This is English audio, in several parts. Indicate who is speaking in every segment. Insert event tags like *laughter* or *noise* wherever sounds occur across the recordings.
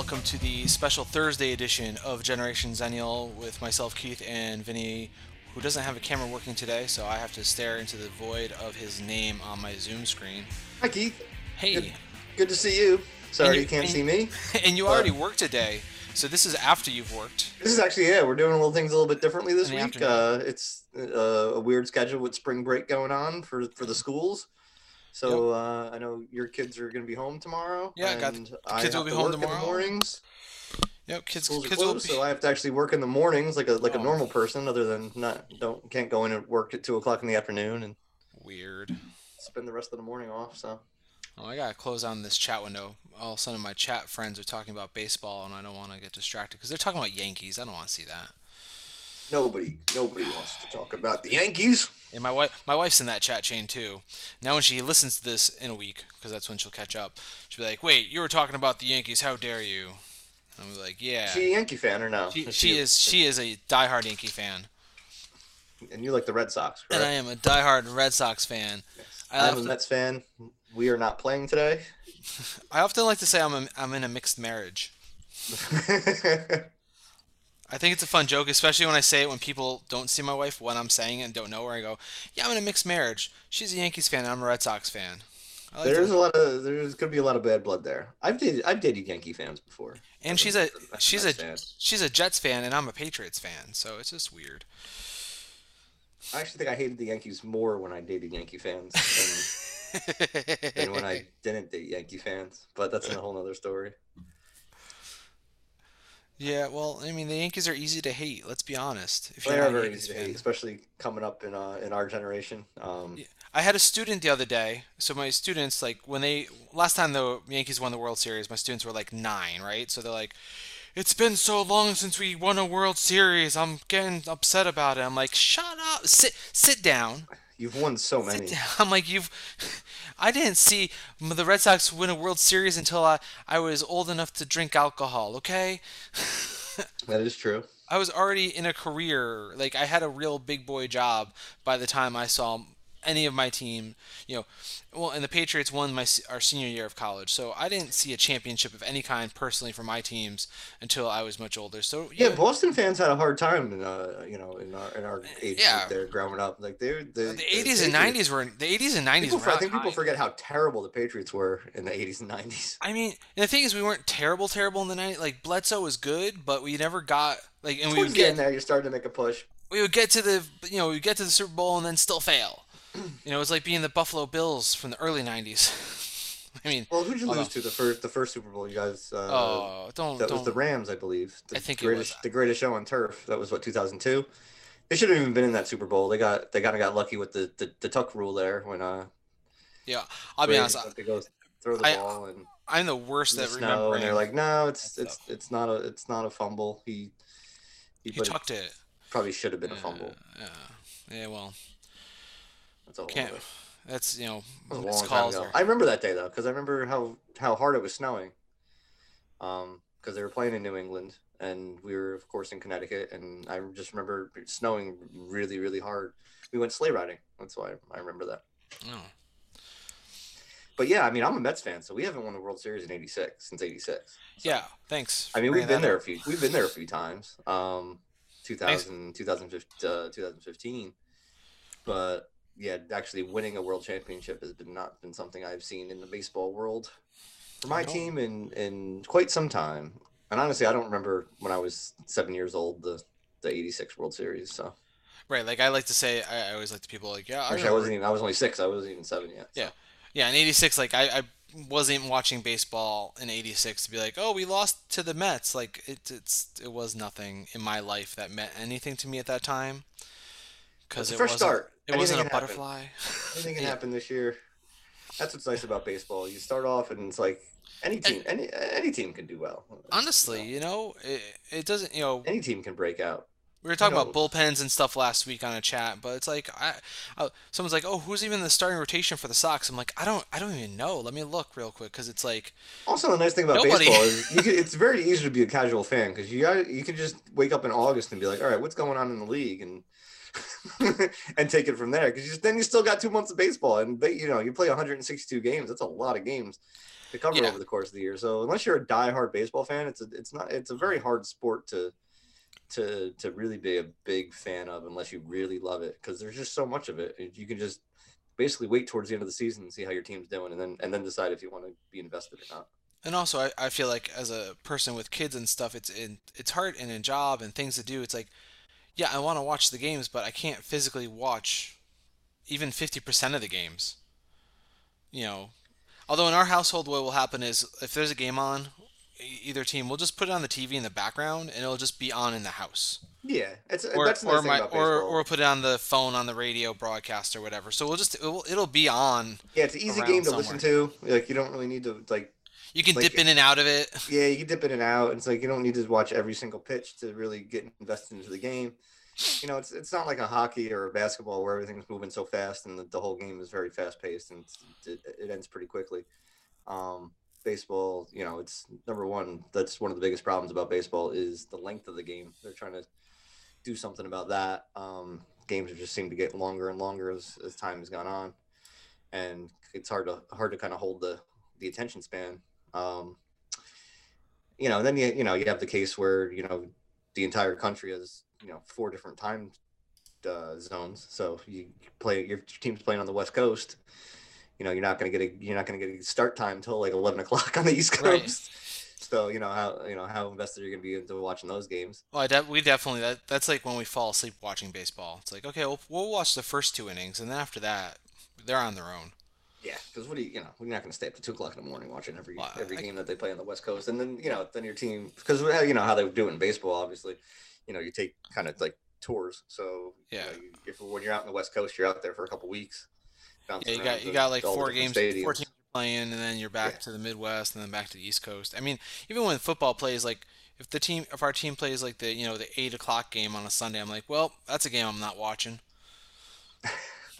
Speaker 1: welcome to the special Thursday edition of Generation Zennial with myself, Keith, and Vinny, who doesn't have a camera working today, so I have to stare into the void of his name on my Zoom screen.
Speaker 2: Hi, Keith.
Speaker 1: Hey.
Speaker 2: Good, good to see you. Sorry you, you, can't
Speaker 1: and,
Speaker 2: see me. *laughs*
Speaker 1: And you already worked today, so this is after you've worked.
Speaker 2: This is actually yeah, we're doing a little things a little bit differently this week. Uh, it's uh, a weird schedule with spring break going on for for the schools. So yep. uh, I know your kids are going to be home tomorrow.
Speaker 1: Yeah, got kids will be home tomorrow.
Speaker 2: mornings.
Speaker 1: Yep, kids.
Speaker 2: Schools
Speaker 1: kids
Speaker 2: closed,
Speaker 1: will
Speaker 2: be... so I have to actually work in the mornings like a like oh. a normal person, other than not don't can't go in and work at two o'clock in the afternoon and
Speaker 1: weird.
Speaker 2: Spend the rest of the morning off. So.
Speaker 1: Oh, I gotta close on this chat window. All of a sudden, my chat friends are talking about baseball, and I don't want to get distracted because they're talking about Yankees. I don't want to see that.
Speaker 2: Nobody, nobody wants to talk about the Yankees.
Speaker 1: And my wife, my wife's in that chat chain too. Now, when she listens to this in a week, because that's when she'll catch up, she'll be like, "Wait, you were talking about the Yankees? How dare you?" And I'm like, "Yeah."
Speaker 2: Is she a Yankee fan or no?
Speaker 1: She, is she, is. She is a diehard Yankee fan.
Speaker 2: And you like the Red Sox,
Speaker 1: correct? And I am a diehard Red Sox fan.
Speaker 2: Yes. I'm a Mets fan. We are not playing today. *laughs*
Speaker 1: I often like to say I'm a, I'm in a mixed marriage. *laughs* I think it's a fun joke, especially when I say it when people don't see my wife when I'm saying it and don't know where I go, yeah, I'm in a mixed marriage. She's a Yankees fan, I'm a Red Sox fan.
Speaker 2: Like there's to... a lot of there's gonna be a lot of bad blood there. I've dated I've dated Yankee fans before.
Speaker 1: And she's a she's a fan. she's a Jets fan and I'm a Patriots fan, so it's just weird.
Speaker 2: I actually think I hated the Yankees more when I dated Yankee fans than, than when I *laughs* didn't date Yankee fans. But that's a whole other story.
Speaker 1: Yeah, well, I mean, the Yankees are easy to hate. Let's be honest.
Speaker 2: If they are very easy to hate, especially coming up in uh, in our generation. Um,
Speaker 1: yeah. I had a student the other day. So my students, like, when they last time the Yankees won the World Series, my students were like nine, right? So they're like, "It's been so long since we won a World Series. I'm getting upset about it." I'm like, "Shut up! Sit sit down."
Speaker 2: You've won so many. *laughs*
Speaker 1: I'm like, you've. *laughs* I didn't see the Red Sox win a World Series until I, I was old enough to drink alcohol, okay? *laughs*
Speaker 2: that is true.
Speaker 1: I was already in a career. Like, I had a real big boy job by the time I saw any of my team, you know, well, and the Patriots won my our senior year of college, so I didn't see a championship of any kind personally for my teams until I was much older. So
Speaker 2: yeah, yeah Boston fans had a hard time, in, uh, you know, in our in our age yeah. there growing up. Like they
Speaker 1: the eighties and nineties were the eighties and nineties.
Speaker 2: I think people forget how terrible the Patriots were in the eighties and nineties.
Speaker 1: I mean, the thing is, we weren't terrible, terrible in the nineties. Like Bledsoe was good, but we never got like, and Towards we would get
Speaker 2: there. You're starting to make a push.
Speaker 1: We would get to the, you know, we get to the Super Bowl and then still fail. You know, it was like being the Buffalo Bills from the early '90s. *laughs* I mean,
Speaker 2: well, who'd you lose to the first the first Super Bowl? You guys. Uh,
Speaker 1: oh, don't.
Speaker 2: That
Speaker 1: don't.
Speaker 2: was the Rams, I believe. The
Speaker 1: I think
Speaker 2: greatest,
Speaker 1: it was.
Speaker 2: the greatest show on turf. That was what 2002. They should have even been in that Super Bowl. They got they kind of got lucky with the, the the tuck rule there when uh.
Speaker 1: Yeah, I'll be honest.
Speaker 2: They go throw the
Speaker 1: I,
Speaker 2: ball and.
Speaker 1: I'm the worst at
Speaker 2: remembering. And they're like, no, it's it's it's not a it's not a fumble. He
Speaker 1: he, he tucked it.
Speaker 2: Probably should have been yeah, a fumble.
Speaker 1: Yeah, yeah. Well,
Speaker 2: that's all.
Speaker 1: Can't. That's you know.
Speaker 2: That was a long time ago. Are... I remember that day though, because I remember how how hard it was snowing. Um, because they were playing in New England, and we were of course in Connecticut, and I just remember snowing really really hard. We went sleigh riding. That's why I remember that.
Speaker 1: Oh.
Speaker 2: But yeah, I mean, I'm a Mets fan, so we haven't won the World Series in '86 since '86.
Speaker 1: So, yeah, thanks.
Speaker 2: I mean, we've been there up. a few. We've been there a few times. Um, 2000, 2015, uh, 2015. But yeah, actually winning a world championship has been not been something I've seen in the baseball world for my team in in quite some time. And honestly, I don't remember when I was seven years old the the '86 World Series. So.
Speaker 1: Right, like I like to say, I, I always like to people like, yeah.
Speaker 2: I Actually, I wasn't even. I was only six. I wasn't even seven yet.
Speaker 1: So. Yeah, yeah. In '86, like I, I wasn't watching baseball in '86 to be like, oh, we lost to the Mets. Like it, it's it was nothing in my life that meant anything to me at that time.
Speaker 2: Because it first start.
Speaker 1: It Anything wasn't a butterfly. *laughs*
Speaker 2: Anything can yeah. happen this year. That's what's nice about baseball. You start off and it's like any team, any any team can do well.
Speaker 1: Honestly, you know, it, it doesn't. You know,
Speaker 2: any team can break out.
Speaker 1: We were talking about bullpens and stuff last week on a chat, but it's like I, I, someone's like, "Oh, who's even the starting rotation for the Sox?" I'm like, "I don't, I don't even know. Let me look real quick because it's like."
Speaker 2: Also, the nice thing about nobody. baseball is can, *laughs* it's very easy to be a casual fan because you got you can just wake up in August and be like, "All right, what's going on in the league?" and *laughs* and take it from there because then you still got two months of baseball and they, you know you play 162 games. That's a lot of games. to cover
Speaker 1: Yeah.
Speaker 2: over the course of the year. So unless you're a diehard baseball fan, it's a, it's not it's a very hard sport to to to really be a big fan of unless you really love it because there's just so much of it. You can just basically wait towards the end of the season and see how your team's doing, and then and then decide if you want to be invested or not.
Speaker 1: And also, I, I feel like as a person with kids and stuff, it's in it's hard and a job and things to do. It's like, yeah, I want to watch the games, but I can't physically watch even 50% of the games. You know, although in our household, what will happen is if there's a game on, either team, we'll just put it on the TV in the background and it'll just be on in the house.
Speaker 2: Yeah, it's
Speaker 1: Or,
Speaker 2: that's the
Speaker 1: or my or or put it on the phone on the radio broadcast or whatever. So we'll just it'll, it'll be on.
Speaker 2: yeah, it's an easy game to listen to. Like you don't really need to like
Speaker 1: You can
Speaker 2: Like-
Speaker 1: dip in and out of it. *laughs*
Speaker 2: yeah, you can dip in and out. It's like you don't need to watch every single pitch to really get invested into the game. You know, it's it's not like a hockey or a basketball where everything's moving so fast and the, the whole game is very fast paced and it, it ends pretty quickly. Um, baseball, you know, it's number one. That's one of the biggest problems about baseball is the length of the game. They're trying to do something about that. Um, games just seem to get longer and longer as, as time has gone on, and it's hard to hard to kind of hold the the attention span. Um, you know, then you you know you have the case where you know the entire country has you know four different time uh, zones. So you play your team's playing on the West Coast. You know, you're not gonna get a you're not gonna get a start time until like eleven *laughs* o'clock on the East
Speaker 1: Right.
Speaker 2: Coast. So you know how you know how invested you're gonna be into watching those games.
Speaker 1: Well, I de- we definitely that that's like when we fall asleep watching baseball. It's like okay, we'll, we'll watch the first two innings, and then after that, they're on their own.
Speaker 2: Yeah, because what do you you know we're not gonna stay up to two o'clock in the morning watching every
Speaker 1: Well,
Speaker 2: every
Speaker 1: I-
Speaker 2: game that they play on the West Coast, and then you know then your team because you know how they do it in baseball. Obviously, you know you take kind of like tours. So you
Speaker 1: Yeah.
Speaker 2: know, you, if when you're out in the West Coast, you're out there for a couple weeks.
Speaker 1: Yeah, you got you got like four games, four teams playing, and then you're back
Speaker 2: Yeah.
Speaker 1: to the Midwest, and then back to the East Coast. I mean, even when football plays, like if the team, if our team plays like the you know the eight o'clock game on a Sunday, I'm like, well, that's a game I'm not watching. *laughs*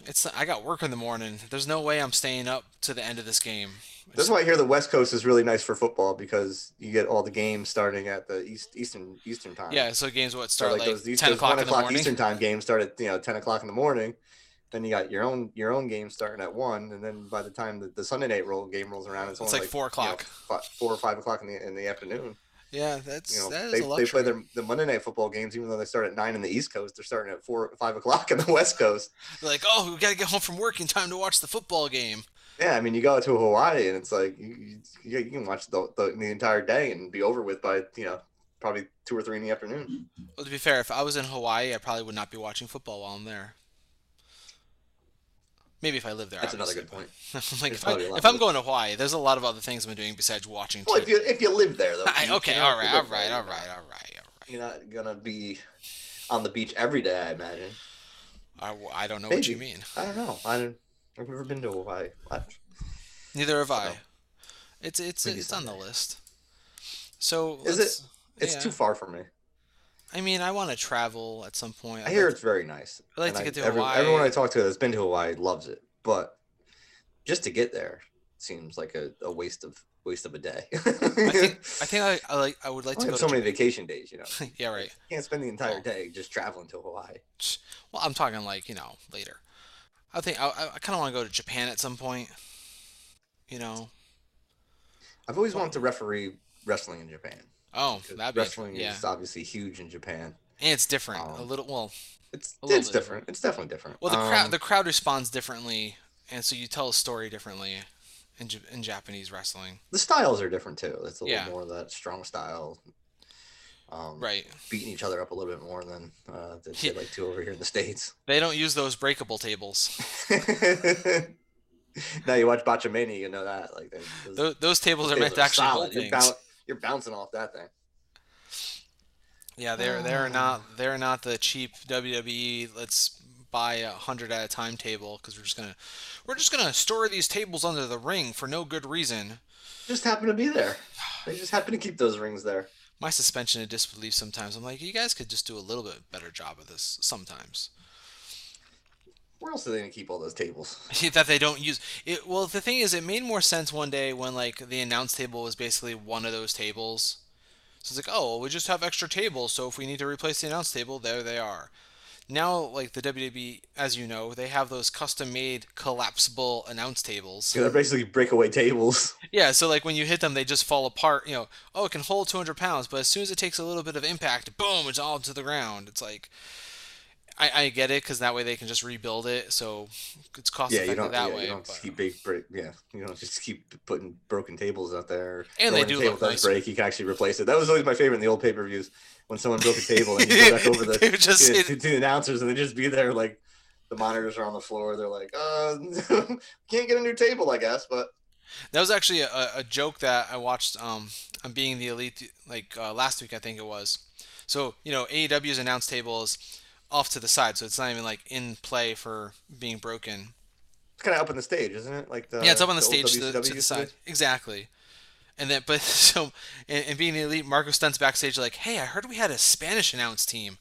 Speaker 1: It's I got work in the morning. There's no way I'm staying up to the end of this game.
Speaker 2: That's why I hear the West Coast is really nice for football because you get all the games starting at the East Eastern Eastern time.
Speaker 1: Yeah, so games what
Speaker 2: So
Speaker 1: start
Speaker 2: like
Speaker 1: like
Speaker 2: those, these,
Speaker 1: ten
Speaker 2: those
Speaker 1: o'clock
Speaker 2: one
Speaker 1: in the
Speaker 2: o'clock
Speaker 1: morning.
Speaker 2: Eastern time games start at you know ten o'clock in the morning. Then you got your own your own game starting at one, and then by the time the, the Sunday night roll game rolls around, it's,
Speaker 1: It's
Speaker 2: only
Speaker 1: like four
Speaker 2: you know,
Speaker 1: o'clock.
Speaker 2: four or five o'clock in the in the afternoon.
Speaker 1: Yeah, that's
Speaker 2: You know,
Speaker 1: that is
Speaker 2: they, they play their the Monday night football games, even though they start at nine in the East Coast, they're starting at four five o'clock in the *laughs* West Coast.
Speaker 1: Like, oh, we gotta get home from work in time to watch the football game.
Speaker 2: Yeah, I mean, you go to Hawaii and it's like you, you, you can watch the, the the entire day and be over with by you know probably two or three in the afternoon.
Speaker 1: Well, to be fair, if I was in Hawaii, I probably would not be watching football while I'm there. Maybe if I live there.
Speaker 2: That's another good point. *laughs*
Speaker 1: like if, I,
Speaker 2: probably a lot
Speaker 1: if I'm going to Hawaii, there's a lot of other things I'm doing besides watching.
Speaker 2: Well, if you if you live there though.
Speaker 1: I- okay, all right, all right, all right, all right, all right.
Speaker 2: You're not gonna be on the beach every day, I imagine.
Speaker 1: I, I don't know what you mean.
Speaker 2: I don't know. I I've never been to Hawaii.
Speaker 1: Neither have I.
Speaker 2: So,
Speaker 1: It's it's
Speaker 2: maybe
Speaker 1: it's on the list. So
Speaker 2: Is it? It's
Speaker 1: yeah.
Speaker 2: too far for me.
Speaker 1: I mean, I want to travel at some point.
Speaker 2: I
Speaker 1: I'd
Speaker 2: hear
Speaker 1: like-
Speaker 2: it's very nice.
Speaker 1: I'd like
Speaker 2: and
Speaker 1: to
Speaker 2: I-
Speaker 1: get to
Speaker 2: every-
Speaker 1: Hawaii.
Speaker 2: Everyone I talk to that's been to Hawaii loves it, but just to get there seems like a, a waste of waste of a day. *laughs*
Speaker 1: I think I think I, I like I would like
Speaker 2: I
Speaker 1: to go
Speaker 2: have
Speaker 1: to
Speaker 2: so many
Speaker 1: Japan.
Speaker 2: vacation days, you know. *laughs*
Speaker 1: yeah, right.
Speaker 2: You can't spend the entire
Speaker 1: Oh.
Speaker 2: day just traveling to Hawaii.
Speaker 1: Well, I'm talking like you know later. I think I, I kind of want to go to Japan at some point. You know.
Speaker 2: I've always wanted to referee wrestling in Japan.
Speaker 1: Oh, be
Speaker 2: wrestling
Speaker 1: yeah.
Speaker 2: is obviously huge in Japan.
Speaker 1: And it's different. a
Speaker 2: Um,
Speaker 1: little well.
Speaker 2: It's it's
Speaker 1: bit
Speaker 2: different. It's definitely different.
Speaker 1: Well, the crowd
Speaker 2: Um,
Speaker 1: the crowd responds differently, and so you tell a story differently in in Japanese wrestling.
Speaker 2: the styles are different too. It's a
Speaker 1: Yeah.
Speaker 2: little more of that strong style. Um,
Speaker 1: Right.
Speaker 2: Beating each other up a little bit more than uh, they
Speaker 1: Yeah.
Speaker 2: like to over here in the states. *laughs*
Speaker 1: They don't use those breakable tables. *laughs*
Speaker 2: now you watch Botchamania, you know that like those
Speaker 1: Those, those tables are meant to actually
Speaker 2: solid.
Speaker 1: hold things.
Speaker 2: Bou- you're bouncing off that thing.
Speaker 1: Yeah, they're they're not they're not the cheap WWE. Let's buy a hundred at a time table because we're just gonna we're just gonna store these tables under the ring for no good reason.
Speaker 2: Just happen to be there. They just happen to keep those rings there.
Speaker 1: My suspension of disbelief sometimes. I'm like, you guys could just do a little bit better job of this sometimes.
Speaker 2: Where else are they gonna keep all those tables? *laughs*
Speaker 1: that they don't use it. Well, the thing is, it made more sense one day when like the announce table was basically one of those tables. So it's like, oh, well, we just have extra tables, so if we need to replace the announce table, there they are. now like the WWE, as you know, they have those custom-made collapsible announce tables.
Speaker 2: Yeah, they're basically breakaway tables. *laughs*
Speaker 1: Yeah, so like when you hit them, they just fall apart. You know, oh, it can hold 200 pounds, but as soon as it takes a little bit of impact, boom, it's all to the ground. It's like, I, I get it because that way they can just rebuild it, so it's cost
Speaker 2: Yeah,
Speaker 1: effective that
Speaker 2: yeah,
Speaker 1: way.
Speaker 2: you don't
Speaker 1: but-
Speaker 2: just keep big break. Yeah, you don't just keep putting broken tables out there.
Speaker 1: And they do
Speaker 2: a table does
Speaker 1: nicer.
Speaker 2: break. You can actually replace it. That was always my favorite in the old pay per views when someone broke a table and you go *laughs* back over the
Speaker 1: just
Speaker 2: to,
Speaker 1: hit-
Speaker 2: to, the announcers and they just be there like the monitors are on the floor. They're like, uh, *laughs* can't get a new table, I guess, but
Speaker 1: That was actually a, a joke that I watched um, on Being the Elite, like uh, last week, I think it was. So, you know, AEW's announce table is off to the side, so it's not even like in play for being broken.
Speaker 2: it's kind of up on the stage, isn't it? Like the
Speaker 1: yeah, it's up on the
Speaker 2: old
Speaker 1: stage to the, to the side. Exactly. And then, *laughs* but so, and, and being the elite, Marko Stunt's backstage like, hey, I heard we had a Spanish announce team.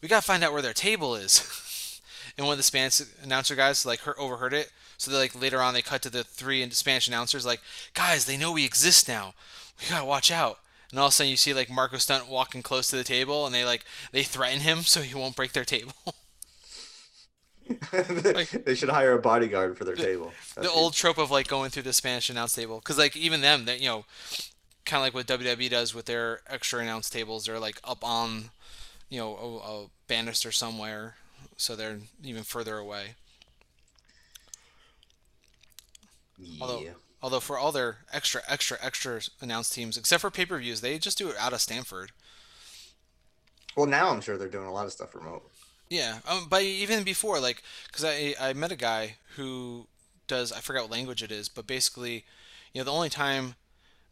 Speaker 1: We gotta find out where their table is. *laughs* and one of the Spanish announcer guys like heard, overheard it. So they like later on they cut to the three Spanish announcers like, guys, they know we exist now. We gotta watch out. And all of a sudden you see like Marko Stunt walking close to the table, and they like they threaten him so he won't break their table. *laughs* *laughs*
Speaker 2: they should hire a bodyguard for their table.
Speaker 1: the
Speaker 2: That'd be-
Speaker 1: old trope of like going through the Spanish announce table, because like even them, that you know, kind of like what WWE does with their extra announce tables, they're like up on, you know, a, a banister somewhere, so they're even further away.
Speaker 2: Yeah.
Speaker 1: although for all their extra, extra, extra announced teams, except for pay per views, they just do it out of Stamford.
Speaker 2: Well, now I'm sure they're doing a lot of stuff remote.
Speaker 1: Yeah, um, but even before, like, because I I met a guy who does I forgot what language it is, but basically, you know, the only time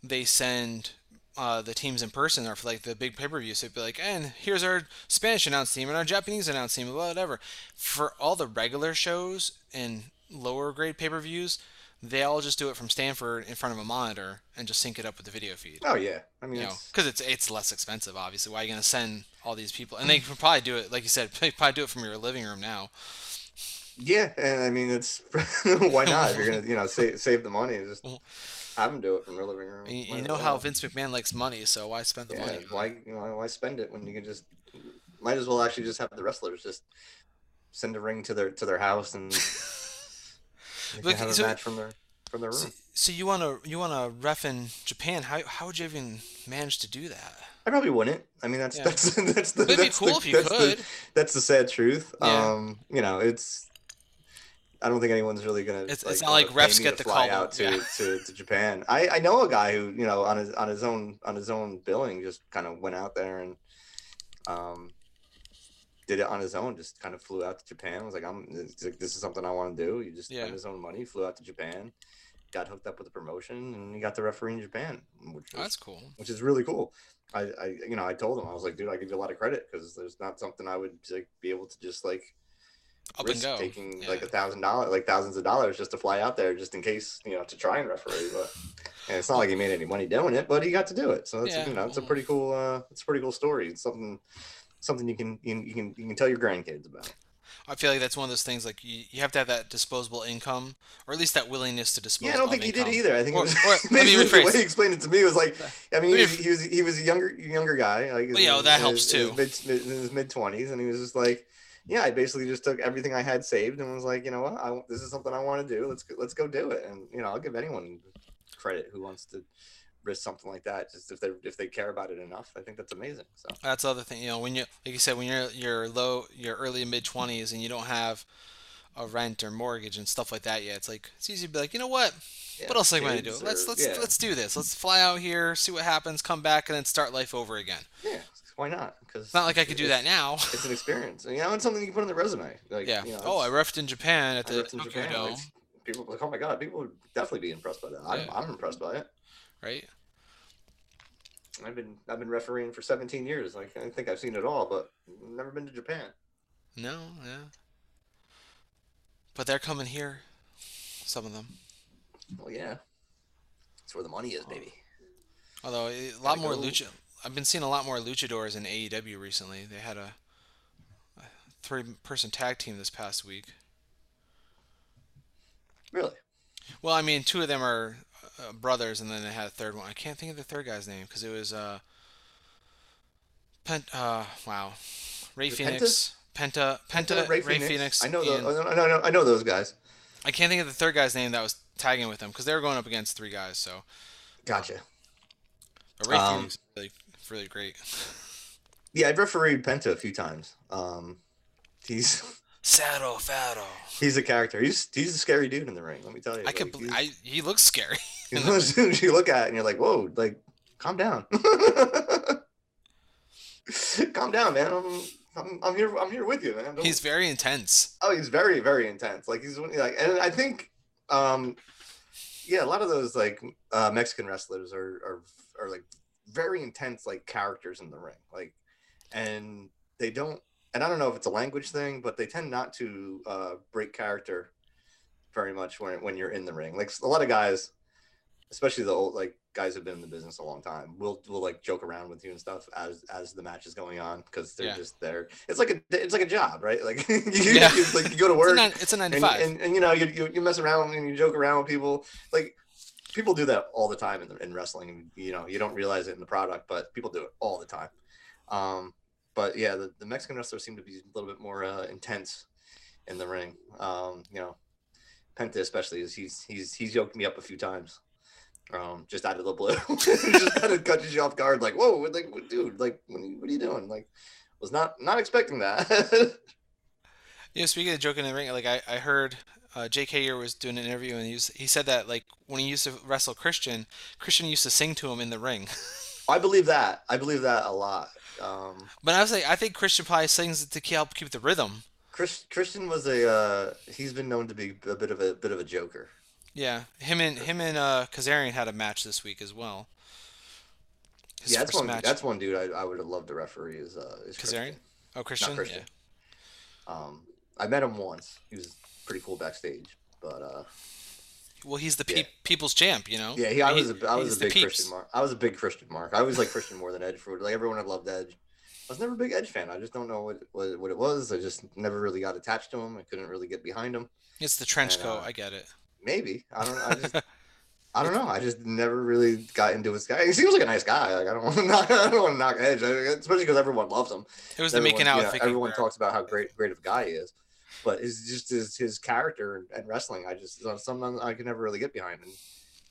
Speaker 1: they send uh, the teams in person are for like the big pay per views. So it'd be like, and here's our Spanish announced team and our Japanese announced team, whatever. For all the regular shows and lower grade pay per views, they all just do it from Stamford in front of a monitor and just sync it up with the video feed.
Speaker 2: Oh yeah, I mean,
Speaker 1: know,
Speaker 2: it's,
Speaker 1: because it's it's less expensive, obviously. Why are you gonna send all these people? And they can probably do it, like you said, *laughs* they probably do it from your living room now.
Speaker 2: yeah, and I mean, it's *laughs* why not? If you're gonna, you know, *laughs* save save the money, just have them do it from their living room.
Speaker 1: You, you know how. Vince McMahon likes money, so why spend the
Speaker 2: Yeah,
Speaker 1: money?
Speaker 2: why you know why spend it when you can just might as well actually just have the wrestlers just send a ring to their to their house and they
Speaker 1: Look,
Speaker 2: have a match from their from their room.
Speaker 1: So, so you want to you want to ref in Japan? How how would you even manage to do that?
Speaker 2: I probably wouldn't. I mean, that's
Speaker 1: Yeah.
Speaker 2: that's *laughs* that's the
Speaker 1: It'd be
Speaker 2: that's
Speaker 1: cool
Speaker 2: the,
Speaker 1: if you
Speaker 2: that's
Speaker 1: could.
Speaker 2: The, that's the sad truth.
Speaker 1: Yeah.
Speaker 2: Um, you know, it's. I don't think anyone's really gonna.
Speaker 1: It's-
Speaker 2: like,
Speaker 1: it's not like refs get
Speaker 2: to
Speaker 1: the
Speaker 2: fly
Speaker 1: call,
Speaker 2: out to,
Speaker 1: yeah.
Speaker 2: to, to Japan. I, I know a guy who you know on his on his own on his own billing just kind of went out there and um did it on his own. Just kind of flew out to Japan. Was like, I'm like, this is something I want to do. He just
Speaker 1: Yeah.
Speaker 2: spent his own money, flew out to Japan, got hooked up with the promotion, and he got the referee in Japan, which was
Speaker 1: that's cool.
Speaker 2: which is really cool. I, I, you know, I told him I was like, dude, I give you a lot of credit because there's not something I would like be able to just like
Speaker 1: Up and
Speaker 2: risk
Speaker 1: go.
Speaker 2: taking
Speaker 1: Yeah.
Speaker 2: like a thousand dollars, like thousands of dollars just to fly out there just in case, you know, to try and referee. But and it's not like he made any money doing it, but he got to do it. So it's
Speaker 1: Yeah.
Speaker 2: you know, it's a pretty cool, uh, it's a pretty cool story. It's something, something you can you can you can, you can tell your grandkids about.
Speaker 1: I feel like that's one of those things like you, you have to have that disposable income, or at least that willingness to dispose.
Speaker 2: Yeah, I don't think he did either. I think
Speaker 1: Or-
Speaker 2: it was,
Speaker 1: or- *laughs* let me
Speaker 2: the way he explained it to me was like, I mean, he was, he was he was a younger younger guy, like
Speaker 1: Well, yeah,
Speaker 2: in
Speaker 1: that
Speaker 2: his-
Speaker 1: helps
Speaker 2: his
Speaker 1: too.
Speaker 2: Mid, mid, in his mid twenties, and he was just like, yeah, I basically just took everything I had saved and was like, you know what, I, this is something I want to do. Let's go, let's go do it. And you know, I'll give anyone credit who wants to risk something like that, just if they if they care about it enough. I think that's amazing. So
Speaker 1: That's the other thing, you know, when you like you said, when you're you're low, you're early mid twenties, and you don't have a rent or mortgage and stuff like that yet. It's like it's easy to be like, you know what?
Speaker 2: yeah,
Speaker 1: what else am I gonna do?
Speaker 2: kids
Speaker 1: Let's let's
Speaker 2: yeah,
Speaker 1: let's do this. Let's fly out here, see what happens, come back, and then start life over again.
Speaker 2: yeah, why not? Because
Speaker 1: It's not like I could do that now. *laughs*
Speaker 2: It's an *laughs* experience, you know, it's something you can put on the resume. Like,
Speaker 1: yeah.
Speaker 2: You know,
Speaker 1: oh, I refed in Japan at the Tokyo
Speaker 2: Japan.
Speaker 1: Dome,
Speaker 2: Like, people like, oh my god, people would definitely be impressed by that. I'm, I'm impressed by it.
Speaker 1: Right?
Speaker 2: I've been I've been refereeing for 17 years. Like I think I've seen it all, but never been to Japan.
Speaker 1: No, yeah. But they're coming here. Some of them.
Speaker 2: Well, yeah, that's where the money is, oh. baby.
Speaker 1: Although a lot
Speaker 2: Gotta
Speaker 1: more
Speaker 2: go.
Speaker 1: lucha. I've been seeing a lot more luchadors in AEW recently. They had a, a three-person tag team this past week.
Speaker 2: Really?
Speaker 1: Well, I mean, two of them are uh, brothers, and then they had a third one. I can't think of the third guy's name because it was uh, Pent. Uh, wow,
Speaker 2: Rey
Speaker 1: Fenix, Penta, Penta, Ray Rey Fenix. Fenix.
Speaker 2: I know those. I know, I know those guys.
Speaker 1: I can't think of the third guy's name that was tagging with them because they were going up against three guys. So.
Speaker 2: Gotcha.
Speaker 1: But Rey um, Fenix is really, really great. *laughs*
Speaker 2: Yeah, I've refereed Penta a few times. Um, he's
Speaker 1: Saddle Fado.
Speaker 2: He's a character. He's he's a scary dude in the ring. Let me tell you.
Speaker 1: I like, could. I he looks scary. *laughs*
Speaker 2: as *laughs* soon as you look at it and you're like, whoa, like, calm down. *laughs* calm down, man. I'm, I'm, I'm here. I'm here with you, man.
Speaker 1: Don't... He's very intense.
Speaker 2: Oh, he's very, very intense. Like he's like, and I think, um, yeah, a lot of those like uh, Mexican wrestlers are, are are like very intense like characters in the ring, like, and they don't. And I don't know if it's a language thing, but they tend not to uh, break character very much when when you're in the ring. Like a lot of guys, especially the old like guys who've been in the business a long time will will like joke around with you and stuff as as the match is going on because they're yeah. just there. It's like a it's like a job, right? Like *laughs* you, yeah. you, *laughs* like you go to work.
Speaker 1: It's a nine, it's a nine to and,
Speaker 2: five, and, and, you know you, you, you mess around and you joke around with people. Like people do that all the time in, the, in wrestling. You know you don't realize it in the product, but people do it all the time. Um, but yeah, the, the Mexican wrestlers seem to be a little bit more uh, intense in the ring. Um, you know, Penta especially is he's he's he's yoked me up a few times um, just out of the blue. *laughs* just kind of catches you off guard, like, whoa, like, dude, like, what are you, what are you doing? Like, was not not expecting that. *laughs*
Speaker 1: yeah, speaking of joking in the ring, like I, I heard uh, J.K. was doing an interview and he, was, he said that like when he used to wrestle Christian, Christian used to sing to him in the ring. *laughs*
Speaker 2: I believe that. I believe that a lot. Um,
Speaker 1: but I was like, I think Christian probably sings to help keep the rhythm.
Speaker 2: Chris, Christian was a uh, he's been known to be a bit of a bit of a joker.
Speaker 1: Yeah, him and him and uh, Kazarian had a match this week as well.
Speaker 2: His yeah, that's one. Match. That's one dude I, I would have loved to referee is uh is
Speaker 1: Kazarian. Christian. Oh, Christian. Christian.
Speaker 2: Yeah. Um, I met him once. He was pretty cool backstage, but uh.
Speaker 1: Well, he's the pe- yeah. people's champ, you know.
Speaker 2: Yeah, he, I was a, I was a big Christian mark. I was a big Christian mark. I was like Christian more than Edge for like everyone had loved Edge. I was never a big Edge fan. I just don't know what, what, what it was. I just never really got attached to him. I couldn't really get behind him.
Speaker 1: It's the trench and, coat. Uh, I get it.
Speaker 2: Maybe I don't. I just. *laughs* I don't know. I just never really got into his guy. He seems like a nice guy. Like I don't *laughs* want to knock, I don't want to knock Edge, especially because everyone loves him.
Speaker 1: It was the making out. You know,
Speaker 2: everyone talks about how great great of a guy he is, but it's just his his character and wrestling. I just sometimes I can never really get behind, and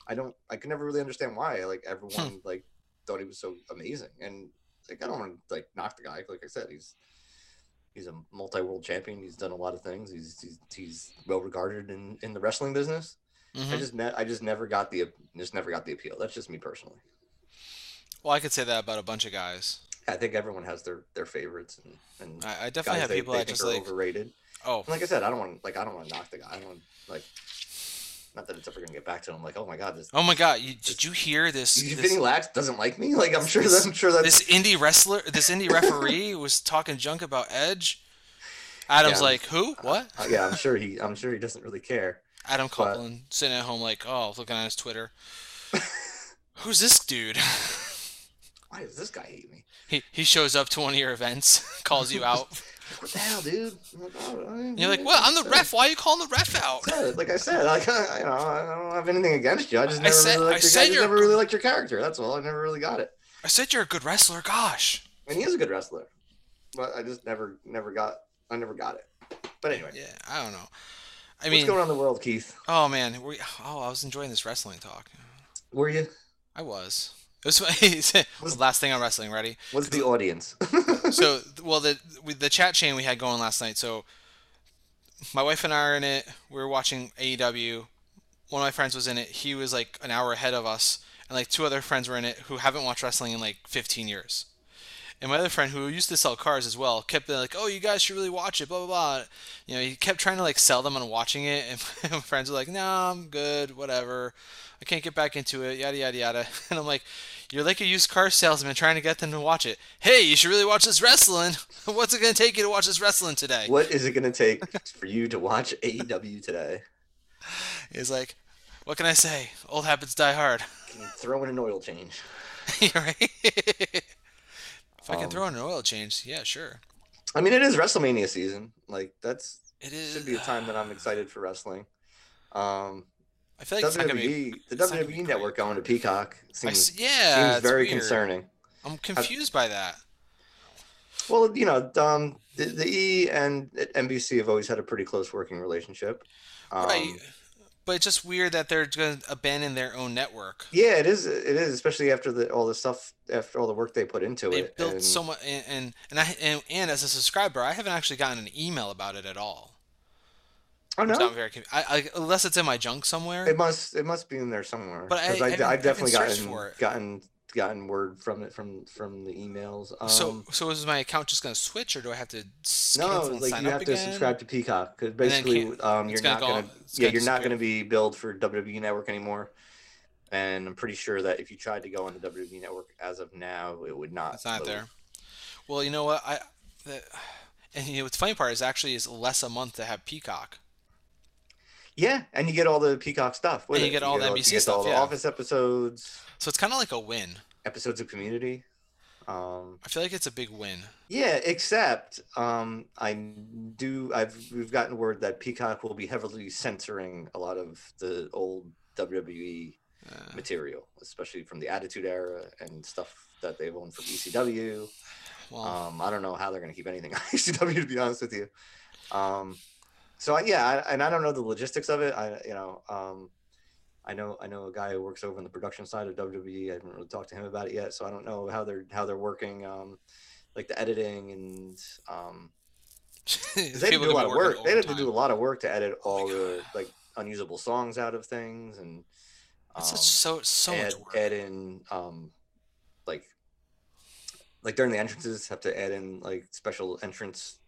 Speaker 2: I don't. I can never really understand why. Like everyone hmm. like thought he was so amazing, and like I don't want to like knock the guy. Like I said, he's he's a multi-world champion. He's done a lot of things. He's he's, he's well regarded in, in the wrestling business. Mm-hmm. I just ne- I just never got the just never got the appeal. That's just me personally.
Speaker 1: Well, I could say that about a bunch of guys.
Speaker 2: I think everyone has their their favorites, and, and
Speaker 1: I, I definitely have people that just like
Speaker 2: overrated.
Speaker 1: Oh,
Speaker 2: and like I said, I don't want like I don't want to knock the guy. I don't like not that it's ever gonna get back to him. Like, oh my god, this.
Speaker 1: Oh my god, you, did you hear this?
Speaker 2: You, Vinny Lax doesn't like me. Like, I'm sure. This, I'm sure that
Speaker 1: this indie wrestler, this indie referee *laughs* was talking junk about Edge. Adam's yeah, like, who? What?
Speaker 2: Uh, yeah, I'm sure he. I'm sure he doesn't really care.
Speaker 1: Adam Copeland but... sitting at home, like, oh, looking at his Twitter. *laughs* Who's this dude?
Speaker 2: Why does this guy hate me?
Speaker 1: He he shows up to one of your events, *laughs* calls you out.
Speaker 2: What the hell, dude?
Speaker 1: Oh, you're like, well, I'm the ref. Why are you calling the ref out?
Speaker 2: Like I said, like *laughs* I, you know, I don't have anything against you. I just never I said, really liked I your, I just never really liked your character. That's all. I never really got it.
Speaker 1: I said you're a good wrestler. Gosh.
Speaker 2: And he is a good wrestler, but I just never, never got. I never got it. But anyway.
Speaker 1: Yeah, I don't know. I mean, What's
Speaker 2: going on in the world, Keith?
Speaker 1: Oh man, we, oh, I was enjoying this wrestling talk.
Speaker 2: Were you?
Speaker 1: I was. *laughs* It was was, last thing on wrestling. Ready?
Speaker 2: What's the audience? *laughs*
Speaker 1: so, *laughs* well, the the chat chain we had going last night. So, my wife and I are in it. We were watching AEW. One of my friends was in it. He was like an hour ahead of us, and like two other friends were in it who haven't watched wrestling in like 15 years. And my other friend, who used to sell cars as well, kept like, "Oh, you guys should really watch it." Blah blah blah. You know, he kept trying to like sell them on watching it, and *laughs* my friends were like, "No, I'm good. Whatever. I can't get back into it." Yada yada yada. *laughs* And I'm like, "You're like a used car salesman trying to get them to watch it. Hey, you should really watch this wrestling. *laughs* What's it gonna take you to watch this wrestling today?
Speaker 2: What is it gonna take for you to watch AEW today?"
Speaker 1: He's like, "What can I say? Old habits die hard."
Speaker 2: Can you throw in an oil change?
Speaker 1: right. If I can um, throw in an oil change, yeah, sure.
Speaker 2: I mean, it is WrestleMania season. Like that's
Speaker 1: it is
Speaker 2: should be a time that I'm excited for wrestling. Um,
Speaker 1: I feel like WWE,
Speaker 2: be, the WWE network going to Peacock seems
Speaker 1: I, yeah
Speaker 2: seems very
Speaker 1: weird.
Speaker 2: concerning.
Speaker 1: I'm confused I, by that.
Speaker 2: Well, you know, um, the, the E and NBC have always had a pretty close working relationship. Um,
Speaker 1: right. But it's just weird that they're going to abandon their own network.
Speaker 2: Yeah, it is. It is, especially after the all the stuff, after all the work they put into
Speaker 1: They
Speaker 2: it.
Speaker 1: built
Speaker 2: and-
Speaker 1: so much, and and and, I, and and as a subscriber, I haven't actually gotten an email about it at all.
Speaker 2: Oh no,
Speaker 1: I'm very I, I, unless it's in my junk somewhere.
Speaker 2: it must. It must be in there somewhere.
Speaker 1: But I
Speaker 2: 'Cause
Speaker 1: haven't-
Speaker 2: I've definitely gotten gotten gotten word from it from from the emails. Um,
Speaker 1: so so is my account just going to switch, or do I have to
Speaker 2: No, like
Speaker 1: sign
Speaker 2: you
Speaker 1: up
Speaker 2: have to
Speaker 1: again?
Speaker 2: subscribe to Peacock because basically, um, you're
Speaker 1: gonna
Speaker 2: not gonna, yeah,
Speaker 1: gonna
Speaker 2: you're not gonna be billed for WWE Network anymore. And I'm pretty sure that if you tried to go on the WWE Network as of now, it would not.
Speaker 1: It's not
Speaker 2: load.
Speaker 1: there. Well, you know what? I the, *sighs* and you know what's funny part is actually is less a month to have Peacock.
Speaker 2: Yeah, and you get all the Peacock stuff. with
Speaker 1: And you
Speaker 2: it.
Speaker 1: get all the
Speaker 2: you
Speaker 1: NBC
Speaker 2: get all
Speaker 1: stuff,
Speaker 2: the
Speaker 1: yeah.
Speaker 2: Office episodes,
Speaker 1: So it's kind of like a win.
Speaker 2: episodes of Community. Um,
Speaker 1: I feel like it's a big win.
Speaker 2: yeah, except um, I do. I've we've gotten word that Peacock will be heavily censoring a lot of the old WWE
Speaker 1: Uh,
Speaker 2: material, especially from the Attitude Era and stuff that they've owned from ECW.
Speaker 1: well,
Speaker 2: Um, I don't know how they're going to keep anything *laughs* on ECW, to be honest with you. Um, so I- yeah, I, and I don't know the logistics of it. I, you know, um, I know, I know a guy who works over on the production side of WWE. I haven't really talked to him about it yet, so I don't know how they're how they're working, um, like the editing and um, *laughs* they had to do a lot of work. They had to do a lot of work to edit
Speaker 1: Oh
Speaker 2: all the
Speaker 1: God.
Speaker 2: like unusable songs out of things and.
Speaker 1: It's
Speaker 2: um,
Speaker 1: such so so
Speaker 2: add,
Speaker 1: much work.
Speaker 2: add in um like like during the entrances have to add in like special entrance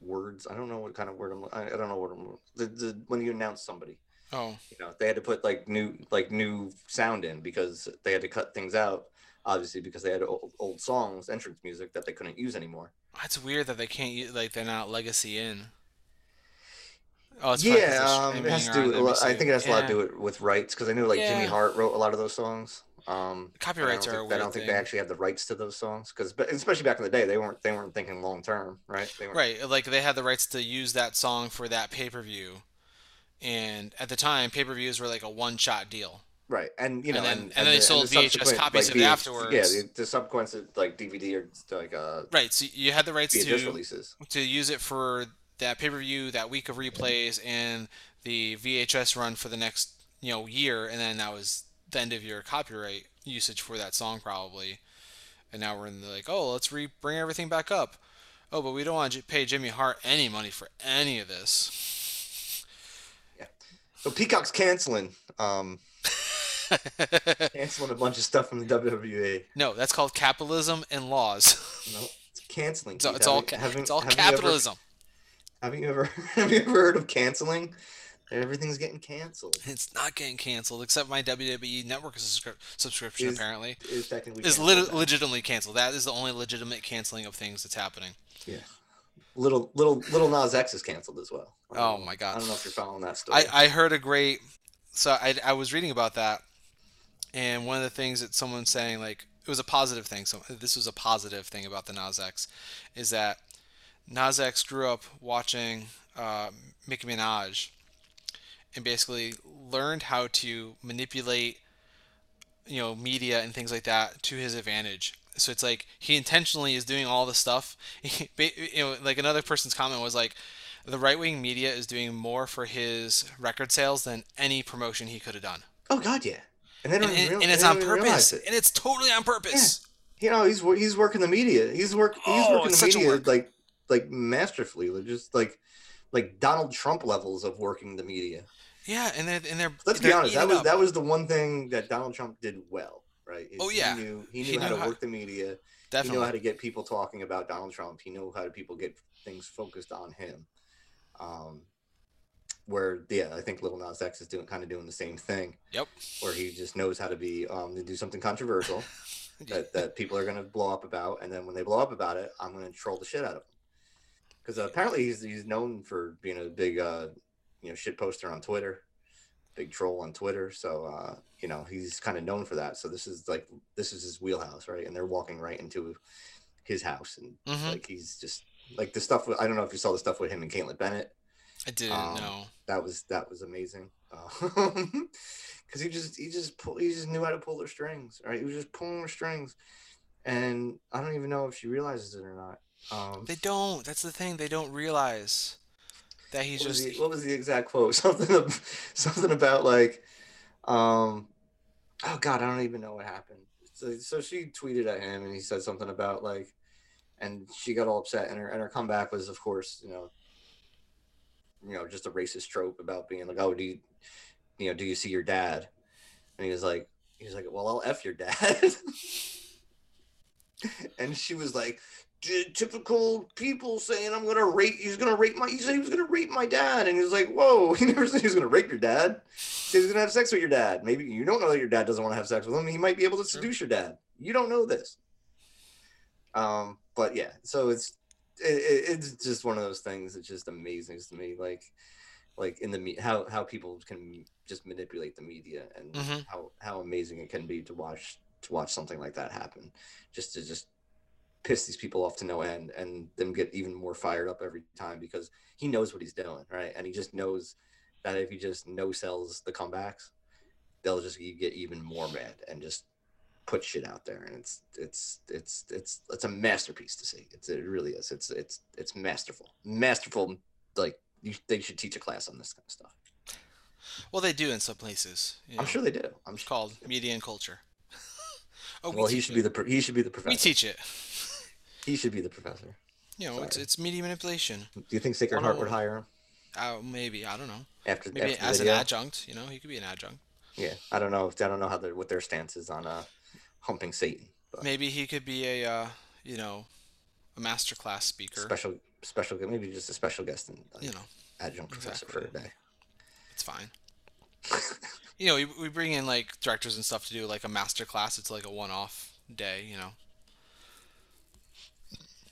Speaker 2: words i don't know what kind of word i'm i, I don't know what i'm the, the when you announce somebody
Speaker 1: oh,
Speaker 2: you know they had to put like new like new sound in because they had to cut things out obviously because they had old, old songs entrance music that they couldn't use anymore.
Speaker 1: It's weird that they can't use like they're not legacy in. Oh, it's
Speaker 2: yeah um, it has to do
Speaker 1: or on
Speaker 2: with, i think it has a lot to do with, with rights because i know like jimmy hart wrote a lot of those songs um
Speaker 1: Copyrights
Speaker 2: I
Speaker 1: are a
Speaker 2: don't, think, I don't think they actually have the rights to those songs because, especially back in the day, they weren't they weren't thinking long term, right? They weren't,
Speaker 1: Right, like they had the rights to use that song for that pay per view, and at the time, pay per views were like a one shot deal.
Speaker 2: right. And you know,
Speaker 1: And then-
Speaker 2: and,
Speaker 1: and then they
Speaker 2: the-
Speaker 1: sold
Speaker 2: the
Speaker 1: VHS copies of it afterwards.
Speaker 2: Yeah, the, the subsequent like DVD or like uh,
Speaker 1: Right, so you had the rights
Speaker 2: VHS
Speaker 1: to
Speaker 2: releases.
Speaker 1: to use it for that pay per view, that week of replays, and the VHS run for the next you know year, and then that was the end of your copyright usage for that song probably. And now we're in the like, oh, let's re bring everything back up. Oh, but we don't want to pay Jimmy Hart any money for any of this.
Speaker 2: So Peacock's canceling, um, *laughs* canceling a bunch of stuff from the WWE.
Speaker 1: no, that's called capitalism and laws.
Speaker 2: No, it's canceling.
Speaker 1: So it's all
Speaker 2: Haven't-
Speaker 1: ca-
Speaker 2: haven't-
Speaker 1: it's all
Speaker 2: haven't you ever-
Speaker 1: capitalism.
Speaker 2: Haven't you ever *laughs* have you ever heard of canceling? Everything's getting canceled.
Speaker 1: It's not getting canceled except my WWE Network subscri- subscription
Speaker 2: Is-
Speaker 1: apparently
Speaker 2: Is technically
Speaker 1: is lit- legitimately canceled. That is the only legitimate canceling of things that's happening.
Speaker 2: Yeah. Little little Lil Nas X is canceled as well.
Speaker 1: Oh
Speaker 2: know-
Speaker 1: my God.
Speaker 2: I don't know if you're following that story.
Speaker 1: I, I heard a great so I, I was reading about that and one of the things that someone's saying like it was a positive thing so this was a positive thing about the Nas X is that Nas X grew up watching uh, Nicki Minaj and basically learned how to manipulate you know media and things like that to his advantage so it's like he intentionally is doing all the stuff *laughs* you know like another person's comment was like the right wing media is doing more for his record sales than any promotion he could have done
Speaker 2: oh God, yeah. And they
Speaker 1: and, and,
Speaker 2: real-
Speaker 1: and it's on purpose
Speaker 2: it.
Speaker 1: and it's totally on purpose Yeah.
Speaker 2: You know, he's he's working the media. He's work he's
Speaker 1: Oh,
Speaker 2: working the media
Speaker 1: work.
Speaker 2: like like masterfully, like just like like Donald Trump levels of working the media.
Speaker 1: yeah and they're and they're
Speaker 2: Let's be
Speaker 1: they're
Speaker 2: honest, that was
Speaker 1: up.
Speaker 2: that was the one thing that Donald Trump did well, right?
Speaker 1: Oh, yeah.
Speaker 2: he knew he knew
Speaker 1: He
Speaker 2: how
Speaker 1: knew
Speaker 2: to
Speaker 1: how-
Speaker 2: work the media. He knew how to get people talking about Donald Trump. He knew how to people get things focused on him. Um, where yeah, I think Lil Nas X is doing kind of doing the same thing.
Speaker 1: Yep.
Speaker 2: Where he just knows how to be um, to do something controversial *laughs* that, that people are going to blow up about, and then when they blow up about it, I'm going to troll the shit out of them. Because apparently he's he's known for being a big uh, you know shit poster on Twitter, big troll on Twitter. So uh, you know he's kind of known for that. So this is like this is his wheelhouse, right? And they're walking right into his house, and
Speaker 1: Mhm.
Speaker 2: like he's just like the stuff. with- I don't know if you saw the stuff with him and Kaitlin Bennett.
Speaker 1: I didn't
Speaker 2: um,
Speaker 1: know
Speaker 2: That was that was amazing. *laughs* Because he just he just pull, he just knew how to pull their strings, right? He was just pulling their strings, and I don't even know if she realizes it or not. Um,
Speaker 1: They don't. That's the thing. They don't realize that he's
Speaker 2: what was, the, what was the exact quote? *laughs* Something, something about like, um, oh god, I don't even know what happened. So, so she tweeted at him, and he said something about like, and she got all upset, and her and her comeback was, of course, you know, you know, just a racist trope about being like, oh, do you, you know, do you see your dad? And he was like, he was like, well, I'll f your dad. *laughs* and she was like, "T- typical people saying I'm gonna rape. He's gonna rape my. He said he was gonna rape my dad, and he's like, "Whoa!" *laughs* He never said he was gonna rape your dad. He said he was gonna have sex with your dad. Maybe you don't know that your dad doesn't want to have sex with him. He might be able to seduce your dad. You don't know this. Um, but yeah, so it's it, it- it's just one of those things that's just amazing to me. Like, like in the me how how people can just manipulate the media and
Speaker 1: Mhm.
Speaker 2: how how amazing it can be to watch to watch something like that happen. Just to just piss these people off to no end and them get even more fired up every time because he knows what he's doing, right? And he just knows that if he just no sells the comebacks, they'll just get even more mad and just put shit out there. And it's it's it's it's it's a masterpiece to see. It's it really is. It's it's it's masterful, masterful. Like you, they should teach a class on this kind of stuff.
Speaker 1: Well, they do in some places. you
Speaker 2: I'm sure they do. I'm
Speaker 1: It's
Speaker 2: sure.
Speaker 1: called media and culture. *laughs* oh, we
Speaker 2: Well, he should
Speaker 1: it.
Speaker 2: be the he should be the professor.
Speaker 1: We teach it.
Speaker 2: He should be the professor.
Speaker 1: You know, it's
Speaker 2: Sorry.
Speaker 1: it's media manipulation.
Speaker 2: Do you think Sacred Heart would hire him
Speaker 1: Uh, maybe I don't know.
Speaker 2: after
Speaker 1: Maybe
Speaker 2: after
Speaker 1: as an adjunct. You know, he could be an adjunct.
Speaker 2: Yeah, I don't know. I don't know how their what their stance is on uh humping Satan. But
Speaker 1: Maybe he could be a uh, you know a master class speaker.
Speaker 2: special special maybe just a special guest and like,
Speaker 1: You know,
Speaker 2: adjunct professor for a day.
Speaker 1: it's fine. You know, we, we bring in like directors and stuff to do like a master class. It's like a one-off day. You know.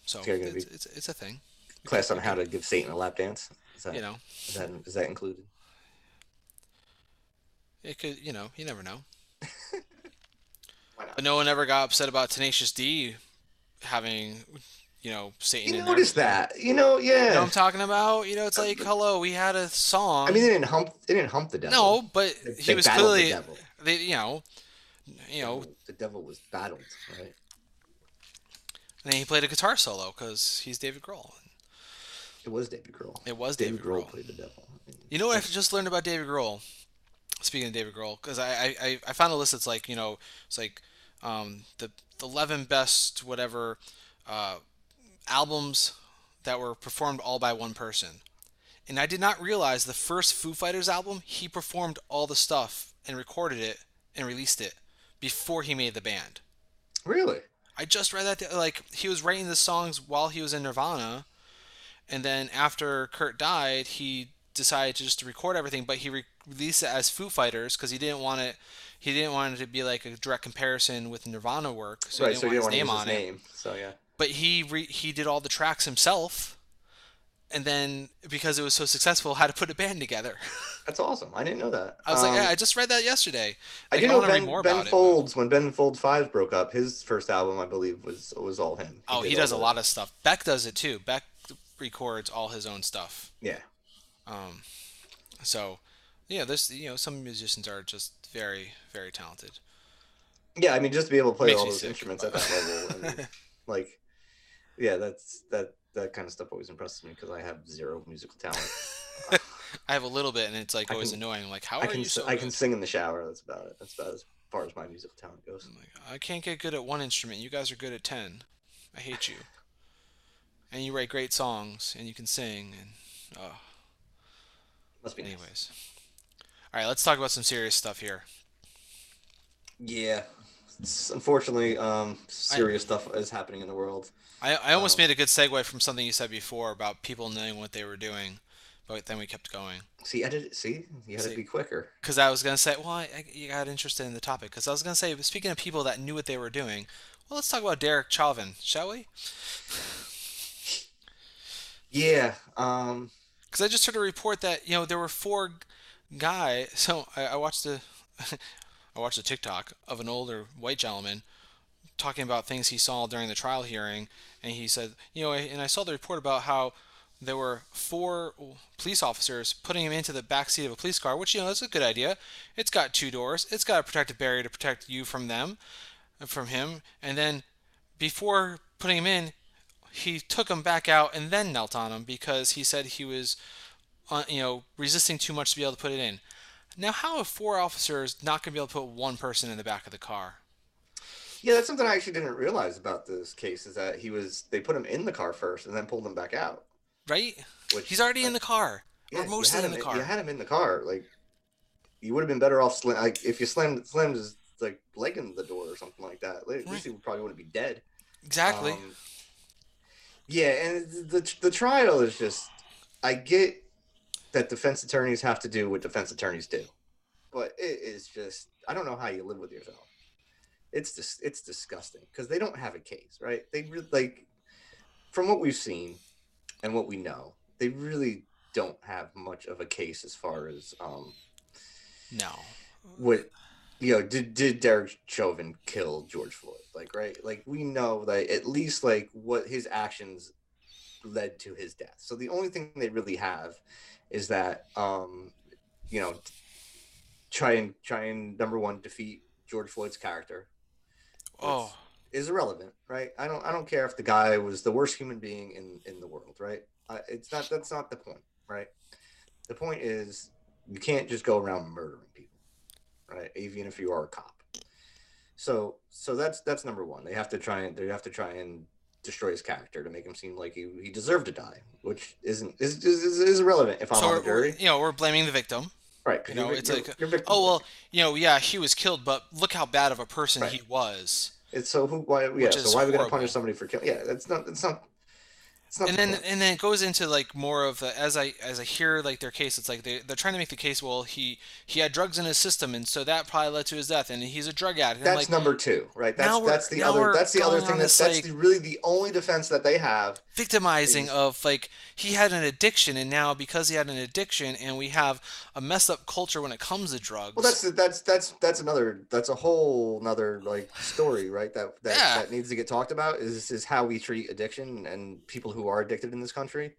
Speaker 1: So
Speaker 2: It's
Speaker 1: it's, it's, a thing.
Speaker 2: Class on how to give Satan a lap dance. Is that
Speaker 1: You know,
Speaker 2: is that is that included?
Speaker 1: it could. You know, you never know. *laughs*
Speaker 2: Why not?
Speaker 1: But no one ever got upset about Tenacious D having, you know, Satan
Speaker 2: You
Speaker 1: in there.
Speaker 2: noticed that? You know, Yeah.
Speaker 1: You know what I'm talking about? You know, it's um, like, hello, we had a song.
Speaker 2: I mean, they didn't hump. They didn't hump the devil.
Speaker 1: no, but
Speaker 2: They-
Speaker 1: he
Speaker 2: they
Speaker 1: was clearly,
Speaker 2: the devil.
Speaker 1: they, you know, you know,
Speaker 2: the devil was battled, right?
Speaker 1: And then he played a guitar solo because he's David Grohl.
Speaker 2: It was David Grohl.
Speaker 1: It was
Speaker 2: David,
Speaker 1: David
Speaker 2: Grohl
Speaker 1: Grohl.
Speaker 2: played the devil.
Speaker 1: You know what I just learned about David Grohl? Speaking of David Grohl, because I, I, I- found a list that's like, you know, it's like um, the, the 11 best whatever uh, albums that were performed all by one person. And I did not realize the first Foo Fighters album, he performed all the stuff and recorded it and released it before he made the band.
Speaker 2: Really?
Speaker 1: I just read that the- like he was writing the songs while he was in Nirvana, and then after Kurt died, he decided to just record everything, but he re- released it as Foo Fighters because he didn't want it. He didn't want it to be like a direct comparison with Nirvana work, so
Speaker 2: right.
Speaker 1: he didn't
Speaker 2: you
Speaker 1: want
Speaker 2: didn't
Speaker 1: his
Speaker 2: want
Speaker 1: name on
Speaker 2: his
Speaker 1: it.
Speaker 2: So yeah.
Speaker 1: But he re- he did all the tracks himself, and then because it was so successful, had to put a band together. *laughs*
Speaker 2: That's awesome. I didn't know that.
Speaker 1: I was
Speaker 2: Um,
Speaker 1: like, yeah, I just read that yesterday.
Speaker 2: I
Speaker 1: Like,
Speaker 2: do know Ben,
Speaker 1: more
Speaker 2: ben
Speaker 1: about it,
Speaker 2: Folds when Ben Folds Five broke up. His first album, I believe, was was all him.
Speaker 1: Oh, he does a lot of stuff. Beck does it too. Beck records all his own stuff.
Speaker 2: Yeah,
Speaker 1: Um, so, yeah, this you know some musicians are just very very talented.
Speaker 2: yeah. I mean, just to be able to play
Speaker 1: Makes
Speaker 2: all those instruments at that level, and, *laughs* like, yeah, that's that that kind of stuff always impresses me because I have zero musical talent. *laughs*
Speaker 1: I have a little bit, and it's like always
Speaker 2: can-
Speaker 1: annoying. Like, how
Speaker 2: I
Speaker 1: are
Speaker 2: can
Speaker 1: you so
Speaker 2: I can sing in the shower. That's about it. That's about as far as my musical talent goes.
Speaker 1: I'm like, I can't get good at one instrument. You guys are good at ten. I hate you. *laughs* And you write great songs, and you can sing, and oh,
Speaker 2: Must be nice.
Speaker 1: anyways. All right, let's talk about some serious stuff here.
Speaker 2: Yeah. It's- unfortunately, um, serious stuff is happening in the world.
Speaker 1: I, I almost
Speaker 2: Um,
Speaker 1: made a good segue from something you said before about people knowing what they were doing, then we kept going.
Speaker 2: See, edit. See, you had
Speaker 1: See.
Speaker 2: to be quicker.
Speaker 1: Because I was gonna say, well, I, I, you got interested in the topic. Because I was gonna say, speaking of people that knew what they were doing, well, let's talk about Derek Chauvin, shall we?
Speaker 2: Yeah. Um.
Speaker 1: Because I just heard a report that you know there were four guy. *laughs* So I, I watched a, *laughs* I watched a TikTok of an older white gentleman talking about things he saw during the trial hearing, and he said, you know, and I saw the report about how there were four police officers putting him into the back seat of a police car, which you know is a good idea. It's got two doors. It's got a protective barrier to protect you from them, from him, and then before putting him in, he took him back out and then knelt on him because he said he was, uh, you know, resisting too much to be able to put it in. Now, how are four officers not going to be able to put one person in the back of the car?
Speaker 2: Yeah, that's something I actually didn't realize about this case is that he was they put him in the car first and then pulled him back out.
Speaker 1: Right?
Speaker 2: Which
Speaker 1: He's already in the car,
Speaker 2: yeah,
Speaker 1: or mostly in the car.
Speaker 2: You had him in the car. Like you would have been better off slam, like if you slammed slammed his like leg in the door or something like that. Like, At
Speaker 1: Right.
Speaker 2: least he probably wouldn't be dead.
Speaker 1: Exactly.
Speaker 2: Um, yeah, and the the trial is just I get that defense attorneys have to do what defense attorneys do, but it is just I don't know how you live with yourself. It's just it's disgusting because they don't have a case, right? They like from what we've seen and what we know, they really don't have much of a case as far as um
Speaker 1: no.
Speaker 2: what you know did did Derek Chauvin kill George Floyd? Like right? Like we know that at least like what his actions led to his death. So the only thing they really have is that um you know try and try and number one defeat George Floyd's character
Speaker 1: Oh,
Speaker 2: is irrelevant right I don't I don't care if the guy was the worst human being in in the world right I, it's not that's not the point right the point is you can't just go around murdering people right even if you are a cop so so that's that's number one they have to try and they have to try and destroy his character to make him seem like he, he deserved to die which isn't is, is, is, is irrelevant if i'm
Speaker 1: so
Speaker 2: on the jury
Speaker 1: you know we're blaming the victim.
Speaker 2: Right.
Speaker 1: you know,
Speaker 2: you're,
Speaker 1: it's
Speaker 2: you're,
Speaker 1: like,
Speaker 2: you're
Speaker 1: Oh well, you know, yeah, he was killed, but look how bad of a person
Speaker 2: Right.
Speaker 1: he was.
Speaker 2: It's so who why yeah so why are we going to punish somebody for killing yeah that's not it's not
Speaker 1: and
Speaker 2: the
Speaker 1: then and then it goes into like more of the, as I as I hear like their case, it's like they they're trying to make the case. Well, he he had drugs in his system, and so that probably led to his death, and he's a drug addict. And
Speaker 2: That's
Speaker 1: like
Speaker 2: number two, right? That's that's the other that's the other thing that's that's
Speaker 1: like-
Speaker 2: the, really the only defense that they have.
Speaker 1: victimizing
Speaker 2: is-
Speaker 1: of like he had an addiction, and now because he had an addiction, and we have a messed up culture when it comes to drugs.
Speaker 2: Well, that's that's that's that's another that's a whole another like story, right? That that,
Speaker 1: Yeah.
Speaker 2: that needs to get talked about is is how we treat addiction and people who are addicted in this country.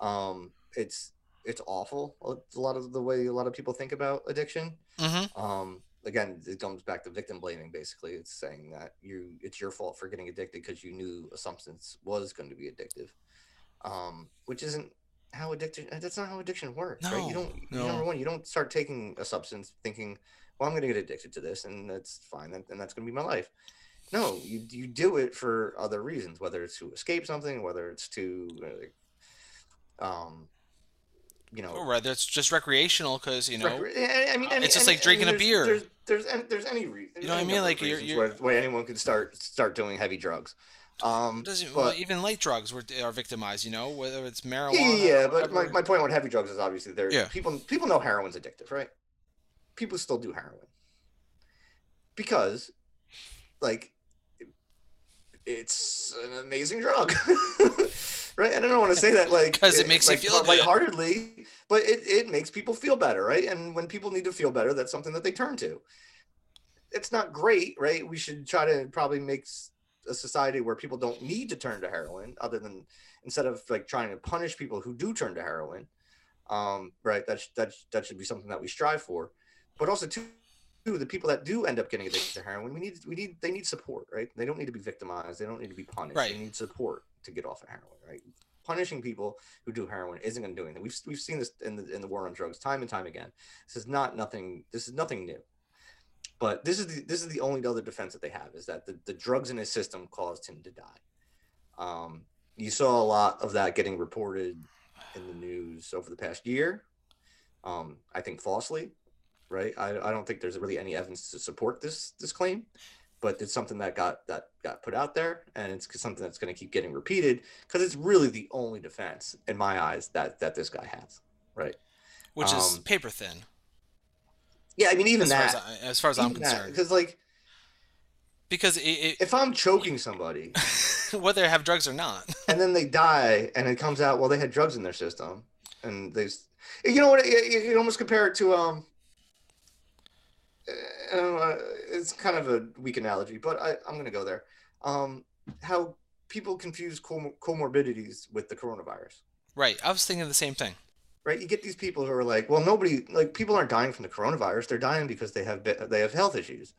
Speaker 2: Um, it's it's awful. A lot of the way a lot of people think about addiction.
Speaker 1: hmm
Speaker 2: um again it comes back to victim blaming basically it's saying that you it's your fault for getting addicted because you knew a substance was going to be addictive um which isn't how addiction that's not how addiction works right you don't
Speaker 1: no.
Speaker 2: number one you don't start taking a substance thinking well i'm going to get addicted to this and that's fine and, and that's going to be my life no you you do it for other reasons whether it's to escape something whether it's to uh, um you know
Speaker 1: Or whether it's just recreational, because you know,
Speaker 2: Recre- I mean,
Speaker 1: uh,
Speaker 2: any-
Speaker 1: it's just
Speaker 2: any-
Speaker 1: like drinking a beer.
Speaker 2: There's there's any, there's any reason.
Speaker 1: You know what I mean? Like, you're- you're-
Speaker 2: where, anyone could start start doing heavy drugs. Um,
Speaker 1: doesn't
Speaker 2: but
Speaker 1: well, even light drugs were are victimized. You know, whether it's marijuana.
Speaker 2: yeah, yeah, yeah,
Speaker 1: or
Speaker 2: but my, my point with heavy drugs is obviously there.
Speaker 1: Yeah.
Speaker 2: People people know heroin's addictive, right? People still do heroin because, like, it's an amazing drug, *laughs* right? And I don't want to say that like
Speaker 1: because it makes you
Speaker 2: like,
Speaker 1: feel good.
Speaker 2: lightheartedly, but it, it makes people feel better, right? And when people need to feel better, that's something that they turn to. It's not great, right? We should try to probably make a society where people don't need to turn to heroin, other than instead of like trying to punish people who do turn to heroin. Um, right? That that that should be something that we strive for, but also too, the people that do end up getting addicted to heroin, we need we need they need support, right? They don't need to be victimized. They don't need to be punished.
Speaker 1: Right.
Speaker 2: They need support to get off of heroin, right? Punishing people who do heroin isn't going to do anything. We've we've seen this in the in the war on drugs time and time again. This is not nothing. This is nothing new. But this is the this is the only other defense that they have is that the, the drugs in his system caused him to die. Um, you saw a lot of that getting reported in the news over the past year. Um, I think falsely, right? I, I don't think there's really any evidence to support this this claim, but it's something that got that got put out there, and it's something that's going to keep getting repeated because it's really the only defense in my eyes that that this guy has, right?
Speaker 1: which is
Speaker 2: um,
Speaker 1: paper thin.
Speaker 2: Yeah, I mean even
Speaker 1: As far
Speaker 2: that,
Speaker 1: as, I, as far as I'm concerned,
Speaker 2: because like
Speaker 1: because it,
Speaker 2: if I'm choking somebody *laughs*
Speaker 1: whether they have drugs or not. *laughs*
Speaker 2: and then they die, and it comes out well they had drugs in their system, and they, you know what? You, you can almost compare it to um. I it's kind of a weak analogy, but I, I'm going to go there. Um, how people confuse com- comorbidities with the coronavirus,
Speaker 1: Right. I was thinking the same thing.
Speaker 2: right? You get these people who are like, well, nobody, like, people aren't dying from the coronavirus; they're dying because they have they have health issues.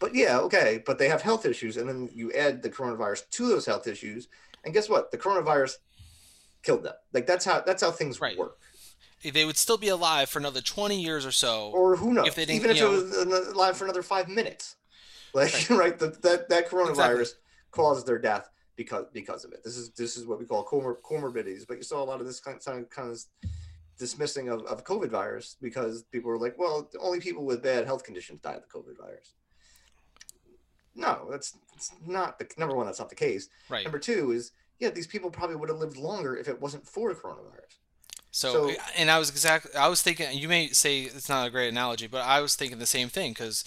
Speaker 2: But yeah, okay, but they have health issues, and then you add the coronavirus to those health issues, And guess what? The coronavirus killed them. Like that's how that's how things
Speaker 1: Right.
Speaker 2: work.
Speaker 1: They would still be alive for another 20 years or so.
Speaker 2: Or who knows?
Speaker 1: If they didn't,
Speaker 2: Even if
Speaker 1: you
Speaker 2: it was uh, alive for another five minutes, like right, *laughs* the, that that coronavirus caused their death because because of it. This is this is what we call comor- comorbidities. But you saw a lot of this kind of, kind of dismissing of, of COVID virus because people were like, well, only people with bad health conditions die of the COVID virus. No, that's, that's not the number one. That's not the case.
Speaker 1: right.
Speaker 2: Number two is yeah, these people probably would have lived longer if it wasn't for coronavirus.
Speaker 1: So,
Speaker 2: So-
Speaker 1: and I was exactly, I was thinking, you may say it's not a great analogy, but I was thinking the same thing because,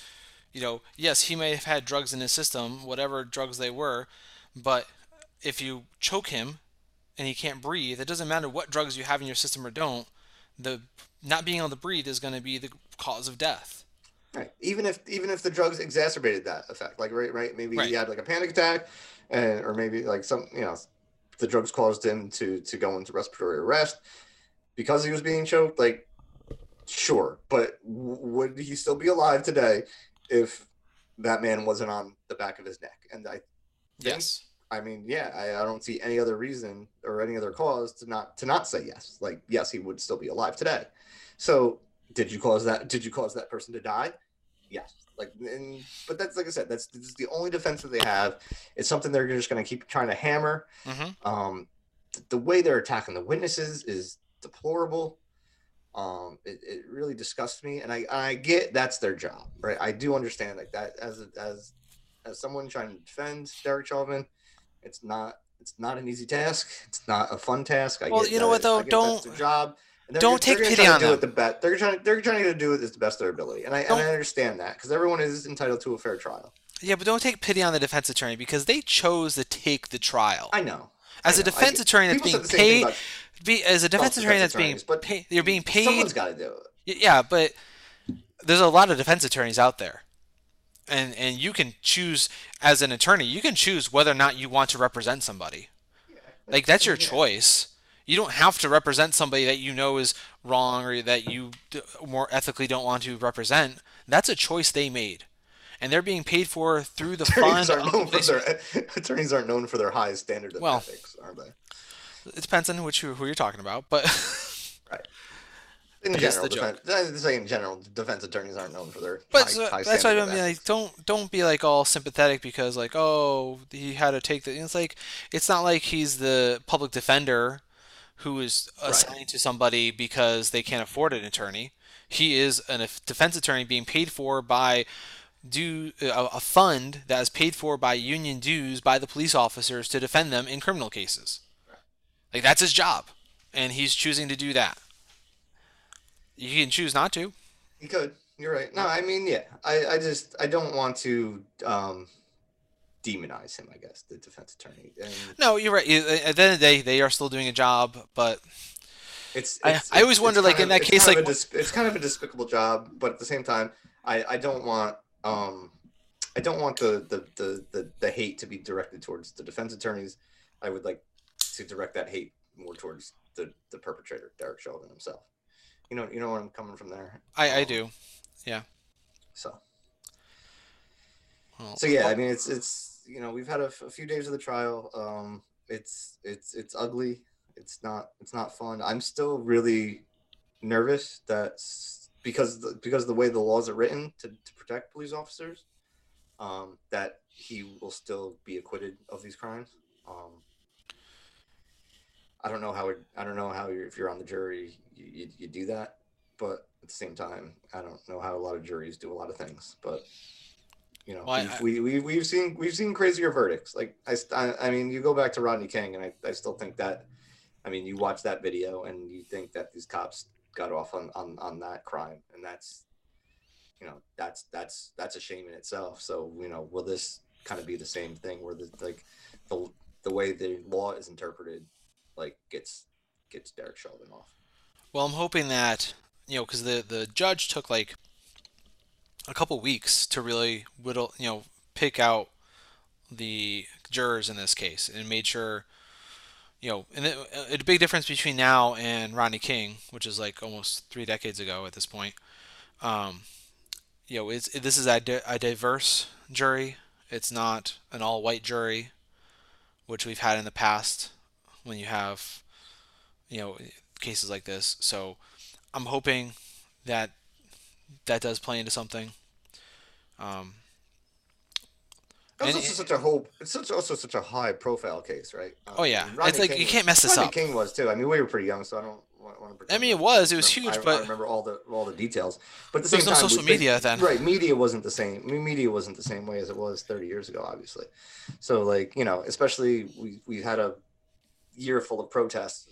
Speaker 1: you know, yes, he may have had drugs in his system, whatever drugs they were, but if you choke him and he can't breathe, it doesn't matter what drugs you have in your system or don't, the not being able to breathe is going to be the cause of death.
Speaker 2: Right. Even if even if the drugs exacerbated that effect, like right, right, maybe
Speaker 1: Right.
Speaker 2: he had like a panic attack, and or maybe like some, you know, the drugs caused him to to go into respiratory arrest because he was being choked. Like, sure, but w- would he still be alive today if that man wasn't on the back of his neck? And I, think-
Speaker 1: Yes.
Speaker 2: I mean, yeah, I, I don't see any other reason or any other cause to not to not say yes. Like, yes, he would still be alive today. So, did you cause that? Did you cause that person to die? Yes. Like, and, but that's like I said, that's, this is the only defense that they have. It's something they're just going to keep trying to hammer.
Speaker 1: Mm-hmm.
Speaker 2: Um, th- the way they're attacking the witnesses is deplorable. Um, it, it really disgusts me, and I I get that's their job, right? I do understand like that as as as someone trying to defend Derek Chauvin, it's not it's not an easy task. It's not a fun task. I
Speaker 1: Well, you know what, though?
Speaker 2: I get that's
Speaker 1: Don't-
Speaker 2: their job.
Speaker 1: Don't
Speaker 2: they're
Speaker 1: take pity on
Speaker 2: do
Speaker 1: them.
Speaker 2: It the best. They're trying. They're trying to do it as the best of their ability, and I, and I understand that because everyone is entitled to a fair trial.
Speaker 1: Yeah, but don't take pity on the defense attorney because they chose to take the trial.
Speaker 2: I know.
Speaker 1: As
Speaker 2: I
Speaker 1: a
Speaker 2: know. I
Speaker 1: defense attorney that's being
Speaker 2: said the same thing
Speaker 1: paid,
Speaker 2: about
Speaker 1: be, as a defense attorney that's being
Speaker 2: but
Speaker 1: paid, you're being paid.
Speaker 2: Someone's got to do it.
Speaker 1: Yeah, but there's a lot of defense attorneys out there. And and you can choose as an attorney, you can choose whether or not you want to represent somebody. Like that's your
Speaker 2: Yeah.
Speaker 1: choice. You don't have to represent somebody that you know is wrong or that you d- more ethically don't want to represent. That's a choice they made. And they're being paid for through the
Speaker 2: Attorneys
Speaker 1: fund.
Speaker 2: aren't known for their *laughs* attorneys aren't known for their high standard of
Speaker 1: Well,
Speaker 2: ethics, are they?
Speaker 1: It depends on which who you're talking about, but *laughs* right.
Speaker 2: In
Speaker 1: I
Speaker 2: general,
Speaker 1: the joke.
Speaker 2: defense, I say in general, defense attorneys aren't known for their
Speaker 1: But
Speaker 2: high,
Speaker 1: so,
Speaker 2: high
Speaker 1: that's why I mean, like, don't don't be like all sympathetic because like, oh, he had to take the. It's like it's not like he's the public defender who is assigned to somebody because they can't afford an attorney. He is a defense attorney being paid for by due a, a fund that is paid for by union dues by the police officers to defend them in criminal cases. Like that's his job, and he's choosing to do that. You can choose not to.
Speaker 2: He could. You're right. No, I mean, yeah. I, I just I don't want to um, demonize him. I guess the defense attorney. And
Speaker 1: No, you're right. At the end of the day, they are still doing a job, but
Speaker 2: it's.
Speaker 1: I-
Speaker 2: it's-
Speaker 1: I always
Speaker 2: it's
Speaker 1: wonder, like, in that case, like-
Speaker 2: dis- it's kind of a despicable job, but at the same time, I I don't want um I don't want the the the the, the hate to be directed towards the defense attorneys. I would like to direct that hate more towards the the perpetrator, Derek Chauvin himself. You know, you know where I'm coming from there.
Speaker 1: I, I
Speaker 2: Um,
Speaker 1: do.
Speaker 2: So.
Speaker 1: Well,
Speaker 2: So yeah, I mean, it's it's you know we've had a, f- a few days of the trial. Um, it's it's it's ugly. It's not it's not fun. I'm still really nervous that because the, because the way the laws are written to, to protect police officers, um, that he will still be acquitted of these crimes. Um, I don't know how it, I don't know how you're, if you're on the jury you, you, you do that, but at the same time, I don't know how a lot of juries do a lot of things, but you know,
Speaker 1: Well,
Speaker 2: we've, we, we, we've seen, we've seen crazier verdicts. Like I, I, I mean, you go back to Rodney King and I, I still think that, I mean, you watch that video and you think that these cops got off on, on, on that crime. And that's, you know, that's, that's, that's a shame in itself. So, you know, will this kind of be the same thing where the, like the, the way the law is interpreted, like gets, gets Derek Chauvin off.
Speaker 1: Well, I'm hoping that you know because the the judge took like a couple weeks to really whittle, you know, pick out the jurors in this case and made sure. You know, and it, a big difference between now and Rodney King, which is like almost three decades ago at this point. Um, you know, it's, this is a, di- a diverse jury. It's not an all-white jury, which we've had in the past when you have, you know, cases like this. So I'm hoping that that does play into something. Um,
Speaker 2: It's
Speaker 1: And
Speaker 2: also
Speaker 1: it-
Speaker 2: such a whole. It's such also such a high profile case, right? Um,
Speaker 1: Oh, yeah.
Speaker 2: and Rodney
Speaker 1: It's like,
Speaker 2: King
Speaker 1: you can't mess this
Speaker 2: Rodney
Speaker 1: up.
Speaker 2: King was too. I mean, we were pretty young, so I don't want to.
Speaker 1: I mean, it was. It was huge,
Speaker 2: I,
Speaker 1: but-
Speaker 2: I remember all the all the details. But at the
Speaker 1: There
Speaker 2: same
Speaker 1: was no
Speaker 2: time,
Speaker 1: social
Speaker 2: we-
Speaker 1: media then.
Speaker 2: Right, media wasn't the same. I mean, media wasn't the same way as it was 30 years ago, obviously. So, like you know, especially we we had a year full of protests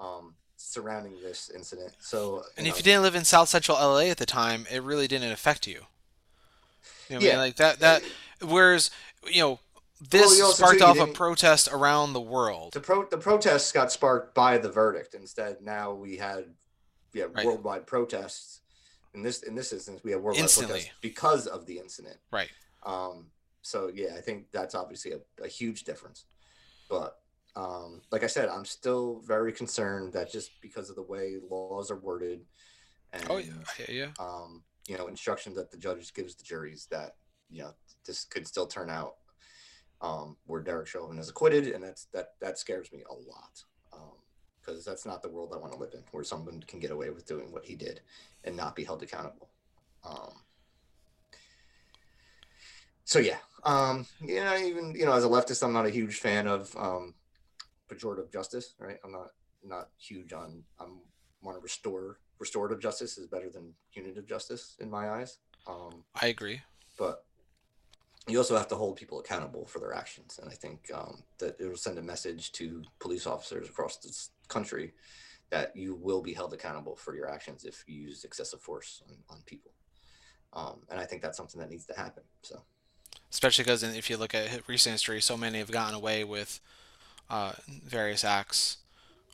Speaker 2: um, surrounding this incident. So,
Speaker 1: and
Speaker 2: you
Speaker 1: if you didn't live in South Central LA at the time, it really didn't affect you. You know what I
Speaker 2: Yeah.
Speaker 1: mean? Like that. That. Whereas, you know, this
Speaker 2: also,
Speaker 1: sparked off a protest around the world.
Speaker 2: the pro the protests got sparked by the verdict. Instead, now we had yeah
Speaker 1: Right.
Speaker 2: worldwide protests. In this in this instance, we have worldwide
Speaker 1: Instantly.
Speaker 2: protests because of the incident.
Speaker 1: Right.
Speaker 2: Um, so yeah, I think that's obviously a, a huge difference. But um, like I said, I'm still very concerned that just because of the way laws are worded and
Speaker 1: Oh yeah, yeah, yeah.
Speaker 2: um, you know instructions that the judge gives the juries that you know this could still turn out um, where Derek Chauvin is acquitted, and that's that that scares me a lot because that's not the world I want to live in, where someone can get away with doing what he did and not be held accountable. Um, so yeah, um, yeah, even you know, as a leftist, I'm not a huge fan of um, pejorative justice. Right, I'm not not huge on. I'm want to restore restorative justice is better than punitive justice in my eyes. Um,
Speaker 1: I agree.
Speaker 2: but you also have to hold people accountable for their actions, and I think um, that it will send a message to police officers across this country that you will be held accountable for your actions if you use excessive force on, on people. Um, and I think that's something that needs to happen. So.
Speaker 1: Especially because if you look at recent history, so many have gotten away with uh, various acts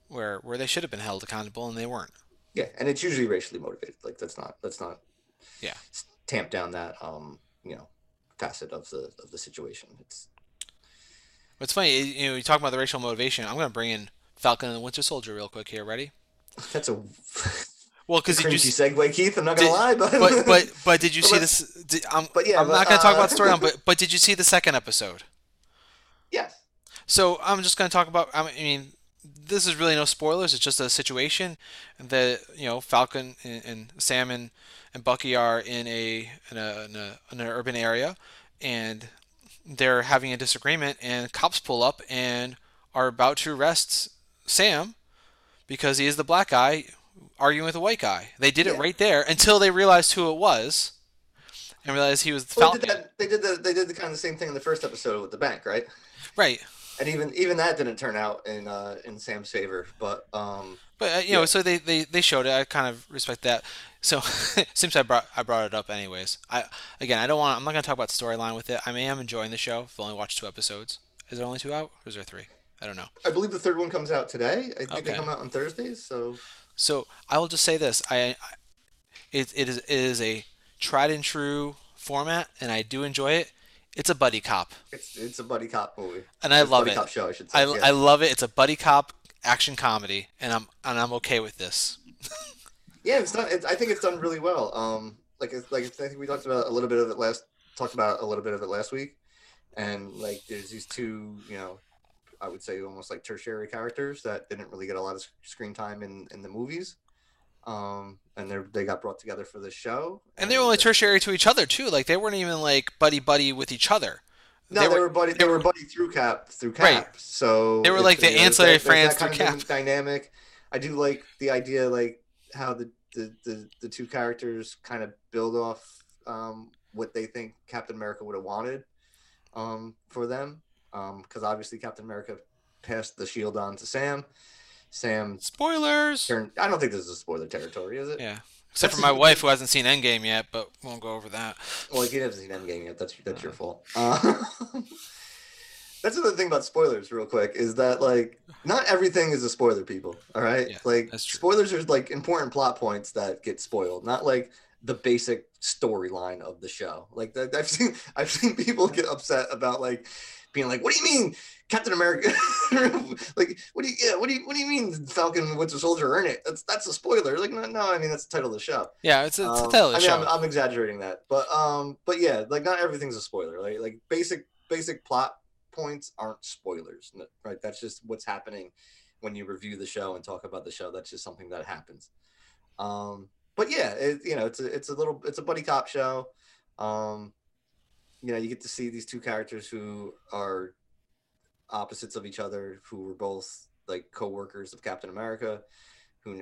Speaker 1: where where they should have been held accountable and they weren't.
Speaker 2: Yeah, and it's usually racially motivated. Like that's not let's not
Speaker 1: Yeah.
Speaker 2: tamp down that um you know facet of the of the situation. It's
Speaker 1: It's funny, you know, you talk about the racial motivation. I'm going to bring in Falcon and the Winter Soldier real quick here. Ready? *laughs*
Speaker 2: that's a *laughs*
Speaker 1: Well, because did you
Speaker 2: cringy segue, Keith. I'm not gonna
Speaker 1: did-
Speaker 2: lie, but
Speaker 1: but *laughs* but but did you see this? Did, I'm,
Speaker 2: but yeah,
Speaker 1: I'm
Speaker 2: but,
Speaker 1: not going to talk
Speaker 2: uh,
Speaker 1: about the storyline, but but did you see the second episode?
Speaker 2: yes,
Speaker 1: So I'm just going to talk about. I mean, this is really no spoilers. It's just a situation that you know Falcon and, and Sam and, and Bucky are in a in a, in a in an urban area, and they're having a disagreement, and cops pull up and are about to arrest Sam because he is the black guy arguing with a white guy. They did it right there until they realized who it was, and realized he was
Speaker 2: well, they
Speaker 1: Falcon.
Speaker 2: did that. They did the they did the kind of the same thing in the first episode with the bank, right?
Speaker 1: Right.
Speaker 2: And even even that didn't turn out in uh in Sam's favor. But um
Speaker 1: But uh, you know, so they, they, they showed it. I kind of respect that. So *laughs* since I brought I brought it up anyways. I again I don't want I'm not gonna talk about storyline with it. I am enjoying the show. I've only watched two episodes. Is there only two out? Or is there three? I don't know.
Speaker 2: I believe the third one comes out today. I think they come out on Thursdays. So
Speaker 1: So I will just say this. I, I it, it is it is a tried and true format, and I do enjoy it. It's a buddy cop,
Speaker 2: it's it's a buddy cop movie.
Speaker 1: and I
Speaker 2: It's
Speaker 1: love
Speaker 2: buddy
Speaker 1: it.
Speaker 2: Cop show, I should say.
Speaker 1: I,
Speaker 2: yeah.
Speaker 1: I love it. It's a buddy cop action comedy, and I'm and I'm okay with this. *laughs*
Speaker 2: yeah, it's done. It's, I think it's done really well. Um, like it's, like I think we talked about a little bit of it last. Talked about a little bit of it last week, and like there's these two, you know, I would say almost like tertiary characters that didn't really get a lot of screen time in in the movies. Um, and they they got brought together for this show,
Speaker 1: And they were only tertiary to each other too. Like they weren't even like buddy buddy with each other.
Speaker 2: No,
Speaker 1: They
Speaker 2: they,
Speaker 1: were-
Speaker 2: were, buddy.
Speaker 1: they were-
Speaker 2: buddy through Cap through Cap.
Speaker 1: Right.
Speaker 2: So
Speaker 1: They were like the
Speaker 2: you know,
Speaker 1: ancillary
Speaker 2: that-
Speaker 1: friends
Speaker 2: that
Speaker 1: through
Speaker 2: of dynamic. I do like the idea, like how the the, the, the two characters kind of build off um, what they think Captain America would have wanted um, for them. Because obviously Captain America passed the shield on to Sam. Sam
Speaker 1: Spoilers.
Speaker 2: turned. I don't think this is a spoiler territory, is it?
Speaker 1: Yeah. Except for my wife who hasn't seen Endgame yet, but won't go over that.
Speaker 2: Well, if you haven't seen Endgame yet, that's that's your fault. Uh, *laughs* that's another thing about spoilers, real quick, is that like not everything is a spoiler, people. All right,
Speaker 1: Yeah,
Speaker 2: like
Speaker 1: that's true.
Speaker 2: spoilers are like important plot points that get spoiled, not like the basic storyline of the show. Like that, I've seen *laughs* I've seen people get upset about like being like, "What do you mean, Captain America? *laughs* like, what do you yeah, what do you what do you mean, Falcon Winter Soldier earn it? That's that's a spoiler. Like, no, no, I mean that's the title of the show.
Speaker 1: Yeah, it's, a- it's a
Speaker 2: Um,
Speaker 1: title of
Speaker 2: I
Speaker 1: the
Speaker 2: mean,
Speaker 1: show.
Speaker 2: I'm, I'm exaggerating that, but um, but yeah, like not everything's a spoiler. Like like basic basic plot points aren't spoilers, right? That's just what's happening when you review the show and talk about the show. That's just something that happens. Um, but yeah, it, you know, it's a it's a little it's a buddy cop show. Um, you know, you get to see these two characters who are opposites of each other, who were both like co-workers of Captain America, who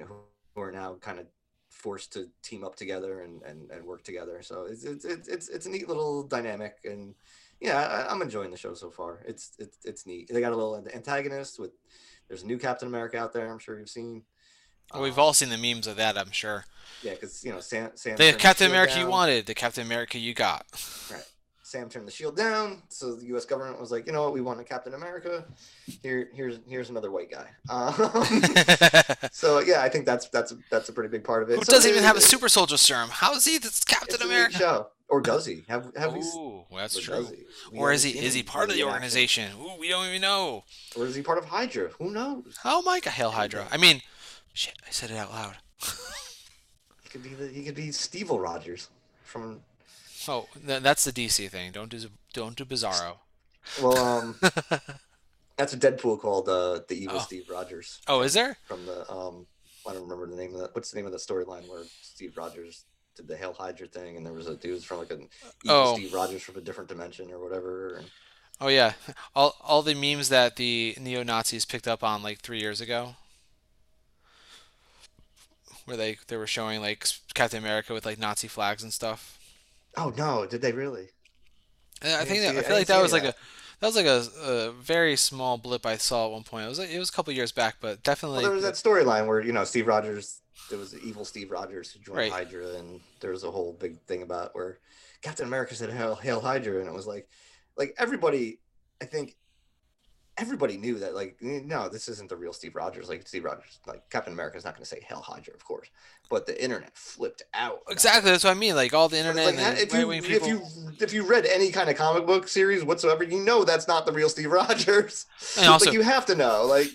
Speaker 2: who are now kind of forced to team up together and, and, and work together. So it's, it's it's it's a neat little dynamic, and yeah, I, am enjoying the show so far. It's it's it's neat. They got a little antagonist with. There's a new Captain America out there. I'm sure you've seen.
Speaker 1: Well, we've um, all seen the memes of that, I'm sure.
Speaker 2: Yeah, because you know Sam. Sam
Speaker 1: the Captain America down. you wanted, the Captain America you got.
Speaker 2: Right. Sam turned the shield down, so the U.S. government was like, you know what, we want a Captain America. Here, here's here's another white guy. *laughs* Um, *laughs* so yeah, I think that's that's that's a pretty big part of it.
Speaker 1: Who
Speaker 2: so
Speaker 1: doesn't even have a super soldier serum? How is he this Captain America?
Speaker 2: Show. Or does he? Have have
Speaker 1: Ooh, we, that's true. Or is he is he part of the organization? Ooh, we don't even know.
Speaker 2: Or is he part of Hydra? Who knows?
Speaker 1: Oh my God, hail Hydra! I mean, shit, I said it out loud.
Speaker 2: he could be the, he could be Steve Rogers from
Speaker 1: Oh, that's the DC thing. Don't do don't do Bizarro.
Speaker 2: Well, um, *laughs* that's a Deadpool called uh, the Evil oh. Steve Rogers.
Speaker 1: Oh, is there?
Speaker 2: From the um, I don't remember the name of that. What's the name of the storyline where Steve Rogers did the Hail Hydra thing, and there was a dude from like an evil oh. Steve Rogers from a different dimension or whatever. And...
Speaker 1: Oh yeah, all all the memes that the neo Nazis picked up on like three years ago, where they they were showing like Captain America with like Nazi flags and stuff.
Speaker 2: Oh no! Did they really?
Speaker 1: Uh, I, I think that, I feel I like that was like a that was like a, a, very small blip I saw at one point. It was like, it was a couple years back, but definitely.
Speaker 2: Well, there was that storyline where you know Steve Rogers. There was evil Steve Rogers who joined right. Hydra, and there was a whole big thing about where Captain America said "Hail, Hail Hydra," and it was like, like everybody, I think everybody knew that like eh, no this isn't the real steve rogers. Like steve rogers like captain america's not going to say hail hydra of course but the internet flipped out
Speaker 1: exactly that's what i mean like all the internet
Speaker 2: like, if, you, people... if you if you read any kind of comic book series whatsoever you know that's not the real steve *laughs* rogers. And also, like you have to know like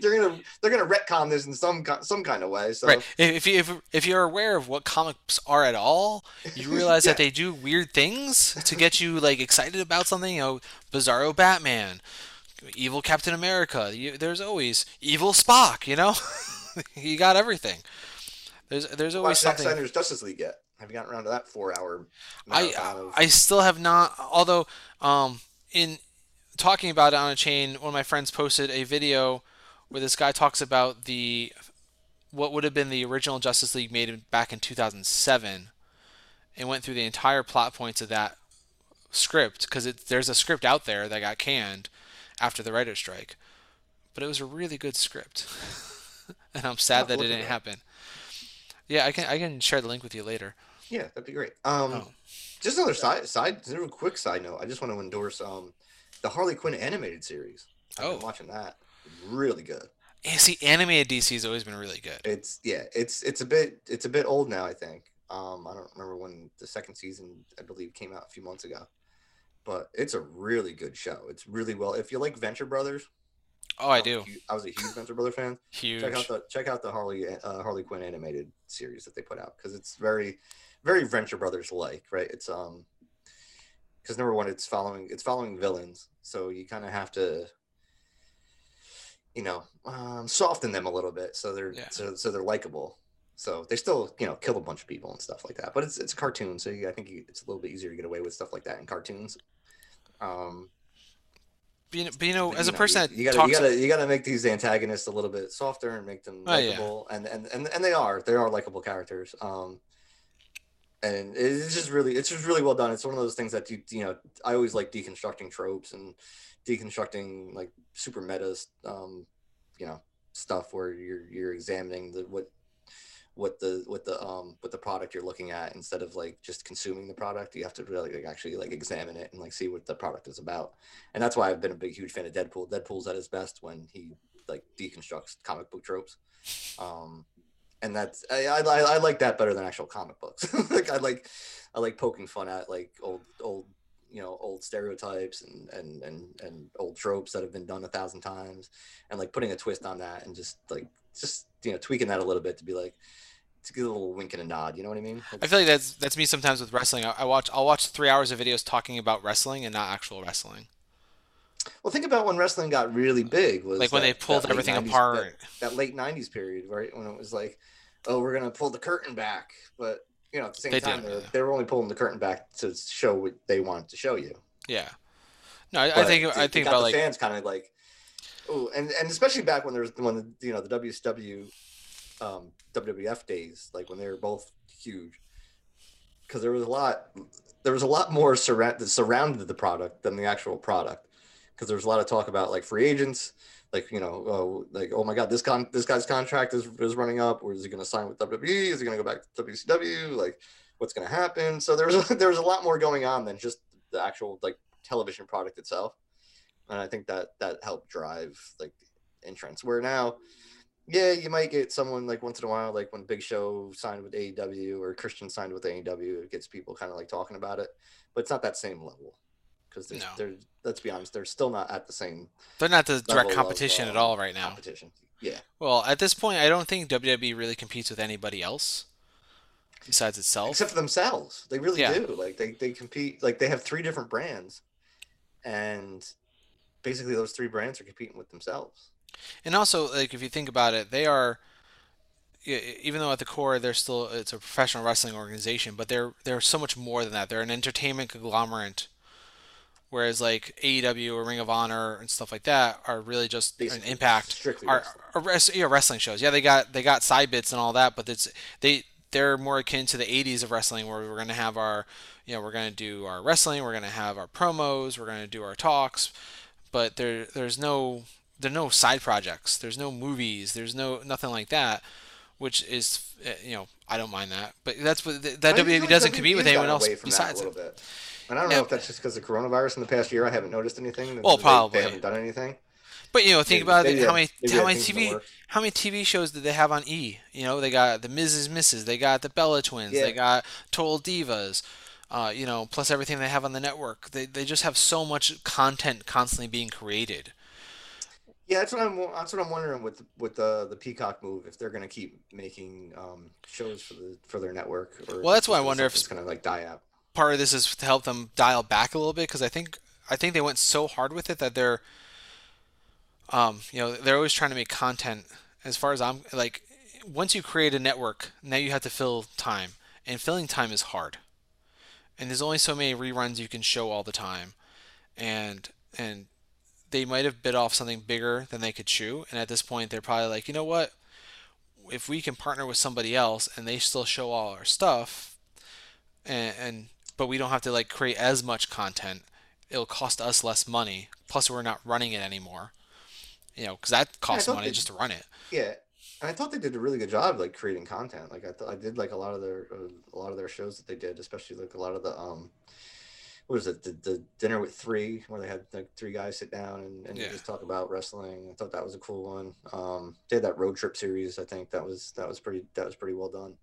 Speaker 2: they're gonna they're gonna retcon this in some some kind of way so
Speaker 1: right if you if, if you're aware of what comics are at all you *laughs* realize yeah. that they do weird things to get you like excited about something you know bizarro batman evil Captain America. You, there's always evil Spock. You know, *laughs* you got everything. There's there's always Watch something.
Speaker 2: Snyder's Justice League yet? Have you gotten around to that four hour?
Speaker 1: I of... I still have not. Although um in talking about it on a chain, one of my friends posted a video where this guy talks about the what would have been the original Justice League made back in 2007 and went through the entire plot points of that script because there's a script out there that got canned after the writer's strike. But it was a really good script. *laughs* and I'm sad that it didn't happen. Yeah, I can I can share the link with you later.
Speaker 2: Yeah, that'd be great. Um oh. just another side side a quick side note. I just want to endorse um the Harley Quinn animated series. I've oh. been watching that. Really good.
Speaker 1: Yeah, see, animated DC has always been really good.
Speaker 2: It's yeah, it's it's a bit it's a bit old now. I think. Um, I don't remember when the second season I believe came out a few months ago but it's a really good show. It's really well. If you like Venture Brothers,
Speaker 1: oh, I, do.
Speaker 2: I was a huge Venture Brother fan.
Speaker 1: Huge. *sighs*
Speaker 2: Check out the check out the Harley uh, Harley Quinn animated series that they put out because it's very very Venture Brothers like, right? It's um because number one, it's following it's following villains, so you kind of have to you know um, soften them a little bit so they're yeah. so, so they're likable so they still, you know, kill a bunch of people and stuff like that. But it's it's a cartoon, so you, I think you, it's a little bit easier to get away with stuff like that in cartoons. Um,
Speaker 1: but you know, but, you know as you a person
Speaker 2: you, you, gotta you gotta you gotta make these antagonists a little bit softer and make them likable, oh, yeah. and, and and and they are they are likable characters. Um, and it's just really it's just really well done. It's one of those things that you you know I always like deconstructing tropes and deconstructing like super metas, um, you know, stuff where you're you're examining the what what the what the um what the product you're looking at instead of like just consuming the product you have to really like actually like examine it and like see what the product is about. And that's why i've been a big huge fan of deadpool. Deadpool's at his best when he like deconstructs comic book tropes. Um and that's i i, I like that better than actual comic books. *laughs* Like i like i like poking fun at like old old you know old stereotypes and and and and old tropes that have been done a thousand times and like putting a twist on that and just like just you know tweaking that a little bit to be like to get a little wink and a nod. You know what I mean?
Speaker 1: I feel like that's that's me sometimes with wrestling. I, I, watch I'll watch three hours of videos talking about wrestling and not actual wrestling.
Speaker 2: Well, think about when wrestling got really big. Was
Speaker 1: like when
Speaker 2: that,
Speaker 1: they pulled everything
Speaker 2: 90s,
Speaker 1: apart.
Speaker 2: That, that, late '90s period, right? When it was like, oh, we're gonna pull the curtain back, but you know, at the same
Speaker 1: They
Speaker 2: time, they were, they were only pulling the curtain back to show what they wanted to show you.
Speaker 1: Yeah. No, I, I think I think about
Speaker 2: the
Speaker 1: like
Speaker 2: fans kind of like, and and especially back when there was when the, you know the WCW, um, WWF days, like when they were both huge, because there was a lot, there was a lot more surround that surrounded the product than the actual product, because there was a lot of talk about like free agents, like you know, oh, like oh my god, this con this guy's contract is is running up, or is he going to sign with WWE? Is he going to go back to WCW? Like, what's going to happen? So there was *laughs* there was a lot more going on than just the actual like television product itself and I think that that helped drive like entrance. Where now, yeah, you might get someone like once in a while, like when Big Show signed with AEW or Christian signed with AEW, it gets people kind of like talking about it, but it's not that same level because they're,
Speaker 1: No.
Speaker 2: they're let's be honest, they're still not at the same
Speaker 1: they're not the direct
Speaker 2: level of,
Speaker 1: competition at
Speaker 2: um,
Speaker 1: all right now.
Speaker 2: competition. Yeah,
Speaker 1: Well, at this point, I don't think WWE really competes with anybody else besides itself.
Speaker 2: except for themselves, they really
Speaker 1: Yeah.
Speaker 2: do. Like they they compete, like they have three different brands, and basically those three brands are competing with themselves.
Speaker 1: And also, like if you think about it, they are even though at the core they're still it's a professional wrestling organization, but they're they're so much more than that. They're an entertainment conglomerate. Whereas like AEW or Ring of Honor and stuff like that are really just an impact
Speaker 2: strictly
Speaker 1: are,
Speaker 2: wrestling.
Speaker 1: are yeah, wrestling shows. Yeah, they got they got side bits and all that, but it's they they're more akin to the 80s of wrestling where we're going to have our you know, we're going to do our wrestling, we're going to have our promos, we're going to do our talks, but there there's no there's no side projects, there's no movies, there's no nothing like that, which is uh, you know, I don't mind that. But that's what that
Speaker 2: I
Speaker 1: WWE doesn't compete with anyone else besides it.
Speaker 2: bit. And I don't
Speaker 1: Yeah,
Speaker 2: know if that's just because of coronavirus in the past year. I haven't noticed anything.
Speaker 1: Well,
Speaker 2: They-
Speaker 1: probably.
Speaker 2: they haven't done anything.
Speaker 1: But you know, think
Speaker 2: Maybe-
Speaker 1: about
Speaker 2: maybe
Speaker 1: it, how many how many
Speaker 2: have things in the
Speaker 1: TV how many TV shows did they have on E? You know, they got the Mrs. Mrs. They got the Bella Twins.
Speaker 2: Yeah.
Speaker 1: They got Total Divas. Uh, you know, plus everything they have on the network. They they just have so much content constantly being created.
Speaker 2: Yeah, that's what I'm. That's what I'm wondering with with the the Peacock move. If they're going to keep making um, shows for the for their network, or
Speaker 1: Well, that's why I wonder if
Speaker 2: it's going to like die out.
Speaker 1: part of this is to help them dial back a little bit because I think I think they went so hard with it that they're um you know they're always trying to make content as far as I'm like once you create a network now you have to fill time and filling time is hard and there's only so many reruns you can show all the time. And and they might have bit off something bigger than they could chew. And at this point they're probably like you know what? If we can partner with somebody else and they still show all our stuff and, and but we don't have to like create as much content it'll cost us less money. Plus we're not running it anymore. You know because that costs
Speaker 2: thought
Speaker 1: money
Speaker 2: they-
Speaker 1: just to run it.
Speaker 2: Yeah, and I thought they did a really good job like creating content. Like I, th- I did like a lot of their uh, a lot of their shows that they did, especially like a lot of the um, what was it the, the dinner with three where they had like three guys sit down and, and
Speaker 1: Yeah.
Speaker 2: just talk about wrestling. I thought that was a cool one. Um, they had that road trip series. I think that was that was pretty that was pretty well done.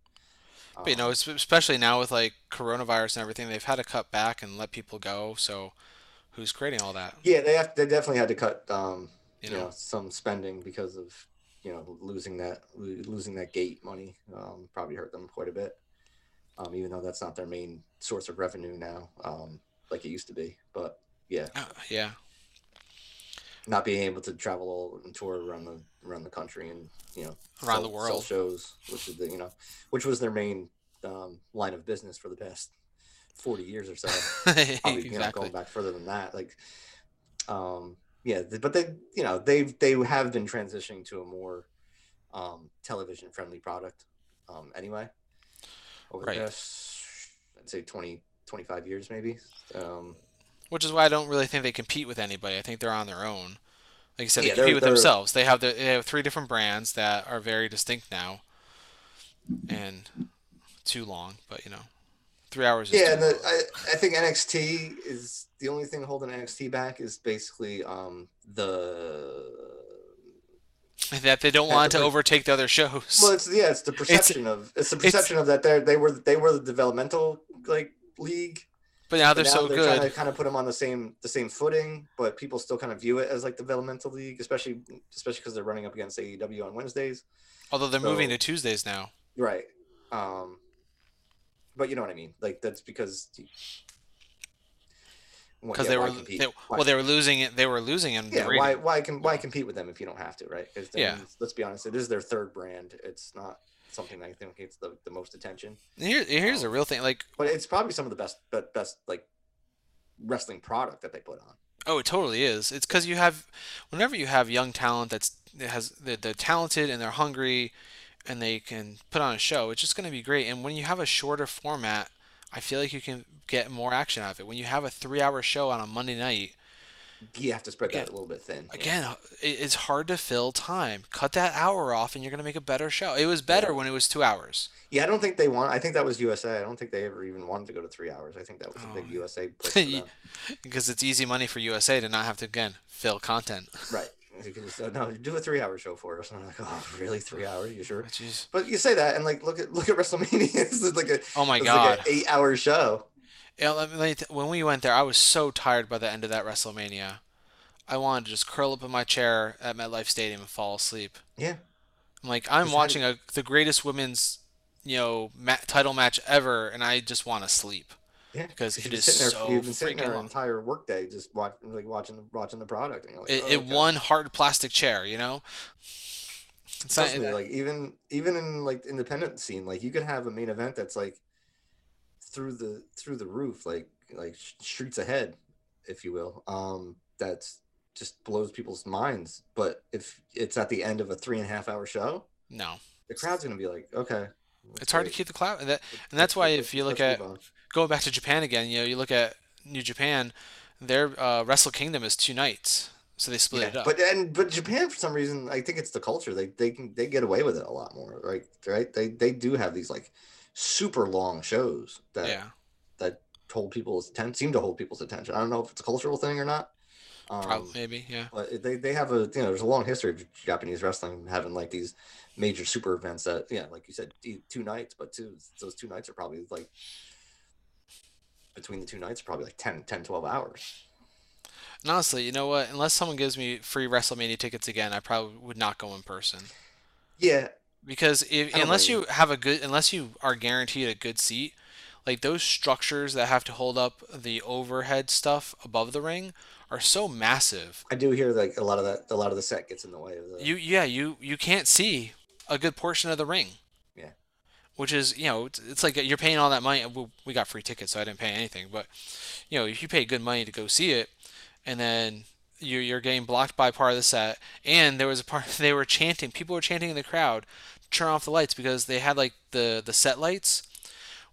Speaker 1: but you know
Speaker 2: Um,
Speaker 1: especially now with like coronavirus and everything they've had to cut back and let people go so who's creating all that
Speaker 2: yeah, they have they definitely had to cut um,
Speaker 1: you
Speaker 2: you
Speaker 1: know
Speaker 2: know some spending because of you know losing that losing that gate money um, probably hurt them quite a bit. Um, even though that's not their main source of revenue now um, like it used to be but yeah.
Speaker 1: Uh, yeah.
Speaker 2: Not being able to travel all and tour around the around the country and you know
Speaker 1: Around
Speaker 2: sell-
Speaker 1: the
Speaker 2: sell
Speaker 1: world.
Speaker 2: shows which is the you know which was their main um, line of business for the past 40 years or so. *laughs* Probably you know, going back further than that like um yeah but they you know they've they have been transitioning to a more um television friendly product um anyway over
Speaker 1: Right.
Speaker 2: the past i'd say 20 25 years maybe um
Speaker 1: which is why I don't really think they compete with anybody. I think they're on their own. Like you said, they
Speaker 2: Yeah,
Speaker 1: compete with themselves. They have the, they have three different brands that are very distinct now, and too long. But you know, three hours. Is
Speaker 2: yeah and the. I, I think nxt is the only thing holding nxt back is basically um the
Speaker 1: that they don't want to overtake the other shows.
Speaker 2: well it's yeah it's the perception of it's the
Speaker 1: it's-
Speaker 2: perception of that they they were they were the developmental like league
Speaker 1: but now they're
Speaker 2: now
Speaker 1: so
Speaker 2: they're
Speaker 1: good.
Speaker 2: trying to kind of put them on the same the same footing, but people still kind of view it as like developmental league, especially especially because they're running up against AEW on Wednesdays.
Speaker 1: Although they're moving to Tuesdays now.
Speaker 2: Right. Um, but you know what I mean. Like that's because
Speaker 1: because
Speaker 2: yeah,
Speaker 1: they were they, well they were losing it. They were losing in
Speaker 2: Yeah, why why can why compete with them if you don't have to, right
Speaker 1: Yeah.
Speaker 2: Let's be honest, it is their third brand. It's not something that I think gets the, the most attention,
Speaker 1: Here, here's a
Speaker 2: Um,
Speaker 1: real thing. Like,
Speaker 2: but it's probably some of the best be- best like wrestling product that they put on.
Speaker 1: oh, it totally is. It's because you have, whenever you have young talent that's that has they're, they're talented and they're hungry, and they can put on a show. It's just going to be great. And when you have a shorter format, I feel like you can get more action out of it. When you have a three-hour show on a Monday night,
Speaker 2: You have to spread
Speaker 1: Again-
Speaker 2: that a little bit thin.
Speaker 1: again, uh, it- it's hard to fill time. Cut that hour off, and you're going to make a better show. It was better
Speaker 2: Yeah.
Speaker 1: when it was two hours.
Speaker 2: Yeah, I don't think they want. I think that was USA. I don't think they ever even wanted to go to three hours. I think that was a
Speaker 1: Oh,
Speaker 2: big. USA place for
Speaker 1: You-
Speaker 2: them. *laughs*
Speaker 1: because it's easy money for USA to not have to again fill content.
Speaker 2: right. You can just, uh, no, do a three-hour show for us. And I'm like, oh, really? Three hours? You sure? But you say that, and like, look at look at WrestleMania. *laughs* this is like a
Speaker 1: oh my god!
Speaker 2: like an eight-hour show.
Speaker 1: Yeah, let me, let me when we went there, I was so tired by the end of that WrestleMania. I wanted to just curl up in my chair at MetLife Stadium and fall asleep.
Speaker 2: Yeah.
Speaker 1: I'm like, I'm watching a the greatest women's, you know, ma- title match ever, and I just want to sleep.
Speaker 2: Yeah,
Speaker 1: Because it
Speaker 2: sitting there,
Speaker 1: so
Speaker 2: you've been sitting there an entire workday just watch, like watching watching the product. And you're like,
Speaker 1: It,
Speaker 2: oh,
Speaker 1: it
Speaker 2: okay.
Speaker 1: one hard plastic chair, you know. It's not,
Speaker 2: me, like even even in like independent scene, like you could have a main event that's like through the through the roof, like like streets ahead, if you will. Um, that's just blows people's minds. But if it's at the end of a three and a half hour show,
Speaker 1: no,
Speaker 2: the crowd's gonna be like, okay, that's
Speaker 1: it's hard to keep the cloud. And, that, and that's why if you look at going back to Japan again, you know, you look at New Japan, their uh, Wrestle Kingdom is two nights, so they split it up.
Speaker 2: but and but Japan for some reason I think it's the culture they they can they get away with it a lot more right right they they do have these like super long shows that
Speaker 1: yeah,
Speaker 2: that hold people's attention seem to hold people's attention I don't know if it's a cultural thing or not um,
Speaker 1: probably maybe yeah.
Speaker 2: but they they have a you know there's a long history of Japanese wrestling having like these major super events that yeah like you said two nights but two those two nights are probably like between the two nights are probably like 10 10 12 hours
Speaker 1: And honestly, you know what? Unless someone gives me free WrestleMania tickets again, I probably would not go in person.
Speaker 2: yeah
Speaker 1: Because if unless you have a good, unless you are guaranteed a good seat, like those structures that have to hold up the overhead stuff above the ring are so massive.
Speaker 2: I do hear like a lot of that a lot of the set gets in the way of the
Speaker 1: You yeah you you can't see a good portion of the ring.
Speaker 2: Yeah.
Speaker 1: Which is you know it's, it's like you're paying all that money. We got free tickets, so I didn't pay anything. But you know if you pay good money to go see it, and then you're you're getting blocked by part of the set, and there was a part *laughs* they were chanting. People were chanting in the crowd, turn off the lights because they had like the the set lights.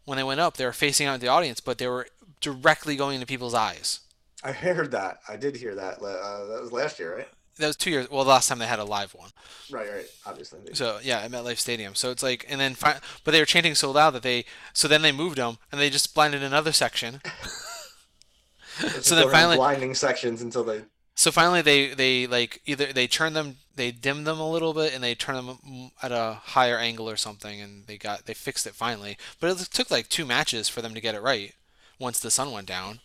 Speaker 1: When they went up, they were facing out the audience, but they were directly going into people's eyes.
Speaker 2: I heard that. I did hear that. Uh, that was last year, right?
Speaker 1: That was two years. Well, the last time they had a live one.
Speaker 2: Right, right. Obviously.
Speaker 1: So yeah, at MetLife Stadium. So it's like, and then, fi- but they were chanting so loud that they, so then they moved them and they just blinded another section. *laughs* *laughs* So then finally-
Speaker 2: blinding sections until they.
Speaker 1: So finally, they they like either they turn them, they dim them a little bit, and they turn them at a higher angle or something, and they got they fixed it finally. But it took like two matches for them to get it right. Once the sun went down,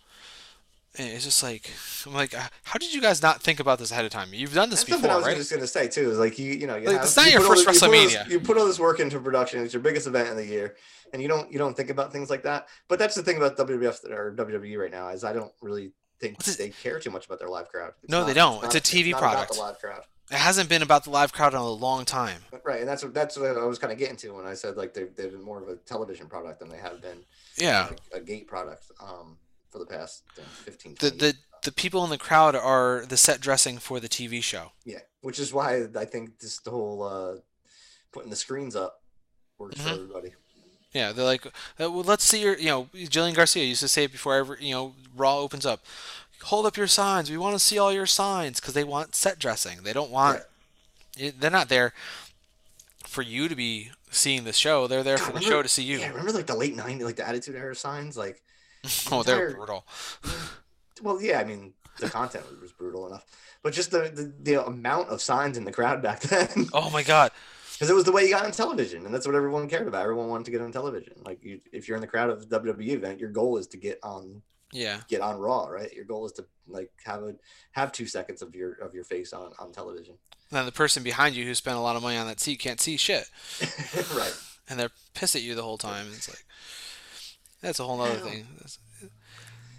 Speaker 1: and it's just like I'm like, uh, how did you guys not think about this ahead of time? You've done this
Speaker 2: That's
Speaker 1: before,
Speaker 2: I was
Speaker 1: right?
Speaker 2: just gonna say too. Is like you, you know, you
Speaker 1: Like,
Speaker 2: have,
Speaker 1: it's not
Speaker 2: you
Speaker 1: your
Speaker 2: put all
Speaker 1: first
Speaker 2: this- you put this-
Speaker 1: WrestleMania.
Speaker 2: You put all this work into production. It's your biggest event of the year, and you don't you don't think about things like that. But that's the thing about WWF or WWE right now is I don't really think
Speaker 1: What's it-
Speaker 2: they care too much about their live crowd. It's
Speaker 1: No, they don't.
Speaker 2: not-
Speaker 1: It's a TV
Speaker 2: not about
Speaker 1: product.
Speaker 2: the live crowd.
Speaker 1: It hasn't been about the live crowd in a long time.
Speaker 2: Right, and that's what that's what I was kind of getting to when I said like they've, they've been more of a television product than they have been
Speaker 1: Yeah.
Speaker 2: like a gate product um, for the past uh, 15,
Speaker 1: the
Speaker 2: 20
Speaker 1: the the people in the crowd are the set dressing for the TV show.
Speaker 2: Yeah, which is why I think this the whole uh, putting the screens up works for
Speaker 1: Mhm.
Speaker 2: everybody.
Speaker 1: Yeah, they're like, uh, well, let's see your, you know, Lilian Garcia used to say it before every, you know, Raw opens up. Hold up your signs. We want to see all your signs because they want set dressing. They don't want. It- They're not there for you to be seeing the show. They're there
Speaker 2: God,
Speaker 1: for the
Speaker 2: remember-
Speaker 1: show to see you.
Speaker 2: Yeah, remember like the late '90s, like the Attitude Era signs. Like, *laughs*
Speaker 1: oh, they're brutal. *laughs*
Speaker 2: well, yeah, I mean the content was, was brutal enough, but just the, the the amount of signs in the crowd back *laughs* then,
Speaker 1: Oh my God.
Speaker 2: because it was the way you got on television, and that's what everyone cared about. Everyone wanted to get on television. Like, you, if you're in the crowd of a WWE event, your goal is to get on
Speaker 1: Yeah.
Speaker 2: get on Raw, right? Your goal is to like have a have two seconds of your of your face on on television,
Speaker 1: then the person behind you who spent a lot of money on that seat can't see shit,
Speaker 2: right?
Speaker 1: and they're pissed at you the whole time. It's like that's a whole other thing. That's-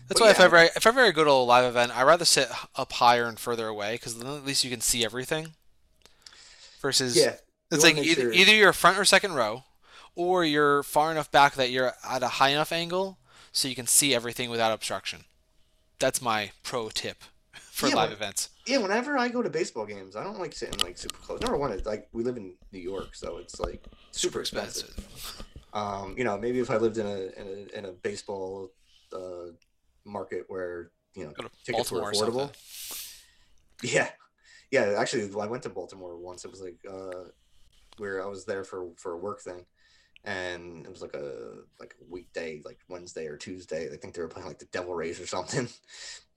Speaker 1: That's why if ever I, if ever I go to a live event, I rather sit up higher and further away because then at least you can see everything. Versus,
Speaker 2: Yeah,
Speaker 1: it's like either,
Speaker 2: sure-
Speaker 1: either you're front or second row, or you're far enough back that you're at a high enough angle so you can see everything without obstruction. That's my pro tip *laughs* for
Speaker 2: Yeah,
Speaker 1: live
Speaker 2: but-
Speaker 1: events.
Speaker 2: yeah. Whenever I go to baseball games, I don't like sitting like super close. Number one, it's like we live in New York, so it's like super expensive. Um, you know, maybe if I lived in a in a, in a baseball uh, market where you know tickets were
Speaker 1: Baltimore or
Speaker 2: affordable. Yeah, yeah. Actually, I went to Baltimore once. It was like uh, where I was there for for a work thing, and it was like a like a weekday, like Wednesday or Tuesday. I think they were playing like the Devil Rays or something. *laughs*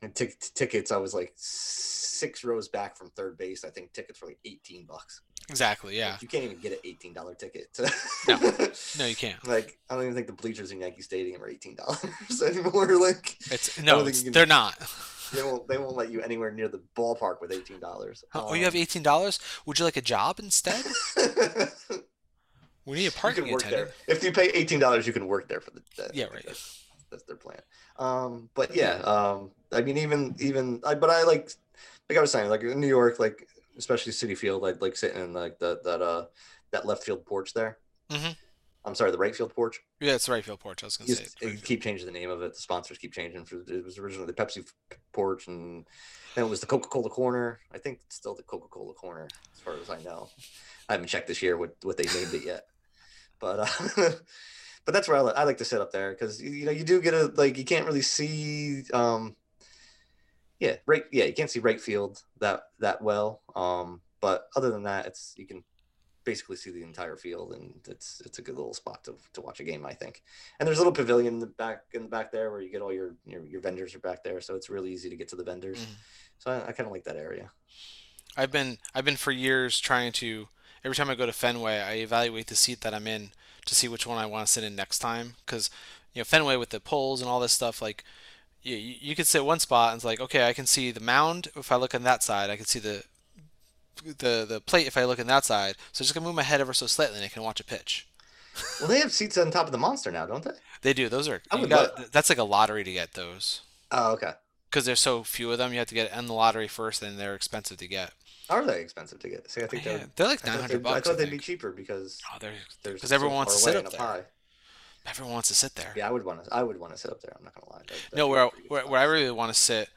Speaker 2: And tic- tickets, I was like six rows back from third base. I think tickets were like eighteen bucks.
Speaker 1: Exactly. Yeah.
Speaker 2: Like, you can't even get an eighteen dollar ticket.
Speaker 1: No. *laughs* No, you can't.
Speaker 2: Like I don't even think the bleachers in Yankee Stadium are eighteen dollars *laughs* anymore. Like
Speaker 1: It's no, it's,
Speaker 2: can-
Speaker 1: they're not.
Speaker 2: they won't they won't let you anywhere near the ballpark with eighteen dollars.
Speaker 1: Oh, you have eighteen dollars? Would you like a job instead? *laughs* We need a
Speaker 2: you
Speaker 1: parking
Speaker 2: work
Speaker 1: attendant.
Speaker 2: there. If you pay eighteen dollars, you can work there for the. the
Speaker 1: Yeah, right.
Speaker 2: That's, that's their plan. Um, but yeah, um, I mean, even even, I, but I like, like I was saying, like in New York, like especially Citi Field, I'd like sitting in like that that uh that left field porch there.
Speaker 1: Mhm.
Speaker 2: I'm sorry, the right field porch.
Speaker 1: Yeah, it's the right field porch. I was gonna say.
Speaker 2: they keep changing the name of it. The sponsors keep changing. For it was originally the Pepsi porch, and then it was the Coca Cola corner. I think it's still the Coca Cola corner, as far as I know. I haven't checked this year what what they named it yet, *laughs* but uh, *laughs* but that's where I, I like to sit up there because you know you do get a like you can't really see um yeah right yeah you can't see right field that that well um but other than that it's you can basically see the entire field and it's it's a good little spot to, to watch a game i think. And there's a little pavilion in the back in the back there where you get all your your, your vendors are back there so it's really easy to get to the vendors.
Speaker 1: Mhm.
Speaker 2: so i, I kind of like that area.
Speaker 1: I've been I've been for years trying to every time I go to Fenway, I evaluate the seat that I'm in to see which one I want to sit in next time because you know Fenway with the poles and all this stuff like you you, you could sit one spot and it's like okay I can see the mound if I look on that side. I can see the the the plate if I look on that side. So I'm just gonna move my head ever so slightly and I can watch a pitch.
Speaker 2: well they have seats on top of the monster now don't they?
Speaker 1: They do. Those are
Speaker 2: I would
Speaker 1: got, that's like a lottery to get those.
Speaker 2: Oh okay.
Speaker 1: Because there's so few of them you have to get in the lottery first and they're expensive to get.
Speaker 2: are they expensive to get? See i think
Speaker 1: Yeah,
Speaker 2: they're
Speaker 1: they're like
Speaker 2: nine hundred
Speaker 1: nine
Speaker 2: thought,
Speaker 1: hundred
Speaker 2: they'd, I thought they'd be cheaper because
Speaker 1: Oh, they're because
Speaker 2: so
Speaker 1: everyone wants to sit up there.
Speaker 2: high.
Speaker 1: Everyone wants to sit there.
Speaker 2: Yeah, I would want to. I would want to sit up there. I'm not gonna lie. That-
Speaker 1: No, where,
Speaker 2: a pretty good
Speaker 1: where where I really want to sit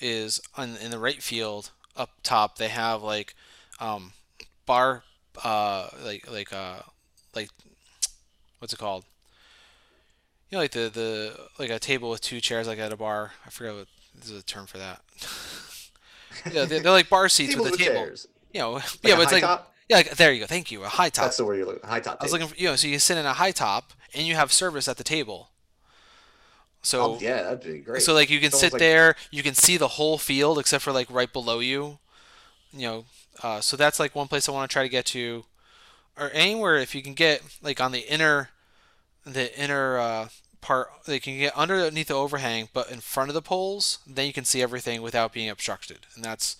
Speaker 1: is on in the right field up top. They have like um bar uh like like uh like what's it called? You know, like the the like a table with two chairs like at a bar. I forget what there's a term for that. *laughs* yeah, they're, they're like bar seats with a table.
Speaker 2: chairs.
Speaker 1: You know,
Speaker 2: Like
Speaker 1: yeah, but it's like
Speaker 2: top?
Speaker 1: yeah, like, there you go. Thank you, a high top.
Speaker 2: That's the word you're looking. High top.
Speaker 1: I was looking for you know, so you sit in a high top and you have service at the table. So
Speaker 2: Oh, yeah, that'd be great.
Speaker 1: so like you can sit
Speaker 2: like-
Speaker 1: there, you can see the whole field except for like right below you. You know, uh, so that's like one place I want to try to get to, or anywhere if you can get like on the inner, the inner uh, part, they can get underneath the overhang, but in front of the poles, then you can see everything without being obstructed, and that's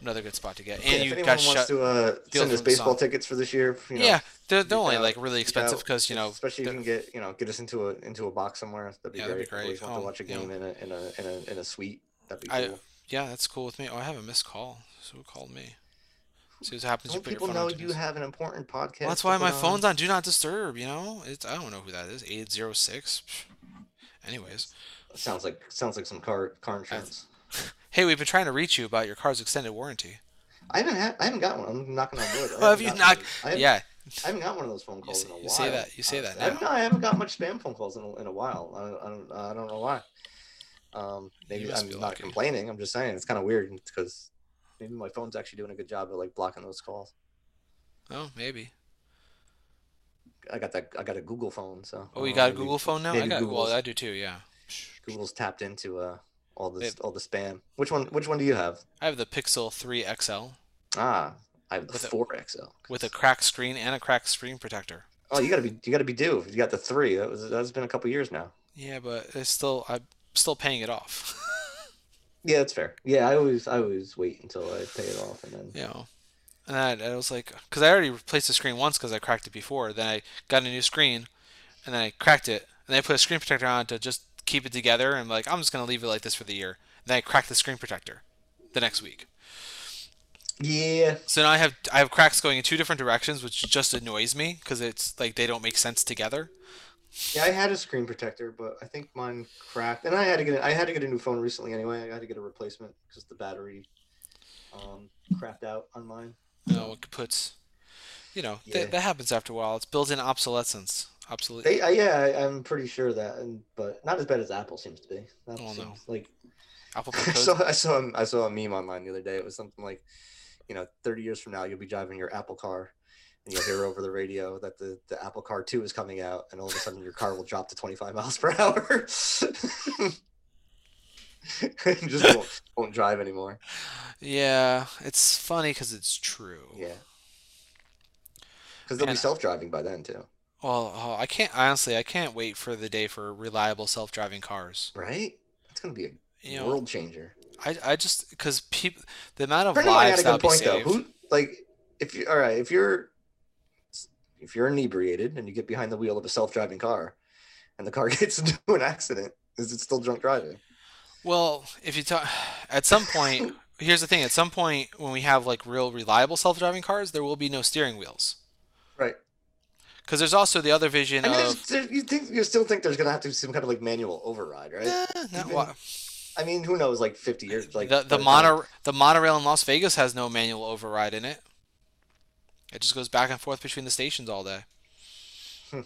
Speaker 1: another good spot to get.
Speaker 2: Yeah,
Speaker 1: And
Speaker 2: if
Speaker 1: you
Speaker 2: anyone
Speaker 1: got
Speaker 2: wants
Speaker 1: shut.
Speaker 2: to uh, send us baseball
Speaker 1: sun.
Speaker 2: tickets for this year, you know,
Speaker 1: yeah, they're, they're only
Speaker 2: know,
Speaker 1: like really expensive because you know
Speaker 2: especially if you can get you know get us into a into a box somewhere. That'd be
Speaker 1: Yeah,
Speaker 2: great.
Speaker 1: that'd be
Speaker 2: I always
Speaker 1: great.
Speaker 2: want to
Speaker 1: Um,
Speaker 2: watch a game in a in a in a in a suite. That'd be
Speaker 1: I-
Speaker 2: cool.
Speaker 1: Yeah, that's cool with me. Oh, I have a missed call. So who called me? See what happens. You
Speaker 2: people know you have an important podcast?
Speaker 1: Well, that's why my
Speaker 2: on?
Speaker 1: phone's on Do Not Disturb. You know, it's I don't know who that is. Eight zero six. Anyways,
Speaker 2: Sounds like sounds like some car car insurance. *laughs*
Speaker 1: hey, we've been trying to reach you about your car's extended warranty.
Speaker 2: I haven't had, I haven't got one. I'm knocking on wood. I *laughs*
Speaker 1: Well, have you not?
Speaker 2: one. I haven't,
Speaker 1: Yeah,
Speaker 2: I haven't got one of those phone calls
Speaker 1: s-
Speaker 2: in a
Speaker 1: you
Speaker 2: while.
Speaker 1: You say that- you say that
Speaker 2: honestly. I haven't. I haven't got much spam phone calls in a, in a while. I don't, I don't, I don't know why. Um, maybe I'm not
Speaker 1: lucky.
Speaker 2: complaining. I'm just saying it's kind of weird because maybe my phone's actually doing a good job of like blocking those calls.
Speaker 1: oh maybe.
Speaker 2: I got that. I got a Google phone, so.
Speaker 1: Oh, you got a
Speaker 2: maybe-
Speaker 1: Google phone now? I got.
Speaker 2: Google's,
Speaker 1: Well, I do too. Yeah.
Speaker 2: Google's tapped into uh all this all the spam. Which one? Which one do you have?
Speaker 1: I have the Pixel 3 XL
Speaker 2: Ah, I have the
Speaker 1: With a-
Speaker 2: four XL.
Speaker 1: with a cracked screen and a cracked screen protector.
Speaker 2: Oh, you gotta be you gotta be due. You got the three. That was that's been a couple years now.
Speaker 1: Yeah, but it's still I'm still paying it off. *laughs*
Speaker 2: Yeah, that's fair. Yeah, I always I always wait until I pay it off and then.
Speaker 1: you know. And I, I was like, because I already replaced the screen once because I cracked it before. Then I got a new screen, and then I cracked it, and then I put a screen protector on to just keep it together and like I'm just gonna leave it like this for the year. And then I crack the screen protector the next week.
Speaker 2: Yeah.
Speaker 1: So now I have I have cracks going in two different directions, which just annoys me because it's like they don't make sense together.
Speaker 2: Yeah, I had a screen protector, but I think mine cracked, and I had to get a, I had to get a new phone recently anyway. I had to get a replacement because the battery um, crapped out on mine.
Speaker 1: No, it puts, you know,
Speaker 2: Yeah.
Speaker 1: that, that happens after a while. It's built-in obsolescence. Obsolete.
Speaker 2: They, uh, yeah, I, I'm pretty sure that, and, but not as bad as Apple seems to be. Apple
Speaker 1: Oh, no.
Speaker 2: like
Speaker 1: Apple *laughs*
Speaker 2: I saw I saw a- I saw a meme online the other day. It was something like, you know, 30 years from now you'll be driving your Apple car, and you'll hear over the radio that the, the Apple Car 2 is coming out, and all of a sudden your car will drop to 25 miles per hour. *laughs* Just *laughs* won't, won't drive anymore.
Speaker 1: Yeah, it's funny because it's true.
Speaker 2: Yeah. Because they'll be self-driving by then too,
Speaker 1: Well, oh, I can't honestly. I can't wait for the day for reliable self-driving cars.
Speaker 2: right? It's gonna be a
Speaker 1: You know,
Speaker 2: world changer.
Speaker 1: I, I just because people the amount of
Speaker 2: mine
Speaker 1: lives
Speaker 2: had a
Speaker 1: that'll
Speaker 2: good
Speaker 1: be
Speaker 2: point though.
Speaker 1: saved.
Speaker 2: Who like if you all right, if you're if you're inebriated and you get behind the wheel of a self-driving car and the car *laughs* gets into an accident, is it still drunk driving?
Speaker 1: Well, if you talk, at some point, *laughs* here's the thing. At some point, when we have like real reliable self-driving cars, there will be no steering wheels. Because there's also the other vision
Speaker 2: I mean,
Speaker 1: of
Speaker 2: there, you think you still think there's gonna have to be some kind of like manual override, right? Even-
Speaker 1: wa-
Speaker 2: I mean, who knows? Like 50 years, like
Speaker 1: the the mono the monorail in Las Vegas has no manual override in it. It just goes back and forth between the stations all day.
Speaker 2: Hmm.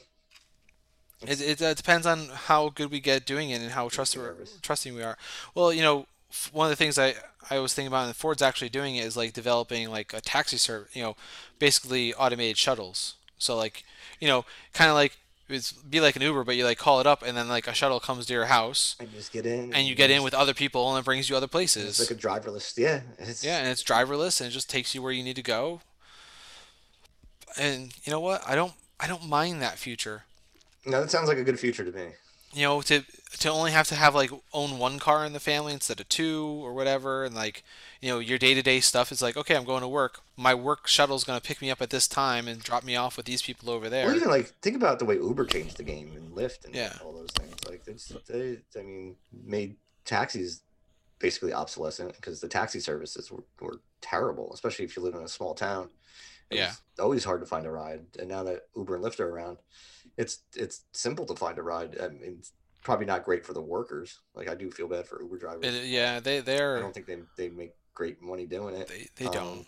Speaker 1: It, it uh, depends on how good we get doing it and how trust, trusting we are. Well, you know, one of the things I, I was thinking about, and Ford's actually doing it, is like developing like a taxi service. You know, basically automated shuttles. So like, you know, kind of like it's be like an Uber, but you like call it up, and then like a shuttle comes to your house,
Speaker 2: and you just get in,
Speaker 1: and you get in with other people, and it brings you other places.
Speaker 2: It's like a driverless. Yeah. It's,
Speaker 1: Yeah, and it's driverless and it just takes you where you need to go. And you know what? I don't I don't mind that future.
Speaker 2: No, that sounds like a good future to me.
Speaker 1: You know, to to only have to have like own one car in the family instead of two or whatever and like, you know, your day-to-day stuff is like, okay, I'm going to work. My work shuttle's going to pick me up at this time and drop me off with these people over there.
Speaker 2: Well, even like think about the way Uber changed the game and Lyft and
Speaker 1: Yeah.
Speaker 2: all those things. Like it's they, I mean, made taxis basically obsolescent because the taxi services were, were terrible, especially if you live in a small town. It
Speaker 1: Yeah.
Speaker 2: always hard to find a ride, and now that Uber and Lyft are around, it's it's simple to find a ride. I mean, probably not great for the workers. Like I do feel bad for Uber drivers.
Speaker 1: It- yeah, they they're.
Speaker 2: I don't think they they make great money doing it.
Speaker 1: they, they
Speaker 2: Um,
Speaker 1: don't.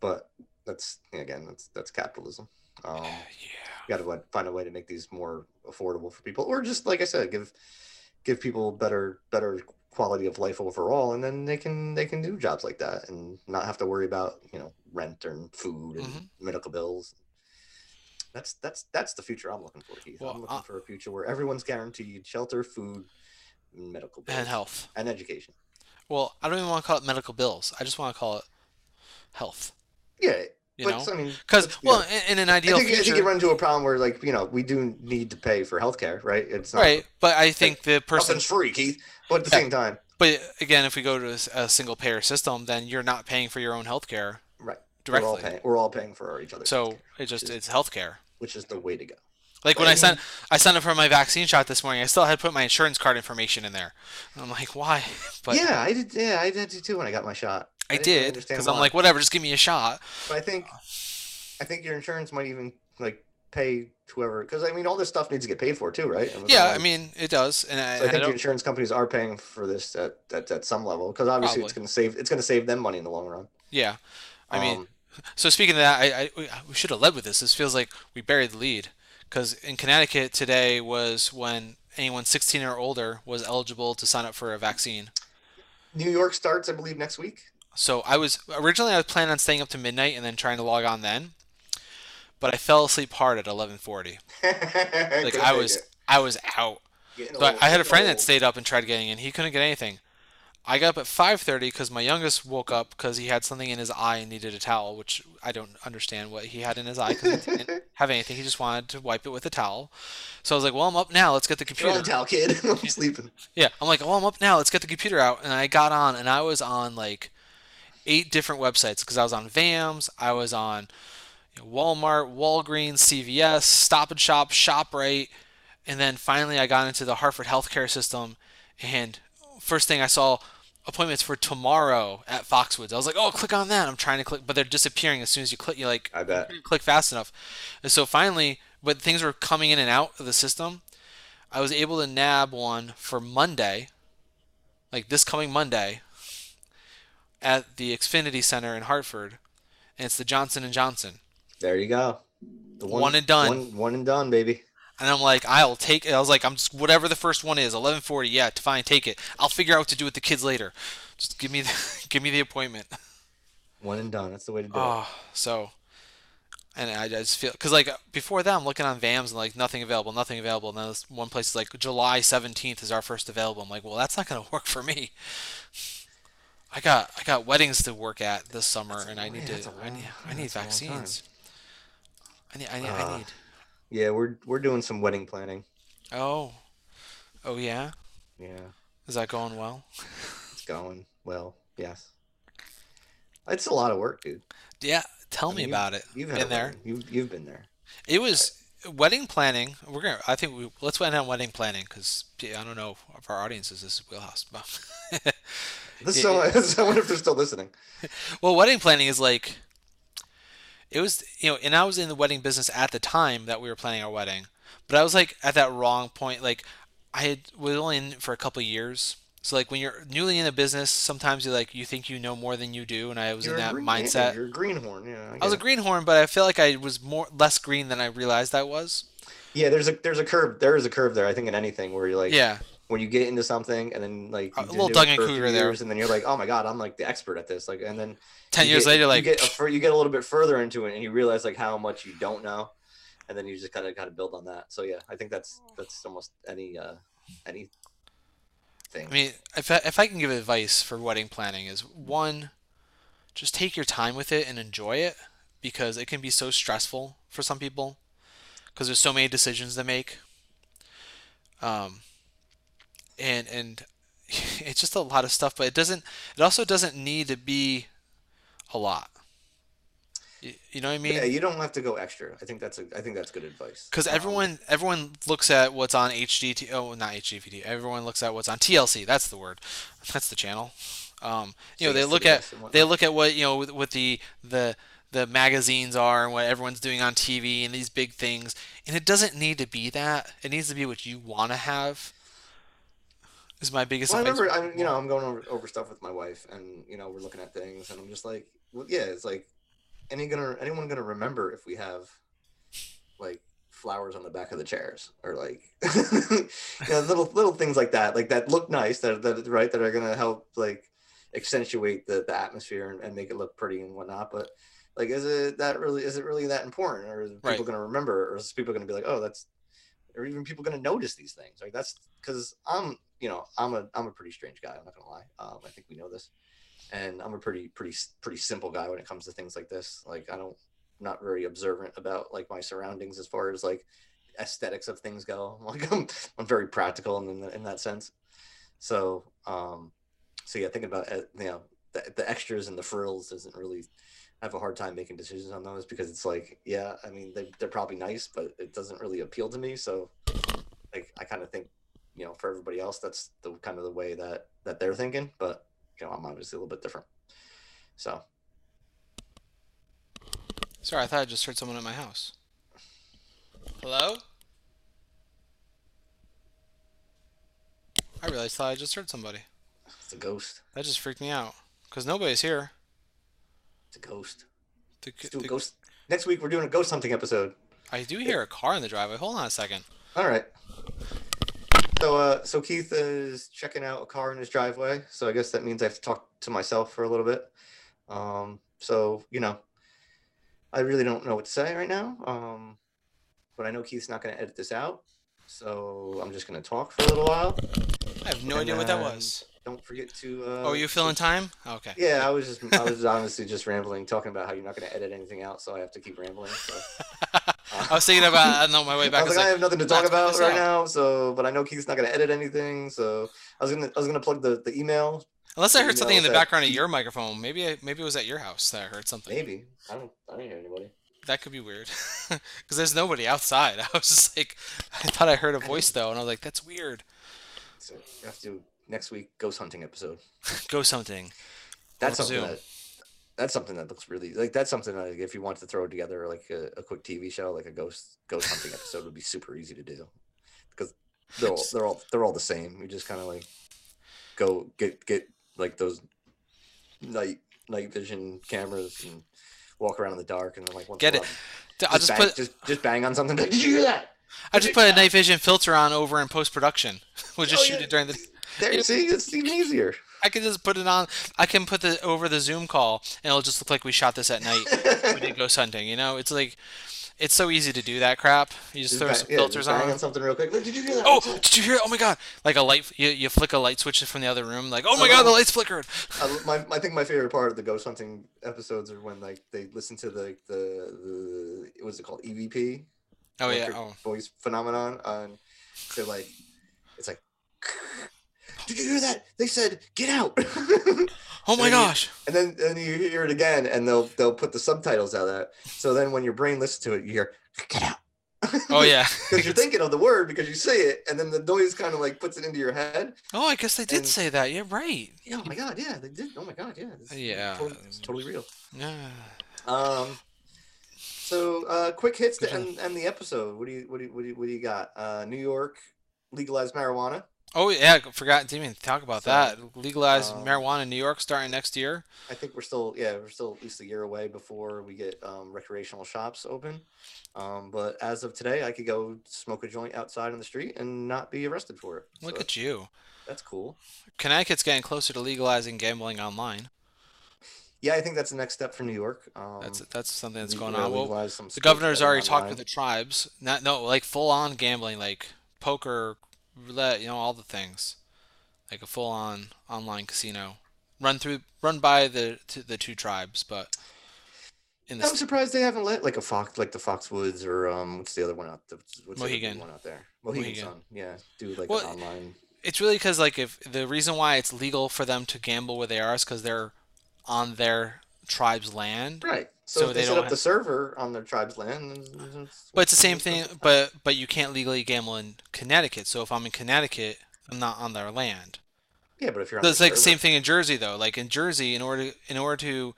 Speaker 2: But that's again, that's that's capitalism. Um,
Speaker 1: yeah.
Speaker 2: got to find a way to make these more affordable for people or just like i said give give people better better quality of life overall and then they can they can do jobs like that and not have to worry about you know rent and food and
Speaker 1: Mhm.
Speaker 2: medical bills that's that's that's the future i'm looking for keith
Speaker 1: Well,
Speaker 2: i'm looking
Speaker 1: uh,
Speaker 2: for a future where everyone's guaranteed shelter food medical bills
Speaker 1: And health.
Speaker 2: and education
Speaker 1: Well, I don't even want to call it medical bills. I just want to call it health.
Speaker 2: yeah
Speaker 1: You
Speaker 2: but
Speaker 1: know?
Speaker 2: i mean
Speaker 1: Because well, in, in an
Speaker 2: I
Speaker 1: ideal
Speaker 2: think, I think
Speaker 1: future,
Speaker 2: you could run into a problem where like you know we do need to pay for healthcare right it's not
Speaker 1: right? But I think the
Speaker 2: person's free keith but at the
Speaker 1: Yeah.
Speaker 2: same time
Speaker 1: but again, if we go to a single payer system, then you're not paying for your own healthcare
Speaker 2: Right.
Speaker 1: directly.
Speaker 2: We're all paying. We're all paying for each other.
Speaker 1: so it just it's healthcare.
Speaker 2: Which is the way to go.
Speaker 1: Like when
Speaker 2: I
Speaker 1: I sent I signed up for my vaccine shot this morning, I still had to put my insurance card information in there. And I'm like, why? *laughs* But
Speaker 2: yeah, I did. Yeah, I did too when I got my shot.
Speaker 1: I
Speaker 2: didn't
Speaker 1: did because I'm like, whatever, just give me a shot.
Speaker 2: But I think, I think your insurance might even like pay whoever because I mean all this stuff needs to get paid for too, right? And with
Speaker 1: Yeah,
Speaker 2: all-
Speaker 1: I mean it does, and I,
Speaker 2: So I
Speaker 1: I
Speaker 2: think the insurance companies are paying for this at at, at some level because obviously it's going to save it's going to save them money in the long run.
Speaker 1: Yeah, I mean,
Speaker 2: Um,
Speaker 1: So speaking of that, I, I we- should have led with this. This feels like we buried the lead because in Connecticut today was when anyone 16 or older was eligible to sign up for a vaccine.
Speaker 2: New York starts, I believe, next week.
Speaker 1: So I was originally I was planning on staying up to midnight and then trying to log on then, but I fell asleep hard at 11:40. *laughs* Like I was I was out. So I, I had a friend that stayed up and tried getting in. He couldn't get anything. I got up at 5:30 because my youngest woke up because he had something in his eye and needed a towel, which I don't understand what he had in his eye because he didn't *laughs* have anything. He just wanted to wipe it with a towel. So I was like, "Well, I'm up now. Let's get the
Speaker 2: You're on
Speaker 1: computer."
Speaker 2: towel, kid. *laughs* I'm *laughs* sleeping.
Speaker 1: Yeah, I'm like, "Well, I'm up now. Let's get the computer out." And I got on, and I was on like eight different websites because I was on VAMS, I was on Walmart, Walgreens, CVS, Stop and Shop, Shoprite, and then finally I got into the Hartford healthcare system, and first thing I saw appointments for tomorrow at Foxwoods. I was like, oh, click on that. I'm trying to click, but they're disappearing as soon as you click. You like,
Speaker 2: I bet.
Speaker 1: click fast enough, and so finally, but things were coming in and out of the system. I was able to nab one for Monday, like this coming Monday, at the Xfinity Center in Hartford, and it's the Johnson and Johnson.
Speaker 2: There you go. The
Speaker 1: One and done.
Speaker 2: One, one and done, baby.
Speaker 1: And I'm like, I'll take it. I was like, I'm just whatever the first one is, 11:40. Yeah, fine, take it. I'll figure out what to do with the kids later. Just give me the, *laughs* give me the appointment.
Speaker 2: One and done. That's the way to do
Speaker 1: Oh, so, and I just feel because like before that, I'm looking on VAMs and like nothing available, nothing available. And then this one place is like July 17th is our first available. I'm like, well, that's not gonna *laughs* work for me. I got I got weddings to work at this summer,
Speaker 2: That's
Speaker 1: and I need
Speaker 2: yeah,
Speaker 1: to I need I need
Speaker 2: that's a long time.
Speaker 1: vaccines. I need I need I
Speaker 2: Uh,
Speaker 1: need.
Speaker 2: Yeah, we're we're doing some wedding planning.
Speaker 1: Oh, oh yeah.
Speaker 2: Yeah,
Speaker 1: Is that going well?
Speaker 2: it's going well. Yes. It's a lot of work, dude.
Speaker 1: Yeah, tell
Speaker 2: I
Speaker 1: me
Speaker 2: mean,
Speaker 1: about it.
Speaker 2: You've
Speaker 1: Been there.
Speaker 2: You've you've been there.
Speaker 1: It was wedding planning. We're gonna. I think we let's end on wedding planning because I don't know if our audience is this wheelhouse. But *laughs*
Speaker 2: so *laughs* I wonder if they're still listening.
Speaker 1: well, wedding planning is like it was. You know, and I was in the wedding business at the time that we were planning our wedding, but I was like at that wrong point. Like I had was only in for a couple of years. So like when you're newly in a business, sometimes you like you think you know more than you do, and I was
Speaker 2: You're
Speaker 1: in that
Speaker 2: green-
Speaker 1: mindset.
Speaker 2: Yeah, you're a greenhorn. Yeah,
Speaker 1: I was a greenhorn, but I feel like I was more less green than I realized I was.
Speaker 2: Yeah, there's a there's a curve. There is a curve there. I think in anything where you're like,
Speaker 1: Yeah,
Speaker 2: when you get into something and then like
Speaker 1: A little
Speaker 2: do it
Speaker 1: Dunning
Speaker 2: for a few
Speaker 1: Kruger there.
Speaker 2: and then you're like, oh my god, I'm like the expert at this. Like, and then
Speaker 1: ten years
Speaker 2: get-
Speaker 1: later, like
Speaker 2: you get a, you get a little bit further into it, and you realize like how much you don't know, and then you just kind of kind of build on that. So yeah, I think that's that's almost any uh any thing.
Speaker 1: I mean, if I, if I can give advice for wedding planning is one, just take your time with it and enjoy it because it can be so stressful for some people because there's so many decisions to make. Um, and and *laughs* it's just a lot of stuff, but it doesn't. It also doesn't need to be a lot. You, know what I mean?
Speaker 2: yeah, you don't have to go extra. I think that's a I think that's good advice.
Speaker 1: Because
Speaker 2: Um,
Speaker 1: everyone everyone looks at what's on HDT. Oh, not HGTV. Everyone looks at what's on TLC. That's the word. *laughs* That's the channel. Um, you know, they look at they look at what you know, what, what the the the magazines are and what everyone's doing on TV and these big things. And it doesn't need to be that. It needs to be what you want to have. Is my biggest.
Speaker 2: Well, I remember, I'm, you know, I'm going over, over stuff with my wife, and you know, we're looking at things, and I'm just like, well, yeah, it's like, any gonna anyone gonna remember if we have like flowers on the back of the chairs, or like, *laughs* you know, little little things like that, like that look nice, that that right, that are gonna help like accentuate the the atmosphere and, and make it look pretty and whatnot, but. Like, is it that really? Is it really that important, or is people
Speaker 1: Right.
Speaker 2: going to remember, or is people going to be like, "Oh, that's," or even people going to notice these things? Like, that's because I'm, you know, I'm a I'm a pretty strange guy. I'm not gonna lie. Um, I think we know this, and I'm a pretty pretty pretty simple guy when it comes to things like this. Like, I don't not very observant about like my surroundings as far as like aesthetics of things go. *laughs* Like, I'm I'm very practical in in, that sense. So, um, so yeah, thinking about uh, you know the, the extras and the frills doesn't really have a hard time making decisions on those because it's like, yeah, I mean, they, they're probably nice, but it doesn't really appeal to me. So, like, I kind of think, you know, for everybody else, that's the kind of the way that that they're thinking. But you know, I'm obviously a little bit different. So,
Speaker 1: Sorry, I thought I just heard someone at my house. Hello? I realized thought I just heard somebody.
Speaker 2: it's a ghost.
Speaker 1: That just freaked me out. Because nobody's here.
Speaker 2: It's a ghost.
Speaker 1: The,
Speaker 2: Let's do a ghost. Next week, we're doing a ghost hunting episode.
Speaker 1: I do hear a car in the driveway. Hold on a second.
Speaker 2: All right. So, uh, so Keith is checking out a car in his driveway. So I guess that means I have to talk to myself for a little bit. Um, so you know, I really don't know what to say right now. Um, but I know Keith's not going to edit this out, so I'm just going to talk for a little while.
Speaker 1: I have no
Speaker 2: And
Speaker 1: idea what that was.
Speaker 2: Don't forget to. Uh,
Speaker 1: Oh, you filling time? Okay.
Speaker 2: Yeah, I was just, I was honestly just rambling, talking about how you're not going to edit anything out, so I have to keep rambling. So. *laughs*
Speaker 1: I was thinking about I know my way back. I was
Speaker 2: like, I have nothing to talk about right
Speaker 1: out."
Speaker 2: now. So, but I know Keith's not going to edit anything. So, I was gonna, I was gonna plug the, the email.
Speaker 1: Unless I heard something in the
Speaker 2: that
Speaker 1: background of your microphone. Maybe I, maybe it was at your house that I heard something.
Speaker 2: Maybe I don't, I don't hear anybody.
Speaker 1: that could be weird *laughs* because there's nobody outside. *laughs* I was just like, I thought I heard a voice though, and I was like, that's weird.
Speaker 2: So you have to next week ghost hunting episode. *laughs*
Speaker 1: Ghost hunting.
Speaker 2: That's something that that's something that looks really like that's something that if you want to throw together like a, a quick TV show like a ghost ghost hunting *laughs* episode would be super easy to do because they're all they're all they're all the same. You just kind of like go get get like those night night vision cameras and walk around in the dark and then like
Speaker 1: Get it.
Speaker 2: while,
Speaker 1: I'll just
Speaker 2: bang,
Speaker 1: put
Speaker 2: just just bang on something. *laughs* Like, Did you hear that?
Speaker 1: I just put a night vision filter on over in post production. We'll oh, just
Speaker 2: Oh,
Speaker 1: shoot
Speaker 2: yeah.
Speaker 1: it during the.
Speaker 2: There,
Speaker 1: Yeah.
Speaker 2: see, it's even easier.
Speaker 1: I can just put it on. I can put the over the Zoom call, and it'll just look like we shot this at night. we did ghost hunting. You know, it's like, it's so easy to do that crap. You just,
Speaker 2: Just
Speaker 1: throw
Speaker 2: bang-
Speaker 1: some filters on.
Speaker 2: on something real quick. Did you hear that?
Speaker 1: Oh, did you hear? it? Oh my god! Like a light, you, you flick a light switch from the other room. Like, oh my god, the uh-huh. lights flickered.
Speaker 2: I, my, I think my favorite part of the ghost hunting episodes are when like they listen to the the, the what's it called EVP
Speaker 1: Oh yeah. Oh.
Speaker 2: voice phenomenon and they're like it's like *laughs* did you hear that they said get out *laughs*
Speaker 1: Oh my
Speaker 2: And you-
Speaker 1: gosh.
Speaker 2: and then then you hear it again and they'll they'll put the subtitles out of that so then when your brain listens to it you hear get out
Speaker 1: Oh yeah. *laughs*
Speaker 2: because you're thinking of the word because you say it and then the noise kind of like puts it into your head
Speaker 1: Oh, I guess they did
Speaker 2: And-
Speaker 1: say that. You're right.
Speaker 2: yeah, oh my god yeah they did oh my god yeah this
Speaker 1: Yeah.
Speaker 2: totally, it's totally real
Speaker 1: Yeah.
Speaker 2: Um. So, uh, quick hits to end, end the episode. What do you what do you, what do you, what do you got? Uh, New York legalized marijuana.
Speaker 1: Oh yeah. I Forgot. Didn't even talk about
Speaker 2: So,
Speaker 1: that. Legalized
Speaker 2: um,
Speaker 1: marijuana in New York starting next year.
Speaker 2: I think we're still yeah we're still at least a year away before we get um, recreational shops open. Um, but as of today, I could go smoke a joint outside on the street and not be arrested for it.
Speaker 1: Look
Speaker 2: So
Speaker 1: at you.
Speaker 2: that's cool.
Speaker 1: Connecticut's getting closer to legalizing gambling online.
Speaker 2: Yeah, I think that's the next step for New York. Um,
Speaker 1: That's that's something that's going on. Well, the governor's already talked to the tribes. Not no like full on gambling, like poker, roulette, you know, all the things, like a full on online casino, run through, run by the to the two tribes, but in the
Speaker 2: I'm surprised they haven't let like a fox, like the Foxwoods or um, what's the other one out? The, what's the
Speaker 1: Mohegan.
Speaker 2: one out there? Mohegan,
Speaker 1: Mohegan.
Speaker 2: Sun. Yeah, do like
Speaker 1: Well,
Speaker 2: online.
Speaker 1: it's really because like if the reason why it's legal for them to gamble where they are is because they're on their tribe's land.
Speaker 2: Right. So,
Speaker 1: so
Speaker 2: if
Speaker 1: they
Speaker 2: they, set up
Speaker 1: have-
Speaker 2: the server on their tribe's land. it's-
Speaker 1: But it's the same thing. But but you can't legally gamble in Connecticut. So if I'm in Connecticut, I'm not on their land.
Speaker 2: yeah, but if you're on so
Speaker 1: It's
Speaker 2: the
Speaker 1: like the
Speaker 2: server,
Speaker 1: same thing in Jersey though. Like in Jersey, in order in order to
Speaker 2: you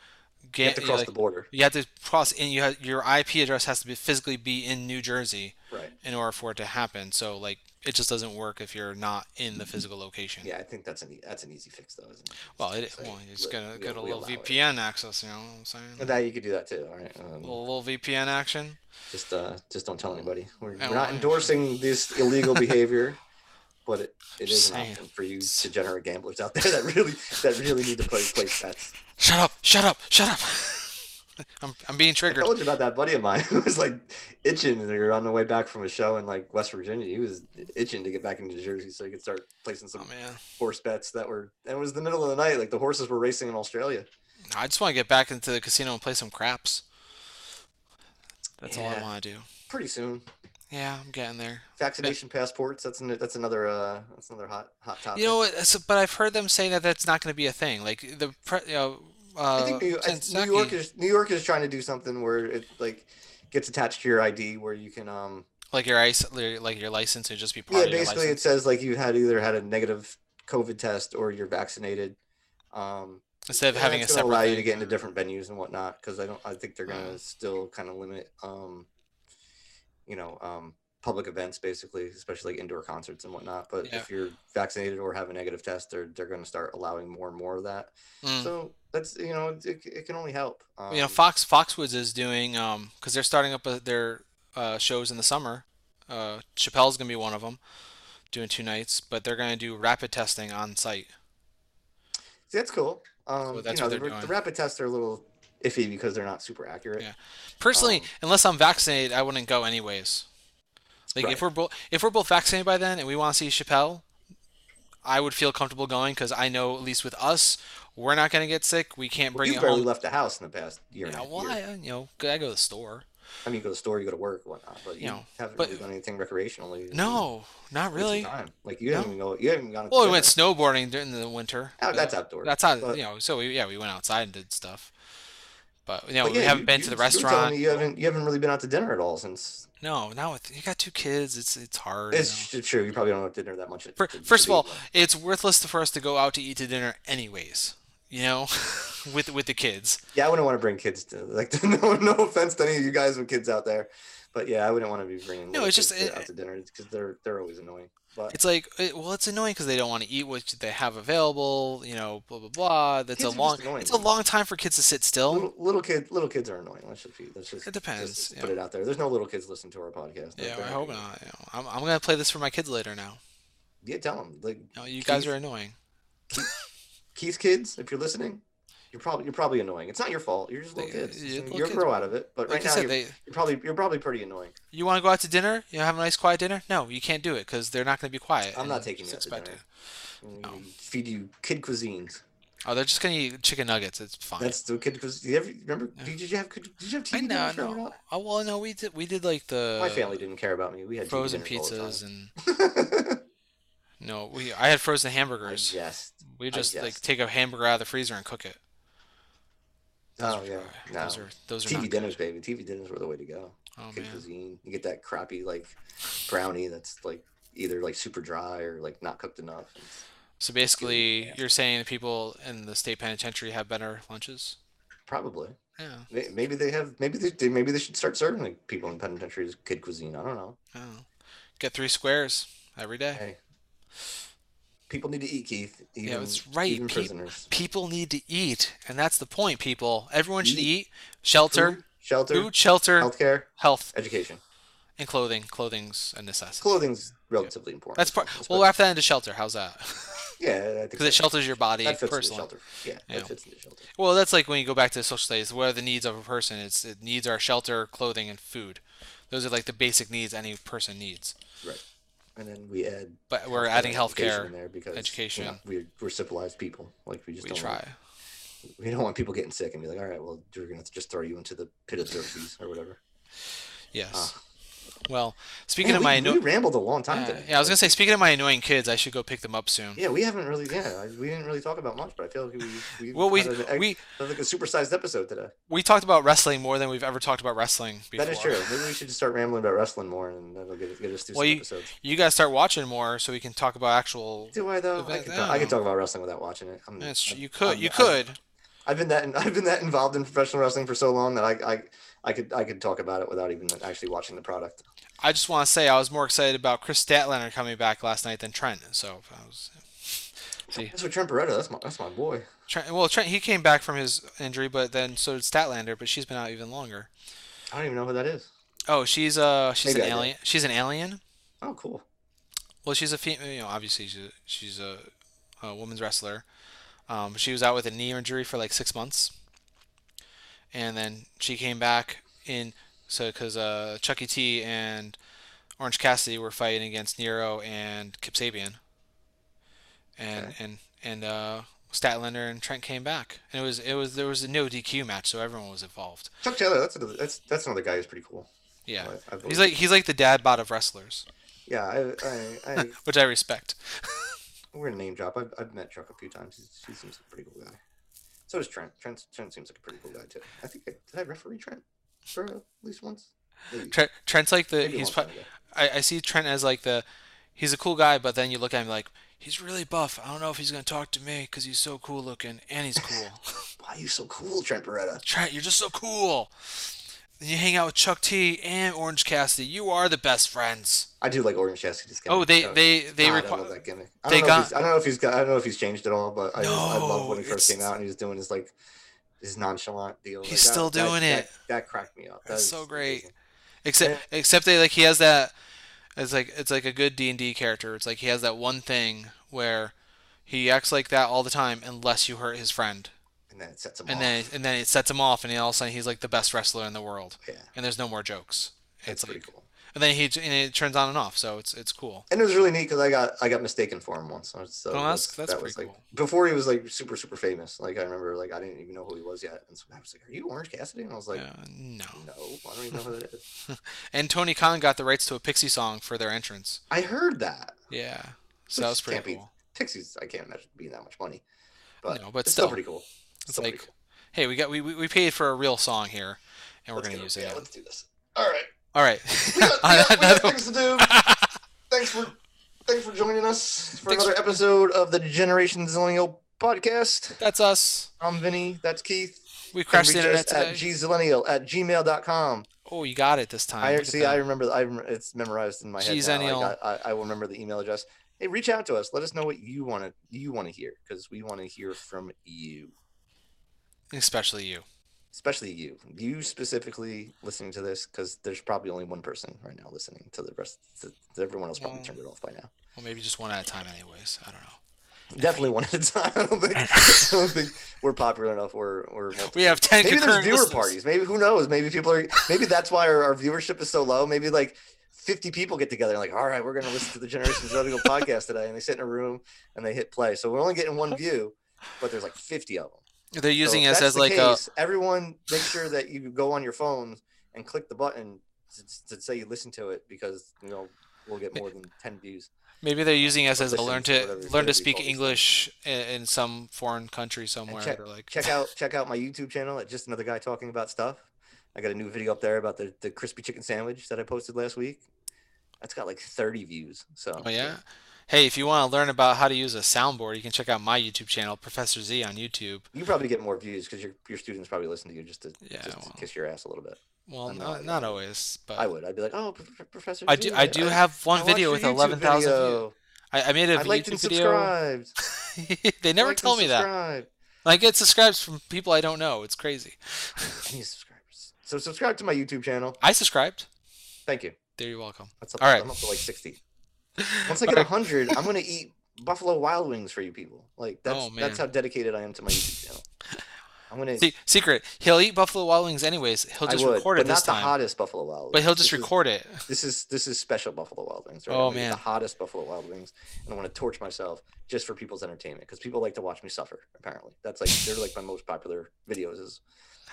Speaker 1: get
Speaker 2: have to cross
Speaker 1: like,
Speaker 2: the border.
Speaker 1: you have to cross and you have your IP address has to be physically be in New Jersey
Speaker 2: Right.
Speaker 1: in order for it to happen. So like it just doesn't work if you're not in the physical location.
Speaker 2: Yeah, I think that's an e- that's an easy fix though, isn't it?
Speaker 1: Well, it,
Speaker 2: Say,
Speaker 1: well, just gonna
Speaker 2: we-
Speaker 1: get a little
Speaker 2: allow it.
Speaker 1: VPN access. You know what I'm saying?
Speaker 2: And that you could do that too. All right.
Speaker 1: A
Speaker 2: Um,
Speaker 1: little, little VPN action.
Speaker 2: just uh, just don't tell anybody. We're, we're not endorsing this illegal *laughs* behavior, but it, it
Speaker 1: Just
Speaker 2: an option for you degenerate gamblers out there that really that really need to play place bets.
Speaker 1: Shut up! Shut up! Shut up! *laughs* I'm I'm being triggered.
Speaker 2: I told you about that buddy of mine *laughs* who was like itching and they were on the way back from a show in like West Virginia. He was itching to get back into Jersey so he could start placing some
Speaker 1: Oh
Speaker 2: horse bets that were and it was the middle of the night, like the horses were racing in Australia.
Speaker 1: I just want to get back into the casino and play some craps. That's all I want to do.
Speaker 2: Pretty soon.
Speaker 1: Yeah, I'm getting there.
Speaker 2: Vaccination passports, that's an, that's another uh that's another hot hot topic.
Speaker 1: You know But I've heard them say that that's not going to be a thing. Like the pre, you know, uh,
Speaker 2: I think New, I- New York is New York is trying to do something where it like gets attached to your ID where you can um
Speaker 1: like your ice, like your license would just be part
Speaker 2: yeah basically it says like you had either had a negative COVID test or you're vaccinated. Um,
Speaker 1: instead of having a separate.
Speaker 2: allow you to get into different venues and whatnot because I don't I think they're gonna
Speaker 1: Uh.
Speaker 2: still kind of limit um you know um public events basically especially like indoor concerts and whatnot but
Speaker 1: Yeah.
Speaker 2: if you're vaccinated or have a negative test they're they're gonna start allowing more and more of that
Speaker 1: Mm.
Speaker 2: so that's you know it, it can only help um,
Speaker 1: you know, Fox Foxwoods is doing um because they're starting up their uh, shows in the summer. Uh, Chappelle's gonna be one of them, doing two nights, but they're gonna do rapid testing on site.
Speaker 2: see, that's cool um
Speaker 1: that's
Speaker 2: you know the, the rapid tests are a little iffy because they're not super accurate
Speaker 1: Yeah. Personally,
Speaker 2: Um,
Speaker 1: unless I'm vaccinated, I wouldn't go anyways. Like
Speaker 2: Right.
Speaker 1: if we're both if we're both vaccinated by then and we want to see Chappelle, I would feel comfortable going because I know at least with us, we're not gonna get sick. We can't
Speaker 2: Well,
Speaker 1: bring
Speaker 2: you barely
Speaker 1: home.
Speaker 2: left the house in the past year,
Speaker 1: Yeah,
Speaker 2: and a
Speaker 1: well,
Speaker 2: year.
Speaker 1: I, you know, I go to the store.
Speaker 2: I mean, you go to the store, you go to work, whatnot, but you,
Speaker 1: You know,
Speaker 2: haven't
Speaker 1: but-
Speaker 2: really done anything recreationally.
Speaker 1: No, not really.
Speaker 2: Time. Like you
Speaker 1: No.
Speaker 2: haven't even go. You haven't gone.
Speaker 1: Well, we went snowboarding during the winter.
Speaker 2: Oh, that's outdoors.
Speaker 1: That's out.
Speaker 2: but-
Speaker 1: You know, so we yeah we went outside and did stuff. But you know,
Speaker 2: But
Speaker 1: we haven't
Speaker 2: you-
Speaker 1: been
Speaker 2: you-
Speaker 1: to the
Speaker 2: you were telling
Speaker 1: restaurant.
Speaker 2: You haven't you haven't really been out to dinner at all since.
Speaker 1: No, now with you got two kids, it's it's hard. you know.
Speaker 2: It's true. You probably don't have dinner that much.
Speaker 1: Fir-
Speaker 2: to- to
Speaker 1: First of all, it's worthless for us to go out to eat to dinner anyways. You know, *laughs* with with the kids.
Speaker 2: yeah, I wouldn't want to bring kids to like. *laughs* No, no offense to any of you guys with kids out there, but yeah, I wouldn't want to be bringing.
Speaker 1: No, it's just- it-
Speaker 2: out to dinner because they're they're always annoying. But
Speaker 1: It's like, it, well, it's annoying because they don't want to eat what they have available. You know, blah blah blah. That's
Speaker 2: Kids
Speaker 1: a long. It's a long time for kids to sit still.
Speaker 2: little, little kid little kids are annoying. Let's just let's just
Speaker 1: It depends,
Speaker 2: just
Speaker 1: yeah.
Speaker 2: put it out there. There's no little kids listening to our podcast.
Speaker 1: yeah, I hope not. You know, I'm I'm gonna play this for my kids later now.
Speaker 2: Yeah, tell them like
Speaker 1: No, you guys are annoying.
Speaker 2: Keith's kids. If you're listening, you're probably you're probably annoying. It's not your fault. You're just little
Speaker 1: They-
Speaker 2: uh,
Speaker 1: kids.
Speaker 2: So
Speaker 1: little
Speaker 2: You'll
Speaker 1: kids.
Speaker 2: grow out of it. But
Speaker 1: Like
Speaker 2: right now,
Speaker 1: said,
Speaker 2: you're,
Speaker 1: they.
Speaker 2: you're probably you're probably pretty annoying.
Speaker 1: You want to go out to dinner? You know, have a nice quiet dinner? No, you can't do it because they're not going to be quiet.
Speaker 2: I'm not taking you out to dinner.
Speaker 1: No.
Speaker 2: Feed you kid cuisines.
Speaker 1: Oh, they're just going to eat chicken nuggets. It's fine.
Speaker 2: That's the kid. Did you ever remember?
Speaker 1: Yeah.
Speaker 2: Did you have did you have TV
Speaker 1: I know,
Speaker 2: growing
Speaker 1: no. Oh well, no, we did. We did like the
Speaker 2: My family didn't care about me. We had
Speaker 1: frozen
Speaker 2: dinners all the
Speaker 1: pizzas and *laughs* no, we. I had frozen hamburgers.
Speaker 2: guessed.
Speaker 1: We just like take a hamburger out of the freezer and cook it.
Speaker 2: Oh yeah. No.
Speaker 1: Those are those are
Speaker 2: TV dinners, baby. TV dinners were the way to go.
Speaker 1: Oh
Speaker 2: Kid
Speaker 1: man.
Speaker 2: cuisine. You get that crappy like brownie that's like either like super dry or like not cooked enough.
Speaker 1: So basically,
Speaker 2: Yeah.
Speaker 1: you're saying that people in the state penitentiary have better lunches?
Speaker 2: Probably.
Speaker 1: Yeah.
Speaker 2: Maybe they have. Maybe they. Maybe they should start serving like people in penitentiaries kid cuisine. I don't know.
Speaker 1: I. Get three squares every day.
Speaker 2: Hey, people need to eat, Keith. Even,
Speaker 1: Yeah, that's right.
Speaker 2: Even
Speaker 1: Pe-
Speaker 2: prisoners.
Speaker 1: People need to eat, and that's the point, people. Everyone should
Speaker 2: Eat.
Speaker 1: eat. Shelter,
Speaker 2: Food, shelter,
Speaker 1: food, shelter,
Speaker 2: healthcare,
Speaker 1: health,
Speaker 2: education.
Speaker 1: and clothing. Clothing's a necessity.
Speaker 2: Clothing's relatively important.
Speaker 1: That's part. Well, after that, into shelter. How's that? *laughs*
Speaker 2: yeah,
Speaker 1: Because it shelters your body
Speaker 2: that fits into shelter. Yeah,
Speaker 1: Yeah.
Speaker 2: that fits into shelter.
Speaker 1: Well, that's like when you go back to social studies. What are the needs of a person? It's it needs are shelter, clothing, and food. Those are like the basic needs any person needs.
Speaker 2: And then we add.
Speaker 1: But we're adding healthcare.
Speaker 2: in there because
Speaker 1: education.
Speaker 2: We're, not- we're, we're civilized people. Like we just
Speaker 1: We
Speaker 2: don't
Speaker 1: try.
Speaker 2: Want, we don't want people getting sick and be like, all right, well, we're gonna just throw you into the pit of xerxes or whatever.
Speaker 1: Yes.
Speaker 2: Ah.
Speaker 1: Well, speaking
Speaker 2: Man,
Speaker 1: of
Speaker 2: we,
Speaker 1: my
Speaker 2: we rambled a long time
Speaker 1: yeah,
Speaker 2: today.
Speaker 1: yeah, I was gonna say speaking of my annoying kids, I should go pick them up soon.
Speaker 2: Yeah, we haven't really. Yeah, we didn't really talk about much, but I feel like we we
Speaker 1: Well, we
Speaker 2: had an
Speaker 1: we
Speaker 2: like a supersized episode today.
Speaker 1: we talked about wrestling more than we've ever talked about wrestling before.
Speaker 2: That is true. Maybe we should just start rambling about wrestling more, and that'll get, get us through
Speaker 1: Well,
Speaker 2: some
Speaker 1: you-
Speaker 2: episodes.
Speaker 1: You guys start watching more so we can talk about actual.
Speaker 2: Do I though? I
Speaker 1: I
Speaker 2: talk, I talk about wrestling without watching it. I'm,
Speaker 1: That's,
Speaker 2: I'm-
Speaker 1: you could.
Speaker 2: I'm-
Speaker 1: you
Speaker 2: I'm-
Speaker 1: could.
Speaker 2: I've been that I've been that involved in professional wrestling for so long that I I, I could I could talk about it without even actually watching the product.
Speaker 1: I just want to say I was more excited about Kris Statlander coming back last night than Trent. So I was. *laughs* See,
Speaker 2: That's what Trent Beretta. That's my that's my boy.
Speaker 1: Trent, well, Trent he came back from his injury, but then so did Statlander, but she's been out even longer.
Speaker 2: I don't even know who that is.
Speaker 1: Oh, she's uh she's
Speaker 2: Maybe
Speaker 1: an
Speaker 2: I
Speaker 1: alien. She's an alien.
Speaker 2: Oh, cool.
Speaker 1: Well, she's a female. You know, obviously she's a, she's a, a woman's wrestler. Um, she was out with a knee injury for like six months, and then she came back in so because uh, Chucky T and Orange Cassidy were fighting against Miro and Kip Sabian, and
Speaker 2: Okay.
Speaker 1: and and uh, Statlander and Trent came back, and it was it was there was a no DQ match, so everyone was involved.
Speaker 2: Chuck Taylor. That's another, that's that's another guy who's pretty cool.
Speaker 1: Yeah,
Speaker 2: I- I
Speaker 1: he's like he's like the dad bod of wrestlers,
Speaker 2: yeah. I I, I *laughs*
Speaker 1: which I respect.
Speaker 2: we're gonna name drop. I've, I've met Chuck a few times. He's, he seems like a pretty cool guy. So does Trent. Trent Trent seems like a pretty cool guy too. I think I, did I referee Trent for at least once. Maybe.
Speaker 1: Trent, Trent's like the
Speaker 2: Maybe
Speaker 1: he's pro- I, I see Trent as like the he's a cool guy, but then you look at him like he's really buff. I don't know if he's gonna talk to me because he's so cool looking and he's cool. *laughs*
Speaker 2: Why are you so cool, Trent Beretta?
Speaker 1: Trent, you're just so cool. You hang out with Chuck T and Orange Cassidy. You are the best friends.
Speaker 2: I do like Orange gimmick.
Speaker 1: Oh, they
Speaker 2: so-
Speaker 1: they they
Speaker 2: God, I love
Speaker 1: require.
Speaker 2: that gimmick. I
Speaker 1: they
Speaker 2: don't, know
Speaker 1: got-
Speaker 2: if he's, I don't know if he's got. I don't know if he's changed at all, but I, just, I love when he first
Speaker 1: it's-
Speaker 2: came out and he was doing his like his nonchalant deal.
Speaker 1: He's
Speaker 2: Like,
Speaker 1: still
Speaker 2: that-
Speaker 1: doing
Speaker 2: that-
Speaker 1: it.
Speaker 2: That, cracked me up.
Speaker 1: That's so great.
Speaker 2: amazing.
Speaker 1: Except except they like he has that. It's like it's like a good D and D character. It's like he has that one thing where he acts like that all the time unless you hurt his friend.
Speaker 2: And then it sets him
Speaker 1: and
Speaker 2: off.
Speaker 1: then and then it sets him off, and all of a sudden he's like the best wrestler in the world,
Speaker 2: yeah,
Speaker 1: and there's no more jokes.
Speaker 2: that's
Speaker 1: It's
Speaker 2: pretty cool.
Speaker 1: and then he and it turns on and off, so it's it's cool.
Speaker 2: And it was really neat because I got I got mistaken for him once. So so
Speaker 1: Oh, that's- that's
Speaker 2: that was
Speaker 1: pretty
Speaker 2: like
Speaker 1: cool.
Speaker 2: before he was like super super famous. Like I remember like I didn't even know who he was yet, and so I was like, "Are you Orange Cassidy?" And I was like,
Speaker 1: Uh, no.
Speaker 2: "No, I don't even know who that is." *laughs*
Speaker 1: And Tony Khan got the rights to a Pixie song for their entrance.
Speaker 2: I heard that.
Speaker 1: Yeah, so that was pretty
Speaker 2: can't be-
Speaker 1: cool.
Speaker 2: Pixies, I can't imagine being that much money, but
Speaker 1: No, but
Speaker 2: it's
Speaker 1: still.
Speaker 2: still pretty cool.
Speaker 1: It's like
Speaker 2: cool.
Speaker 1: Hey, we got we, we paid for a real song here, and we're
Speaker 2: Let's
Speaker 1: gonna use it.
Speaker 2: Yeah, let's do this. All right.
Speaker 1: All right.
Speaker 2: We got, *laughs* we got, we got things to do. *laughs* Thanks for thanks for joining us for
Speaker 1: Thanks
Speaker 2: another episode of the Generation Zillennial podcast.
Speaker 1: That's us.
Speaker 2: I'm Vinny. That's Keith.
Speaker 1: We crashed the internet
Speaker 2: us at
Speaker 1: today.
Speaker 2: gzillennial at gmail.com.
Speaker 1: Oh, you got it this time.
Speaker 2: I
Speaker 1: Look
Speaker 2: see. I remember. I rem- it's memorized in my head. Now. I, I, I will remember the email address. Hey, reach out to us. Let us know what you want to you want to hear because we want to hear from you,
Speaker 1: Especially you.
Speaker 2: especially you. You specifically listening to this because there's probably only one person right now listening to the rest. To, to everyone else probably
Speaker 1: Well,
Speaker 2: turned it off by now.
Speaker 1: Well, maybe just one at a time, anyways. I don't know.
Speaker 2: Definitely one at a time. *laughs* I don't think, I don't think we're popular enough. We're we're *laughs*
Speaker 1: We have ten
Speaker 2: maybe there's viewer
Speaker 1: listeners.
Speaker 2: parties. Maybe who knows? Maybe people are. Maybe that's why our, our viewership is so low. Maybe like 50 people get together and like, all right, we're gonna listen to the Generation Zodiac *laughs* podcast today, and they sit in a room and they hit play. So we're only getting one view, but there's like 50 of them.
Speaker 1: They're using
Speaker 2: so
Speaker 1: us as like
Speaker 2: case, everyone make sure that you go on your phone and click the button to, to say you listen to it because you know we'll get more than 10 views.
Speaker 1: maybe they're using us as a learn
Speaker 2: to
Speaker 1: to learn to speak English in, in some foreign country somewhere.
Speaker 2: check-
Speaker 1: like
Speaker 2: check out *laughs* check out my YouTube channel at just another guy talking about stuff. I got a new video up there about the, the crispy chicken sandwich that I posted last week. That's got like 30 views. So
Speaker 1: Oh yeah. Hey, if you want to learn about how to use a soundboard, you can check out my YouTube channel, Professor Z on YouTube.
Speaker 2: you probably get more views because your your students probably listen to you just to
Speaker 1: Yeah,
Speaker 2: just to kiss your ass a little bit.
Speaker 1: Well, not,
Speaker 2: not-
Speaker 1: not always, but
Speaker 2: I would. I'd be like, oh, Professor.
Speaker 1: I
Speaker 2: Z,
Speaker 1: do. I do
Speaker 2: I
Speaker 1: have one
Speaker 2: watched
Speaker 1: video with eleven thousand views. I, I made a
Speaker 2: I liked and
Speaker 1: YouTube video.
Speaker 2: subscribed. *laughs*
Speaker 1: they never tell me that. I get subscribes from people I don't know. It's crazy.
Speaker 2: I need subscribers. So subscribe to my YouTube channel.
Speaker 1: I subscribed.
Speaker 2: Thank you.
Speaker 1: There, you're welcome. All right.
Speaker 2: I'm up to like 60. Once I get 100, I'm *laughs* gonna eat Buffalo Wild Wings for you people. Like that's
Speaker 1: Oh,
Speaker 2: that's how dedicated I am to my YouTube channel. I'm gonna.
Speaker 1: See, secret. He'll eat Buffalo Wild Wings anyways. He'll just
Speaker 2: would,
Speaker 1: record it
Speaker 2: but
Speaker 1: this
Speaker 2: not the hottest Buffalo Wild Wings.
Speaker 1: But he'll just
Speaker 2: This is-
Speaker 1: record it.
Speaker 2: This is this is special Buffalo Wild Wings. Right?
Speaker 1: Oh,
Speaker 2: I'm
Speaker 1: man.
Speaker 2: the hottest Buffalo Wild Wings, and I want to torch myself just for people's entertainment because people like to watch me suffer. Apparently, that's like they're like my most popular videos is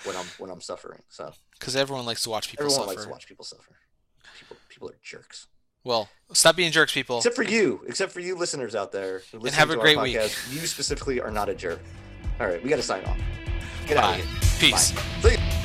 Speaker 2: when I'm when I'm suffering. So *laughs*
Speaker 1: Because everyone likes to watch people
Speaker 2: everyone
Speaker 1: suffer.
Speaker 2: likes to watch people suffer. People people are jerks.
Speaker 1: Well, stop being jerks, people.
Speaker 2: Except for you, except for you listeners out there who listen
Speaker 1: have a
Speaker 2: to
Speaker 1: great week.
Speaker 2: You specifically are not a jerk. All right, we got to sign off. Get out of here.
Speaker 1: Peace.
Speaker 2: Bye.